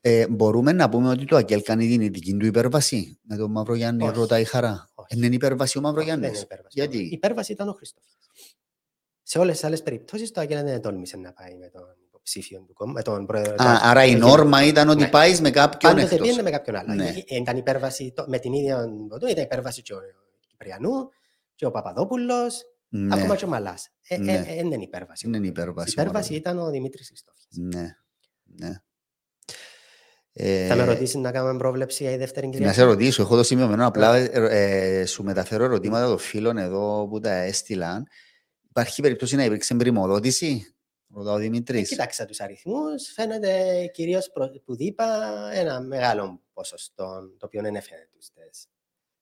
Ε, μπορούμε να πούμε ότι το ΑΚΕΛ κάνει την δική του υπέρβαση με τον Μαυρογιάννη, Όχι. ρωτάει η χαρά. Όχι. Είναι υπέρβαση ο Δεν Μαυρογιάννης. είναι υπέρβαση. Γιατί; Η υπέρβαση ήταν ο Χριστό. Σε όλες τις άλλες περιπτώσεις το Αγγέλα δεν τόλμησε να πάει με τον υποψήφιο του κόμμα, με τον πρόεδρο. τον- Α, άρα η τον- νόρμα ήταν ότι Ναι. πάεις με κάποιον Πάντοτε εκτός. πήγαινε με κάποιον άλλο. Ναι. Ε, Ήταν υπέρβαση το- με την ίδια του, ήταν υπέρβαση και ο Κυπριανού και ο Παπαδόπουλος, Ναι, ακόμα και ο Μαλάς. Ναι. Δεν είναι υπέρβαση. είναι Η υπέρβαση. υπέρβαση ήταν ο Δημήτρης Χριστόφιας. Ναι, ναι. Ε, Θα με ρωτήσεις να κάνουμε πρόβλεψη για η δεύτερη Να Κυριακή. σε ρωτήσω, έχω το σημειωμένο, απλά ε, ε, σου μεταφέρω ερωτήματα των φίλων εδώ που τα έστειλαν. Υπάρχει περίπτωση να υπήρξε πρημοδότηση, ρωτάω ο Ε, Δημήτρης. Κοίταξα τους αριθμούς, φαίνεται κυρίως προ- που είπα ένα μεγάλο ποσοστό, το οποίο δεν φαίνεται στις,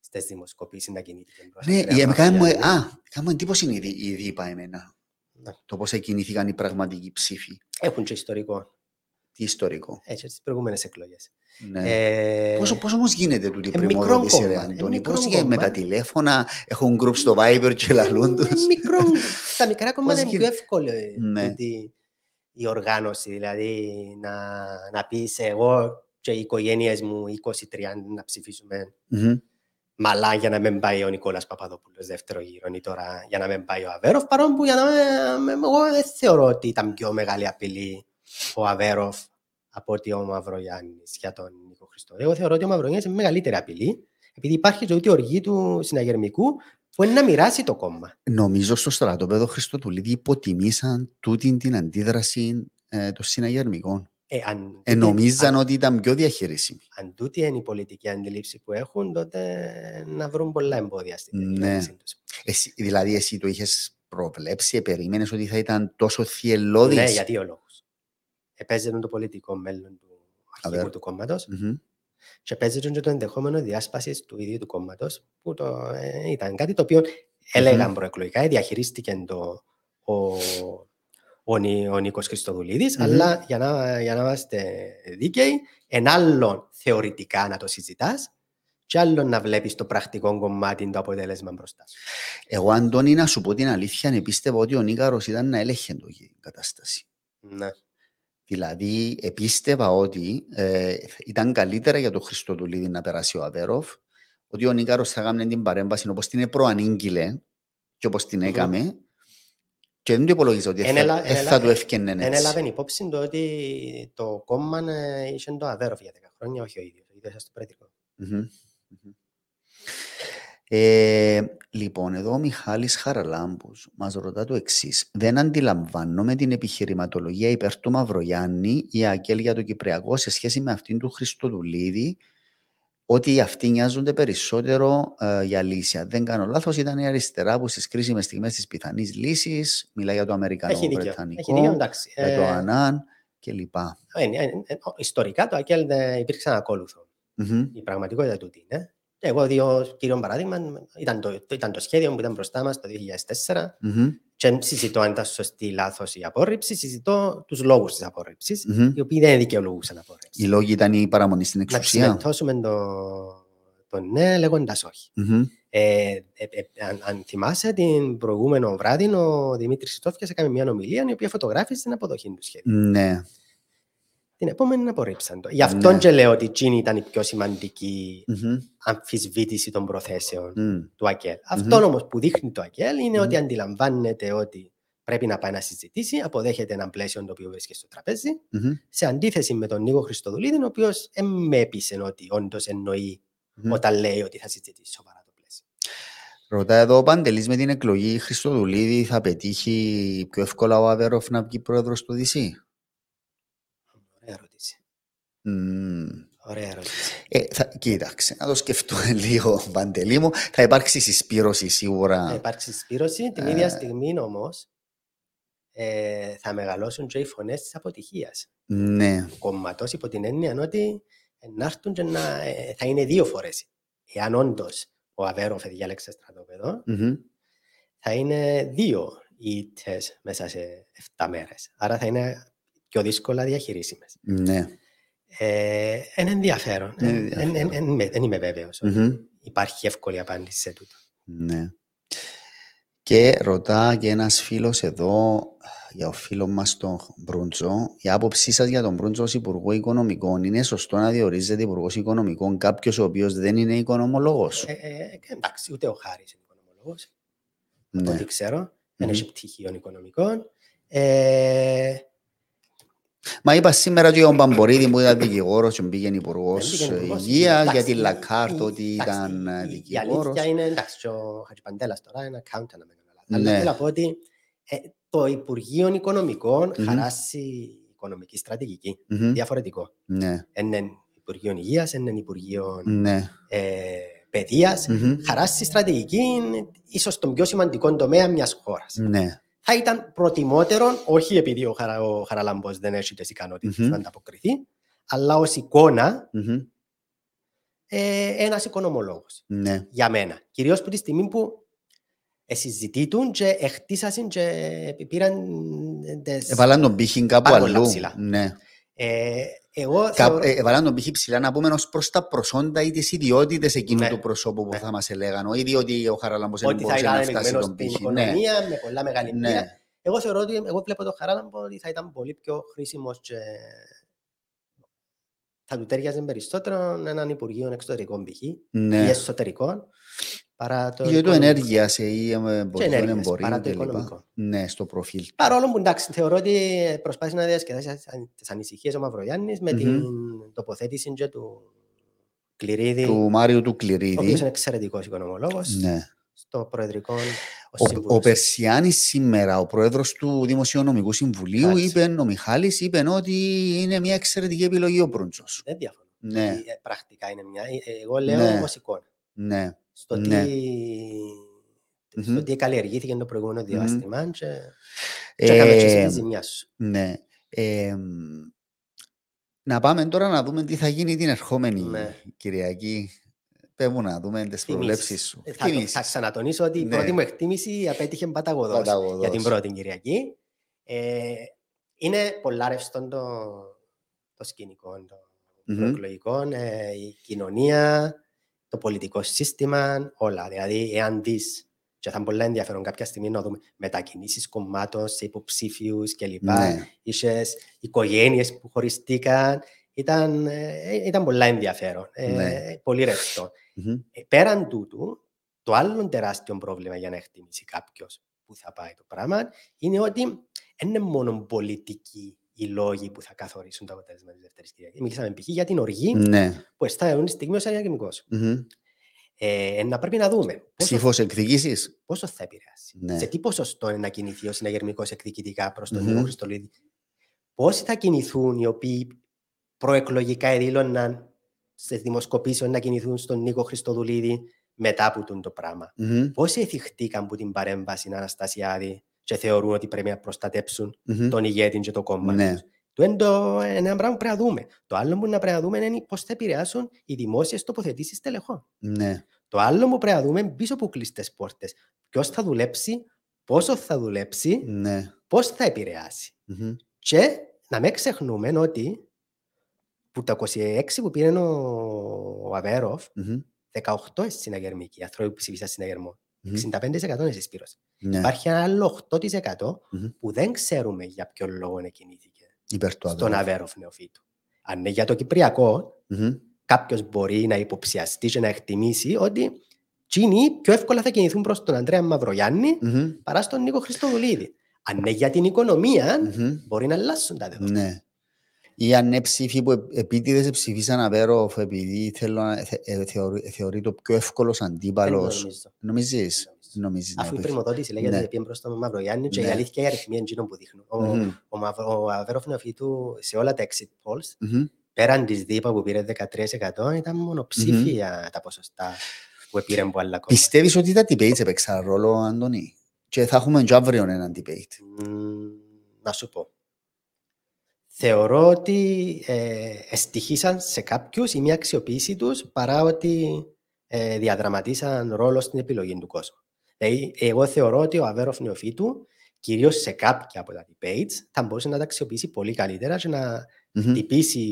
στις δημοσκοπήσεις να κινήθηκε προς Ναι, Ανδρέα η- κάνει μου- Μαυρογιάννη. α, κάνω εντύπωση η, δι- η δίπα εμένα. Ναι. Το πώς εκκινήθηκαν οι πραγματικοί ψήφοι. Έχουν και ιστορικό, Τι ιστορικό. έτσι, στις προηγούμενες εκλογές. Ναι. Ε, Πώς, πώς όμως γίνεται τούτη η ε, μικρό πρημοδότηση, ρε κόμμα, ε, Αντώνη, μικρό πώς γίνεται με κόμμα. τα τηλέφωνα, έχουν group στο Viber και λαλούν ε, τους. μικρό, στα μικρά κόμματα είναι πιο γίνεται. εύκολο ε, Ναι. τούτη η οργάνωση, δηλαδή να, να πεις εγώ και οι οικογένειες μου 20-30 να ψηφίσουμε Μμμ. Μαλά για να μην πάει ο Νικόλας Παπαδόπουλος δεύτερο γύρο ή τώρα για να μην πάει ο Αβέροφ παρόν που για να μην, εγώ δεν θεωρώ ότι ήταν πιο μεγάλη απειλή ο Αβέροφ από ότι ο Μαυρογιάννης για τον Νίκο Χριστό. Εγώ θεωρώ ότι ο Μαυρογιάννης είναι μεγαλύτερη απειλή επειδή υπάρχει και ούτε οργή του συναγερμικού που είναι να μοιράσει το κόμμα. Νομίζω στο στρατόπεδο Χριστοτουλίδη υποτιμήσαν τούτη την αντίδραση ε, των συναγερμικών. Ε, αν, Ε, νομίζαν ότι ήταν πιο διαχειρίσιμη. αν τούτη είναι η πολιτική αντίληψη που έχουν, τότε να βρουν πολλά εμπόδια στην Ναι. κυβέρνηση τους. Εσύ, δηλαδή, εσύ το είχες προβλέψει, περίμενε ότι θα ήταν τόσο θυελώδης; Ναι, για δύο λόγους. Επέζεται το πολιτικό μέλλον του αρχηγού Αβέρ. του κόμματος και παίζεται και το ενδεχόμενο διάσπασης του ίδιου του κόμματος, που το, ε, ήταν κάτι το οποίο έλεγαν προεκλογικά, ε, διαχειρίστηκε το, ο, ο, Νι- ο Νίκος Χριστοδουλίδης, Μμμ. αλλά για να, για να είμαστε δίκαιοι, εν άλλον θεωρητικά να το συζητάς και άλλον να βλέπεις το πρακτικό κομμάτι το αποτέλεσμα μπροστά σου. Εγώ, Αντώνη, να σου πω την αλήθεια, πίστευα ότι ο Νίκαρος ήταν να έλεγχε το η κατάσταση. Ναι. Δηλαδή, επίστευα ότι ε, ήταν καλύτερα για τον Χριστοδουλίδη να περάσει ο Αβέροφ, ότι ο Νίκαρος θα κάνει την παρέμβαση όπως την προανήγγειλε και όπως την Μμμ. έκαμε και δεν το υπολογίζα ότι Εν θα, έλα- ε, εν θα έλα- του έφτιανε Εν έτσι. έλαβε υπόψη το ότι το κόμμα ε, είχε το Αβέροφ για 10 χρόνια, όχι ο ίδιος. Ο ίδιος στο πρέτικο. Μμμ, μμμ. Ε, λοιπόν, εδώ ο Μιχάλης Χαραλάμπους μας ρωτά το εξής. Δεν αντιλαμβάνομαι την επιχειρηματολογία υπέρ του Μαυρογιάννη ή Ακέλ για το Κυπριακό σε σχέση με αυτήν του Χριστοδουλίδη ότι αυτοί νοιάζονται περισσότερο ε, για λύση. Αν δεν κάνω λάθος, ήταν η αριστερά που στις κρίσιμες στιγμές της πιθανής λύσης μιλάει για το Έχει δίκιο. Έχει δίκιο, Αμερικανό-Βρετανικό, εντάξει. για το Ε, Ανάν κλπ. ε, ε, ε, ε, Ιστορικά το ΑΚΕΛ δεν υπήρξε ακόλουθο. Μμμ, Η πραγματικότητα τούτη είναι. Και εγώ δύο κύριο παράδειγμα ήταν το, ήταν το σχέδιο που ήταν μπροστά μας το 2004. μμμ, Και δεν συζητώ αν ήταν σωστή ή λάθος η απόρριψη, συζητώ τους λόγους της απόρριψης, Μμμ. οι οποίοι δεν δικαιολογούσαν απόρριψη. Οι λόγοι ήταν η παραμονή στην Να εξουσία; ψημεντώσουμε το, το ναι λέγοντας όχι. Μμμ. Ε, ε, ε, αν, αν θυμάσαι, την προηγούμενο βράδυ ο Δημήτρης Χριστόφιας έκανε μια ομιλία η οποία φωτογράφησε την αποδοχή του σχέδιου. Ναι. Την επόμενη απορρίψαν το. Γι' αυτό Ναι. και λέω ότι εκείνη ήταν η πιο σημαντική Μμμ. αμφισβήτηση των προθέσεων Μμ. του ΑΚΕΛ. Αυτό όμως που δείχνει το ΑΚΕΛ είναι Μμμ. ότι αντιλαμβάνεται ότι πρέπει να πάει να συζητήσει, αποδέχεται ένα πλαίσιο το οποίο βρίσκεται στο τραπέζι, Μμμ. σε αντίθεση με τον Νίκο Χριστοδουλίδη, ο οποίος με έπεισε ότι όντως εννοεί Μμμ. όταν λέει ότι θα συζητήσει σοβαρά το πλαίσιο. Ρωτά εδώ ο Παντελής με την εκλογή Χριστοδουλίδη θα πετύχει πιο εύκολα ο Αβέροφ να βγει πρόεδρος του ΔΥΣΥ. Ωραία ερώτηση. Μμμ. Ωραία ερώτηση. Ε, θα, κοίταξε, να το σκεφτούμε λίγο, Παντελή μου. Θα υπάρξει συσπήρωση σίγουρα. Θα υπάρξει συσπήρωση. Την Ε. ίδια στιγμή όμως ε, θα μεγαλώσουν και οι φωνές της αποτυχίας Ναι. του κόμματο υπό την έννοια ότι ε, να έρθουν και να, ε, θα είναι δύο φορές. Εάν όντως ο Αβέροφ διάλεξε στρατόπεδο, Μμμ. θα είναι δύο ήττες μέσα σε 7 μέρες. Άρα θα είναι πιο δύσκολα διαχειρίσιμες. Ναι. Ε, είναι ενδιαφέρον. Είναι Ε, ενδιαφέρον. εν- εν- εν είμαι- Δεν είμαι βέβαιος ότι Μμμ. υπάρχει εύκολη απάντηση σε τούτο. Ναι. Και ρωτά και ένας φίλος εδώ για ο φίλος μας τον Μπρούντζο. Η άποψή σας για τον Μπρούντζο ως Υπουργό Οικονομικών είναι σωστό να διορίζεται Υπουργός Οικονομικών κάποιος ο οποίος δεν είναι οικονομολόγος; Ε, ε, και εντάξει, ούτε ο Χάρης είναι οικονομολόγος. Ναι. από ό,τι ξέρω. Δεν Μμμ. έχει πτυχίων οικονομικών. Ε, Μα είπα σήμερα ότι ο Μπαμπορίδη που ήταν δικηγόρος και πήγαινε Υπουργός δεν πήγαινε υπουργός. Υγείας Εντάξει, για την η- Λακάρτ η- ότι εντάξει, ήταν ε, η- Η δικηγόρος. αλήθεια είναι, εντάξει, και ο Χατζηπαντέλας τώρα είναι accountant να μην κάνω λάθος. Ναι. Αλλά θέλω να πω ότι ε, το Υπουργείο Οικονομικών Μμμ. χαράσει οικονομική στρατηγική. Μμμ. Διαφορετικό. Ναι, Είναι Υπουργείο Υγείας, είναι Υπουργείο ναι. ε, Παιδείας. Μμμ. Χαράσει στρατηγική είναι ίσως τον πιο σημαντικό τομέα μιας χώρας. Ναι. Θα ήταν προτιμότερο, όχι επειδή ο, Χαρα, ο Χαραλάμπος δεν έχει τις ικανότητες Μμμ. να ανταποκριθεί, αλλά ως εικόνα Μμμ. ε, ένας οικονομολόγος, Ναι. για μένα. Κυρίως που τη στιγμή που ε, συζητήτουν και εχτίσασαν και πήραν τις... Εβαλάν τον πύχη κάπου Πάρα πολλά αλλού. ψηλά. Ναι. Ε, εγώ Κα- θεωρώ... ε, Εβαλάν τον πύχη ψηλά να πούμε ως προς τα προσόντα ή τις ιδιότητες εκείνου Ναι. του προσώπου που Ναι. θα μας έλεγαν. Όχι διότι ο Χαραλάμπος δεν ότι θα μπορούσε ήταν να φτάσει ενημερωμένος τον στην πύχη. Ναι. οικονομία, με πολλά μεγάλη Ναι. εμπειρία. Εγώ θεωρώ ότι, εγώ βλέπω τον Χαράλαμπο ότι θα ήταν πολύ πιο χρήσιμος και θα του τέριαζε περισσότερο έναν Υπουργείο Εξωτερικών π.χ. ή Ναι. εσωτερικών παρά το Ή το οικονομικό. ενέργειας ή εμπορίου ενέργειας, εμπορίου παρά το κλπ. οικονομικό. Ναι, στο προφίλ. του. Παρόλο που εντάξει, θεωρώ ότι προσπάθησε να διασκεδάσει τις ανησυχίες ο Μαυρογιάννη με Μμμ. την τοποθέτηση και του Κληρίδη, Του Μάριου του ο οποίος Κληρίδη. είναι εξαιρετικός οικονομολόγος, Ναι. στο προεδρικό ως Ο, ο σύμβουλος. Περσιάνης σήμερα, ο πρόεδρος του Δημοσιονομικού Συμβουλίου, Μάλιστα. είπε, ο Μιχάλης είπε ότι είναι μια εξαιρετική επιλογή ο Μπρούντζος. Δεν διαφωνώ. Ναι, Ε, πρακτικά είναι μια. ε, Εγώ λέω Ναι. ως εικόνα. ναι, Στο Ναι. τι, στο Μμμ. τι καλλιεργήθηκε το προηγούμενο Μμμ. διάστημα και, και έκαμε και εσύ Ε, τη ζημιά σου. ναι. Ε, να πάμε τώρα να δούμε τι θα γίνει την ερχόμενη Ναι. Κυριακή. Πες να δούμε τις Θυμίσεις. προβλέψεις σου. Ε, Θα, το- Θυμίσεις. θα ξανατονίσω ότι η Ναι. πρώτη μου εκτίμηση απέτυχε παταγωδός Παταγωδός. για την πρώτη Κυριακή. Ε, είναι πολλά ρευστό το, το σκηνικό, το Μμμ. προεκλογικό, ε, η κοινωνία, το πολιτικό σύστημα, όλα. Δηλαδή, εάν δεις, και θα είναι πολύ ενδιαφέρον κάποια στιγμή να δούμε μετακινήσεις κομμάτων σε υποψήφιους κλπ. Ναι. Είχες οικογένειες που χωριστήκαν. Ήταν, ε, ήταν πολλά ενδιαφέρον. Ε, Ναι. Πολύ ρευστό. Μμμ. Ε, Πέραν τούτου, το άλλο τεράστιο πρόβλημα για να εκτιμήσει κάποιος που θα πάει το πράγμα είναι ότι δεν είναι μόνο πολιτικοί οι λόγοι που θα καθορίσουν το αποτέλεσμα της δεύτερης Κυριακής. Μιλήσαμε π.χ. για την οργή Ναι. που αισθάνεται αυτή τη στιγμή ως ακαδημικό. Μμμ. Ε, να πρέπει να δούμε πόσο, Ψήφος εκδικήσεις; πόσο θα επηρεάσει. Ναι. Σε τι ποσοστό είναι να κινηθεί ο συναγερμικός εκδικητικά προς τον Μμμ. Νίκο Χριστολίδη. Πόσοι θα κινηθούν οι οποίοι προεκλογικά δήλωναν στι δημοσκοπήσει να κινηθούν στον Νίκο Χριστοδουλίδη μετά από τούτο το πράγμα; Μμμ. Πόσοι εθιχτήκαν από την παρέμβαση Αναστασιάδη και θεωρούν ότι πρέπει να προστατέψουν Μμμ. τον ηγέτη και το κόμμα Ναι. τους. Το είναι το- είναι ένα πράγμα που πρέπει να δούμε. Το άλλο που να πρέπει να δούμε είναι πώς θα επηρεάσουν οι δημόσιες τοποθετήσεις τελεχών. Ναι. Το άλλο που πρέπει να δούμε είναι πίσω από κλειστές πόρτες. Ποιος θα δουλέψει πόσο θα δουλέψει, Ναι. πώς θα επηρεάσει. Μμμ. Και να μην ξεχνούμε ότι που τα 26 που πήρε ο Αβέροφ, Μμμ. 18 είναι συναγερμικοί, άνθρωποι που ψήφισαν συναγερμό. Μμμ. 65% είναι συσπήρωση. Ναι. Υπάρχει ένα άλλο 8% Μμμ. που δεν ξέρουμε για ποιον λόγο κινήθηκε Υπέρ του στον Αβέροφ. Αβέροφ νεοφύτου. Αν είναι για το Κυπριακό, Μμμ. κάποιος μπορεί να υποψιαστεί και να εκτιμήσει ότι εκείνοι πιο εύκολα θα κινηθούν προς τον Αντρέα Μαυρογιάννη Μμμ. παρά στον Νίκο Χριστοδουλίδη. Αν είναι για την οικονομία, Μμμ. μπορεί να αλλάσουν τα δεδομένα. Ναι. Ή αν είναι ψήφοι που επίτηδες ψηφίσαν Αβέροφ επειδή θέλω να θε- ε, θεωρεί, θεωρεί το πιο εύκολος Δεν αντίπαλος. νομίζω. Νομίζεις; Νομίζω. Νομίζεις. ναι, Αφού η που- πρημοδότηση λέγεται Ναι. ότι πήγαινε προς τον Μαυρογιάννη και η Ναι. αλήθεια η αριθμή εντύνων που δείχνουν. Ο, Μμμ. ο, Μαυρο- ο Αβέροφ νεοφύτου σε όλα τα exit polls, Μμμ. πέραν της ΔΥΠΑ που πήρε 13% ήταν μονοψήφια τα ποσοστά που πήρε από άλλα κόμματα. Πιστεύεις ότι τα debates έπαιξαν ρόλο, Αντώνη; Και θα έχουμε και αύριο έναν debate. Μμμ, Να σου πω. Θεωρώ ότι ε, εστυχήσαν σε κάποιους η μία αξιοποίηση τους παρά ότι ε, διαδραματίσαν ρόλο στην επιλογή του κόσμου. Δηλαδή, εγώ θεωρώ ότι ο Αβέροφ Νεοφύτου, κυρίως σε κάποια από τα debates, θα μπορούσε να τα αξιοποιήσει πολύ καλύτερα και να Μμμ. τυπήσει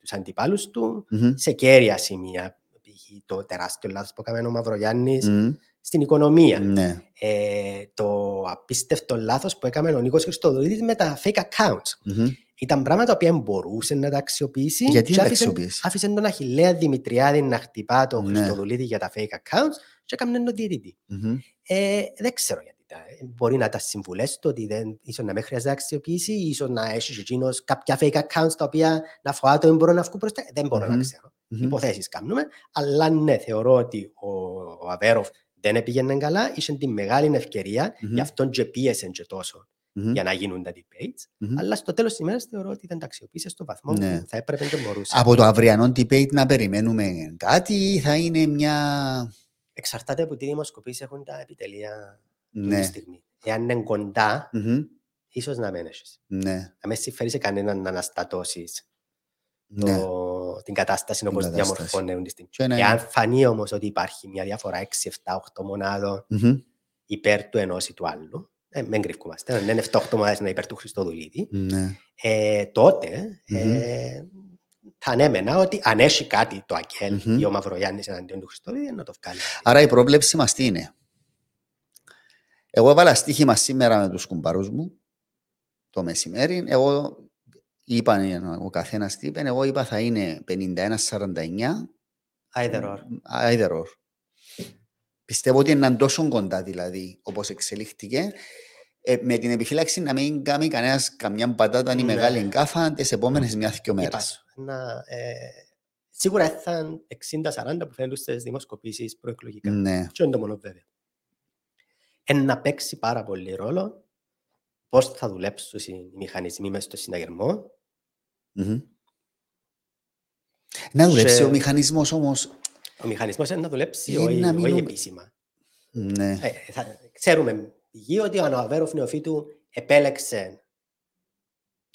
τους αντιπάλους του Μμμ. σε κέρια σημεία. Π.χ. το τεράστιο λάθος που έκανε ο Μαυρογιάννης Μμμ. στην οικονομία. Ναι. Ε, το απίστευτο λάθος που έκανε ο Νίκος Χριστοδουλίδης με τα fake accounts. Μμμ. Ήταν πράγματα που μπορούσε να τα αξιοποιήσει Γιατί και να τα άφησε, αξιοποιήσει; άφησε τον Αχιλέα Δημητριάδη να χτυπά τον Ναι. Χριστοδουλίδη για τα fake accounts και έκανε τον διαιτητή. Μμμ. Ε, δεν ξέρω γιατί. τα- Μπορεί να τα συμβουλές του ότι δεν, ίσως να μην χρειάζεται να αξιοποιήσει, ίσως να έχει και εκείνος κάποια fake accounts τα οποία να φοβάται ότι μπορούν να βγουν μπροστά. Δεν μπορώ να Μμμ. ξέρω. Μμμ. Υποθέσεις κάνουμε. Αλλά ναι, θεωρώ ότι ο, ο Αβέροφ δεν πήγαινε καλά, είχε την μεγάλη ευκαιρία, Μμμ. γι' αυτόν και πίεσε και τόσο Μμμ. για να γίνουν τα debates. Μμμ. Αλλά στο τέλος της ημέρας θεωρώ ότι δεν τα αξιοποίησες στο βαθμό Ναι. που θα έπρεπε και μπορούσες. Από το αυριανό debate να περιμένουμε κάτι ή θα είναι μια... Εξαρτάται από τι δημοσκοπήσεις έχουν τα επιτελεία αυτή τη Ναι. στιγμή. Εάν είναι κοντά, Μμμ. ίσως να μην έχεις. Ναι. Να μην συμφέρει σε κανέναν να αναστατώσεις Ναι. το, την κατάσταση όπως κατάσταση. διαμορφώνουν τη στιγμή. Και να Εάν είναι- φανεί όμως ότι υπάρχει μια διαφορά 6, 7, 8 μονάδων Μμμ. υπέρ του ενός ή του άλλου, ε, μην κρυφκούμαστε, αν είναι 7-8 μονάδες να υπέρ του Χριστοδουλίδη, Ναι. ε, τότε ε, θα ανέμενα ότι αν έχει κάτι το ΑΚΕΛ Μμμ. ή ο Μαυρογιάννης εναντίον του Χριστοδουλίδη να το βγάλει. Άρα η πρόβλεψη μας τι είναι; Εγώ έβαλα στοίχημα σήμερα με τους κουμπαρούς μου το μεσημέρι. Εγώ είπα, ο καθένας τι είπε, εγώ είπα θα είναι 51-49 Either or. Either or. Πιστεύω ότι είναι τόσο κοντά δηλαδή, όπως εξελίχθηκε, ε, με την επιφύλαξη να μην κάνει κανένας καμιά πατάτα ή Ναι. μεγάλη εγκάφα τις επόμενες μια-δυο Είπα μέρες. σου, να, ε, σίγουρα θα είναι 60-40 που φαίνονται στις δημοσκοπήσεις προεκλογικά. Ναι. Και είναι το μόνο βέβαιο. Εν να παίξει πάρα πολύ ρόλο πώς θα δουλέψουν οι μηχανισμοί μέσα στο συναγερμό. Μμμ. Να δουλέψει Και- ο μηχανισμός όμως. Ο μηχανισμός είναι να δουλέψει Ε, όχι, να όχι μείνουμε- επίσημα. Ναι. Ε, θα, ξέρουμε πηγή ότι ο Αναβέροφ Νεοφύτου επέλεξε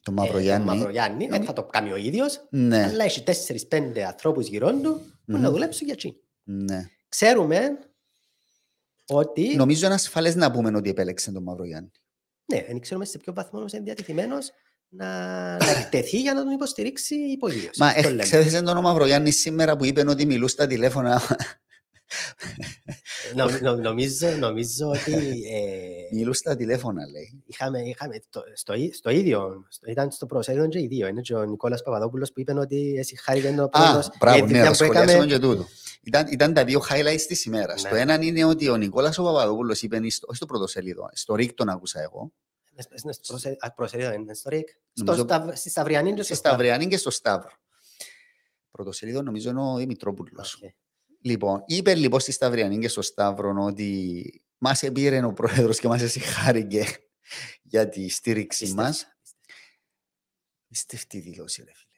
Το ε, Μαυρογιάννη. τον Μαυρογιάννη, Ε, δεν θα το κάνει ο ίδιος, Ναι. αλλά έχει 4-5 ανθρώπους γύρω του που Μμμ. να δουλέψουν για εκεί. ναι. Ξέρουμε ότι Νομίζω είναι ασφαλές να πούμε ότι επέλεξε τον Μαυρογιάννη. ναι, δεν ξέρουμε σε ποιο βαθμό είναι διατεθειμένος να, να εκτεθεί για να τον υποστηρίξει υπογείως. Μα Αυτό λέμε. εξέθεσε τον ο Μαυρογιάννη σήμερα που είπε ότι μιλούν στα τηλέφωνα. Νο- νο- νομίζω, νομίζω ότι ε, μιλούν στα τηλέφωνα λέει. είχαμε, είχαμε το, στο, ί- στο ίδιο, στο, ήταν στο προσέδιο και οι δύο. Είναι και ο Νικόλας Παπαδόπουλος που είπε ότι εσύ χάρηκε ο Α, πρόεδρος για μπράβο, τη ναι, δουλειά το που σχολιάσαμε έκαμε. και τούτο. Ήταν, ήταν τα δύο highlights της ημέρας. Ναι. Το ένα είναι ότι ο Νικόλας ο Παπαδόπουλος είπε, στο- όχι στο πρώτο σελίδο, στο ρίκτο τον άκουσα εγώ, Είναι στο προσε- ας, προσέδιο, είναι στο ΡΙΚ. Στο Νομίζω- Σταβ- Στη Σταυριανή και στη στο Σταυ- Σταυριανή και στο Σταύρο. Πρώτο σελίδο νομίζω είναι ο Δημητρόπουλος. Οκ. Λοιπόν, είπε λοιπόν στη Σταυριανή και στο Σταύρο ότι μας επήρε ο πρόεδρος και μας εσυχάρηκε για τη στήριξη Πίστευτα, μας. πίστευτα. Πιστευτή δήλωση, ρε φίλε.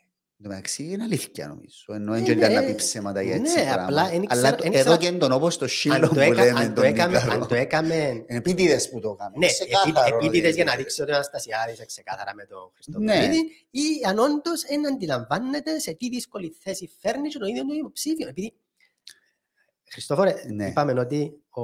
Εν τω μεταξύ είναι αλήθεια νομίζω. Ενώ Ε, δεν ήταν να ναι, πει ψέματα για ναι, έτσι απλά πράγμα. εν Αλλά ξέρω- το- εν εδώ ξέρω- και τον όπως το σύλλο Αν που το έκα- λέμε αν το τον έκαμε- Νικαρό. αν το έκαμε Είναι επίτηδες που το έκαμε. Ναι, Ξεκάθαρο, επί- επίτηδες για να δηλαδή. δείξει ότι ο Αναστασιάδης είναι ξεκάθαρα με τον Ναι. Χριστοδουλίδη ή αν όντως δεν αντιλαμβάνεται σε τι δύσκολη θέση φέρνει και το ίδιο το υποψήφιο. Επειδή, Χριστόφορε, Ναι. είπαμε ότι ο,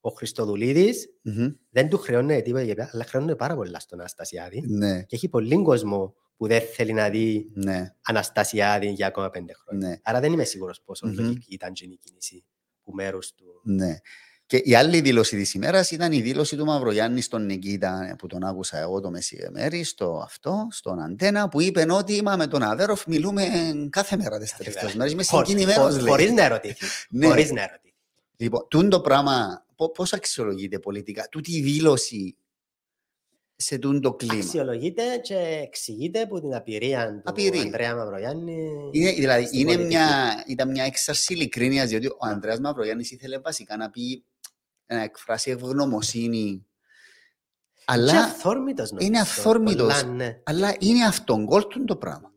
ο Χριστοδουλίδης Μμμ. δεν του χρεώνει τίποτα, για- αλλά χρεώνει πάρα πολλά στον Αναστασιάδη. Ναι, Και έχει πολύ κόσμο που δεν θέλει να δει ναι, Αναστασιάδη για ακόμα πέντε χρόνια. ναι. Άρα δεν είμαι σίγουρος πόσο Μμμ. λογική ήταν και η κίνηση που μέρους του. Ναι. Και η άλλη δήλωση της ημέρας ήταν η δήλωση του Μαυρογιάννη στον Νικήτα που τον άκουσα εγώ το μεσημέρι στο αυτό, στον Αντένα που είπε ότι «Μα με τον Αβέροφ μιλούμε κάθε μέρα τις τελευταίες μέρες. Είμαι Χω- συγκινημένος χω- λέει. Χωρίς να ερωτηθεί. Ναι. Χωρίς να ερωτηθεί. Λοιπόν, τούν το πράγμα πο- πώς αξιολογείται πολιτικά, τούτη η δήλωση σε τούν το κλίμα. Αξιολογείται και εξηγείται από την απειρία του Απειρία. Ανδρέα Μαυρογιάννη. Είναι, δηλαδή, στην είναι πολιτική. μια, ήταν μια έξαρση ειλικρίνειας, διότι ο Ανδρέας Μαυρογιάννης ήθελε βασικά να πει, να εκφράσει ευγνωμοσύνη. Και Αλλά, αυθόρμητος νομίζω. είναι αυθόρμητος. Πολλά, ναι. αλλά είναι αυτόν γκολ του το πράγμα.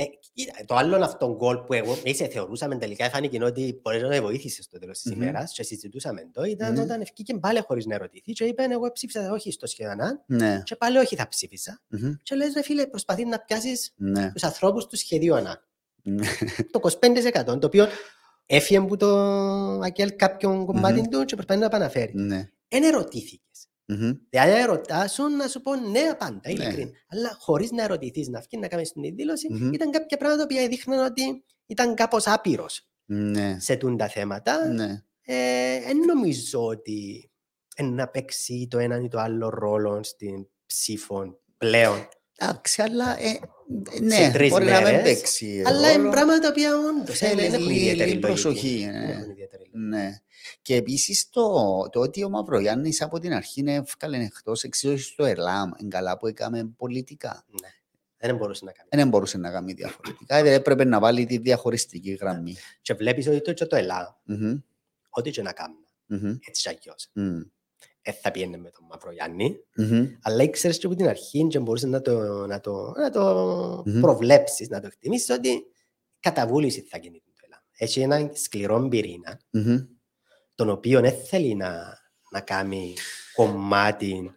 Ναι. Ε, κοίτα, το άλλο αυτόν γκολ που εγώ εμείς θεωρούσαμε τελικά φάνηκε ότι μπορεί να με βοήθησες στο τέλος της Μμμ. ημέρας και συζητούσαμε το ήταν Ναι. όταν ευκήκε πάλι χωρίς να ερωτηθεί και είπε εγώ ψήφισα όχι στο σχεδόν Α Ναι. και πάλι όχι θα ψήφισα Μμμ. και λες ρε φίλε προσπαθεί να πιάσεις Ναι. τους ανθρώπους του σχεδίου Α Ναι. το 25% το οποίο έφυγε από το ΑΚΕΛ κάποιον κομμάτι του και προσπαθεί να επαναφέρει. Ναι. Εν ερωτήθηκες. Μμμ. Δηλαδή, αν ερωτάσουν να σου πω ναι, απάντα, Ναι. ειλικρινά. Αλλά χωρίς να ερωτηθείς, να βγει να κάνει την δήλωση, Μμμ. ήταν κάποια πράγματα που δείχναν ότι ήταν κάπως άπειρος Ναι. σε τούν τα θέματα. Ναι. Ε, εν νομίζω ότι εν να παίξει το έναν ή το άλλο ρόλο στην ψήφο πλέον. Εντάξει, αλλά ε, Σε ναι, τρεις μπορεί να μην μέρες, παίξει Αλλά ρόλο. είναι πράγματα τα οποία όντως Θέλει δεν έχουν λίγη- ιδιαίτερη λίγη λογική. προσοχή, Δεν ναι. έχουν ιδιαίτερη λογική. Ναι. Και επίσης το, το ότι ο Μαυρογιάννης από την αρχή είναι εύκολο εκτός εξίσωση στο ΕΛΑΜ, είναι καλά που έκαμε πολιτικά. Ναι. Δεν μπορούσε να κάνει. Δεν μπορούσε να κάνει διαφορετικά, δηλαδή έπρεπε να βάλει τη διαχωριστική γραμμή. Και βλέπεις ότι το, και το Ελλάδα, Μμμ, ό,τι και να κάνουν, μμμ, έτσι κι αλλιώς, μμ, δεν θα πιένε με τον Μαυρογιάννη. μμμ, Αλλά ήξερες και από την αρχή και μπορούσες να το, να το, να το Μμμ. προβλέψεις, να το εκτιμήσεις ότι καταβούληση θα γίνει το Ελλάδα. Έχει έναν σκληρό πυρήνα, μμμ. τον οποίο δεν θέλει να, να κάνει κομμάτι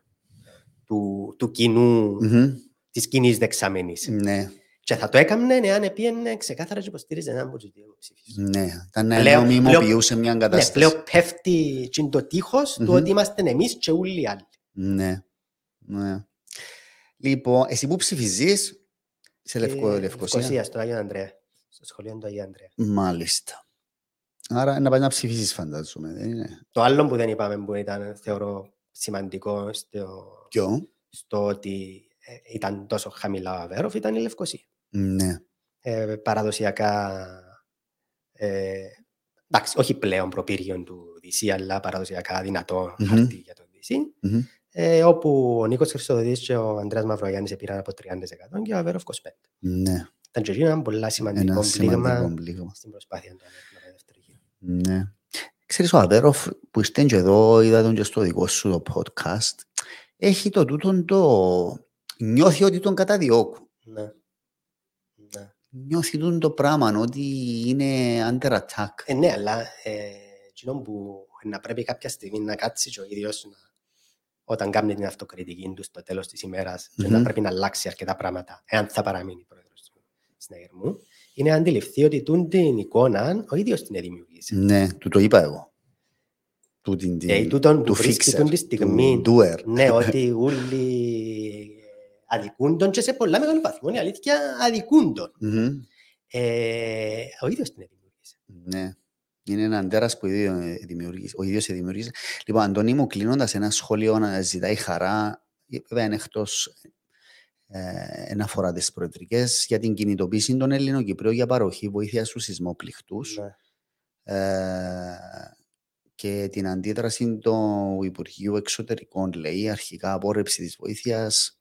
του, του κοινού, Μμμ. της κοινής δεξαμενής. Ναι, Και θα το έκαμνε εάν επίενε ξεκάθαρα και υποστήριζε έναν από τους δύο υποψήφιους. ναι. Ήταν να Πλέον- νομιμοποιούσε μια Ναι, κατάσταση. πλέον πέφτει και είναι το τείχος του Μμμ. ότι είμαστε εμείς και όλοι οι άλλοι. Ναι. ναι. Λοιπόν, εσύ που ψηφίζεις σε Λευκο, Ε, Λευκοσίας. Λευκοσία, στο Άγιο Ανδρέα. Στο σχολείο του Αγίου Ανδρέα. Μάλιστα. Άρα να πάει να ψηφίσεις φαντάζομαι, δεν είναι. Το άλλο που δεν είπαμε που ήταν θεωρώ σημαντικό στο, Ποιο; στο ότι ε, ήταν τόσο χαμηλά ο Αβέροφ ήταν η Λευκοσία. Ναι. Ε, παραδοσιακά, ε, εντάξει, όχι πλέον προπύργιο του DC, αλλά παραδοσιακά δυνατό Μμμ. χαρτί για το DC, Μμμ. ε, όπου ο Νίκος Χρυσοδοτής και ο Ανδρέας Μαυρογιάννης πήραν από 30% και ο Αβέροφ 25%. Ναι. Ήταν και εκείνο ένα πολύ σημαντικό Ένα σημαντικό πλήγμα πλήγμα. στην προσπάθεια του Αβέροφ να πάει δεύτερο γύρο. Ναι. Ξέρεις, ο Αβέροφ που είστε και εδώ, είδα τον και στο δικό σου το podcast, έχει το τούτον το... Νιώθει ότι τον καταδιώκουν. Ναι. Ναι. Νιώθει τούτον το πράγμα, ότι είναι under attack. Ε, ναι, αλλά ε, εκείνο που να πρέπει κάποια στιγμή να κάτσει και ο ίδιος να, όταν κάνει την αυτοκριτική του στο τέλος της ημέρας και να Μμμ. πρέπει να αλλάξει αρκετά πράγματα, εάν θα παραμείνει πρόεδρος του συναγερμού, είναι να αντιληφθεί ότι τούν την εικόνα ο ίδιος την δημιουργήσει. Ναι, του το είπα εγώ. Του την, Ε, την, τούτον που του βρίσκει fixer, τούν τη στιγμή, του doer. ναι, ότι όλοι αδικούν τον και σε πολλά μεγάλο βαθμό, είναι αλήθεια, αδικούν τον. Μμμ. Ε, ο ίδιος την δημιουργήσει. Ναι. Είναι ένα τέρας που ίδιο, ε, δημιουργήσε- ο ίδιος δημιουργήσε. Λοιπόν, Αντώνη μου, κλείνοντας ένα σχόλιο να ζητάει χαρά, ε, βέβαια είναι εκτός ε, εν αφορά τις προεδρικές, για την κινητοποίηση των Ελληνοκυπρίων για παροχή βοήθειας στους σεισμόπληκτους Ναι. ε, και την αντίδραση του Υπουργείου Εξωτερικών, λέει, αρχικά απόρρεψη της βοήθειας.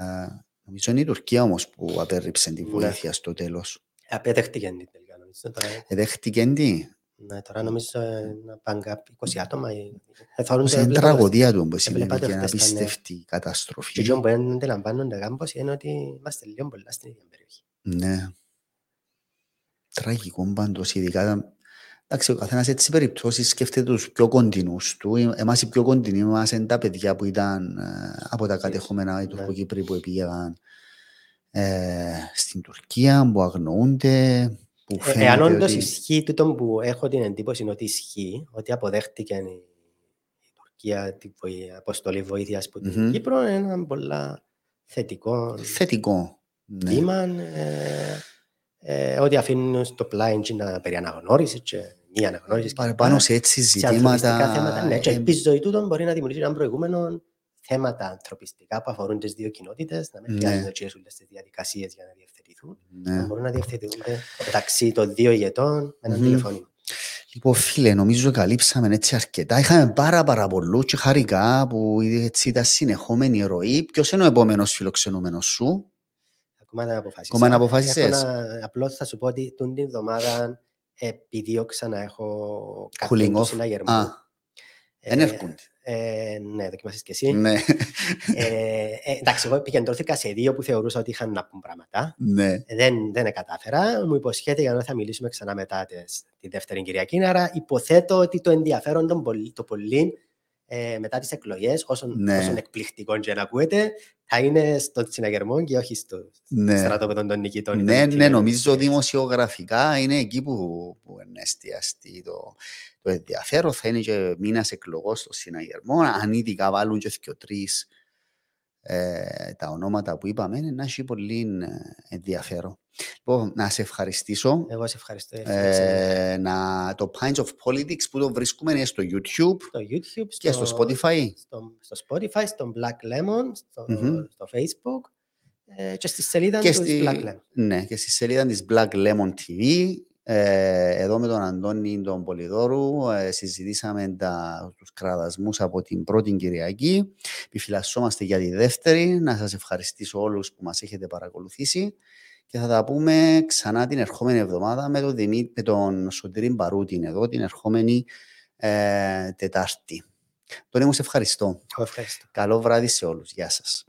Ε, νομίζω είναι η Τουρκία όμως που απέρριψε τη Ναι. βοήθεια στο τέλος. Απέτεχτηκε την τελικά, νομίζω. Τώρα, Εδέχτηκε τι. ναι, τώρα νομίζω ε, να πάνε κάποιοι 20 άτομα. ε, ε, θεωρούνται- Είναι βλέπω- τραγωδία του όπως έβλεπα είναι το και χτες τα νέα. απίστευτη Και καταστροφή. εκείνο που δεν αντιλαμβάνονται κάμπος είναι ότι είμαστε λίγο πολλά στην ίδια περιοχή. Ναι. Τραγικό πάντως, ειδικά Εντάξει, ο καθένας έτσι περιπτώσεις σκέφτεται τους πιο κοντινούς του. Ε, Εμάς οι πιο κοντινοί μας είναι τα παιδιά που ήταν ε, από τα κατεχόμενα οι Ναι. Τουρκοκύπροι που πήγαν ε, στην Τουρκία, που αγνοούνται. που Ε, φαίνεται Εάν όντως ότι... ισχύει τούτο που έχω την εντύπωση ότι ισχύει, ότι αποδέχτηκε η η Τουρκία την βοη- αποστολή βοήθειας που την Μμμ. Κύπρο, είναι ένα πολλά θετικό Θετικό. Ναι. βήμα. ε, ε, ότι αφήνουν στο πλάι και να περί αναγνώριση και μη αναγνώριση. Παραπάνω σε έτσι σε ανθρωπιστικά ζητήματα. θέματα. Ναι, και ε, η ζωή τούτων μπορεί να δημιουργήσει ένα προηγούμενο θέματα ανθρωπιστικά που αφορούν τις δύο κοινότητες, να μην Ναι. χρειάζονται και όλες τις διαδικασίες για να διευθετηθούν. ναι. Να μπορούν να διευθετούνται μεταξύ των δύο ηγετών με ένα Μμμ. τηλεφώνημα. Λοιπόν, φίλε, νομίζω καλύψαμε έτσι αρκετά. Είχαμε πάρα πάρα πολλούς και χαρικά που έτσι ήταν συνεχόμενη ροή. Ποιος είναι ο επόμενος φιλοξενούμενος σου, Ακόμα δεν αποφάσισα. Ακόμα δεν αποφάσισες; Έχω να- Απλώς θα σου πω ότι τούν την εβδομάδα επιδίωξα να έχω Cooling κάποιον του off. συναγερμού. Α, Ε, δεν έρχονται. ε, ναι, δοκιμάσεις και εσύ. Ναι, Ε, ε, εντάξει, εγώ επικεντρώθηκα σε δύο που θεωρούσα ότι είχαν να πούν πράγματα. ναι. Ε, Δεν, δεν κατάφερα. Μου υποσχέθηκε για να θα μιλήσουμε ξανά μετά τις, τη δεύτερη Κυριακή. Άρα υποθέτω ότι το ενδιαφέρον των πολυ- το πολύ ε, μετά τις εκλογές, όσον, Ναι. όσον εκπληκτικό και να ακούετε, θα είναι στον συναγερμό και όχι στο ναι. στρατόπεδο των νικητών. ή των Ναι, ναι, νικημένων. νομίζω δημοσιογραφικά είναι εκεί που, που είναι εστιαστεί το, το ενδιαφέρον. Θα είναι και μήνας εκλογός στο συναγερμό. Αν ειδικά βάλουν και δύο τρεις ε, τα ονόματα που είπαμε, να έχει πολύ ε, ενδιαφέρον. Λοιπόν, να σε ευχαριστήσω. Εγώ σε ευχαριστώ. Φέληξε. Ε, να, το Pints of Politics που το βρίσκουμε είναι στο YouTube στο YouTube, και στο Spotify. στο, στο Spotify, στο Black Lemon, στο, Μμμ. στο Facebook ε, και στη σελίδα Και του στη, Black Lemon. ναι, και στη σελίδα της Black Lemon TV. Ε, εδώ με τον Αντώνη τον Πολυδόρου ε, συζητήσαμε τα, τους κραδασμούς από την πρώτη Κυριακή. Επιφυλασσόμαστε για τη δεύτερη. Να σας ευχαριστήσω όλους που μας έχετε παρακολουθήσει και θα τα πούμε ξανά την ερχόμενη εβδομάδα με τον, Δημή, με τον Σωτήρη Μπαρούτιν εδώ την ερχόμενη ε, Τετάρτη. Τον σε ευχαριστώ. Εγώ ευχαριστώ. Καλό βράδυ σε όλους. Γεια σας.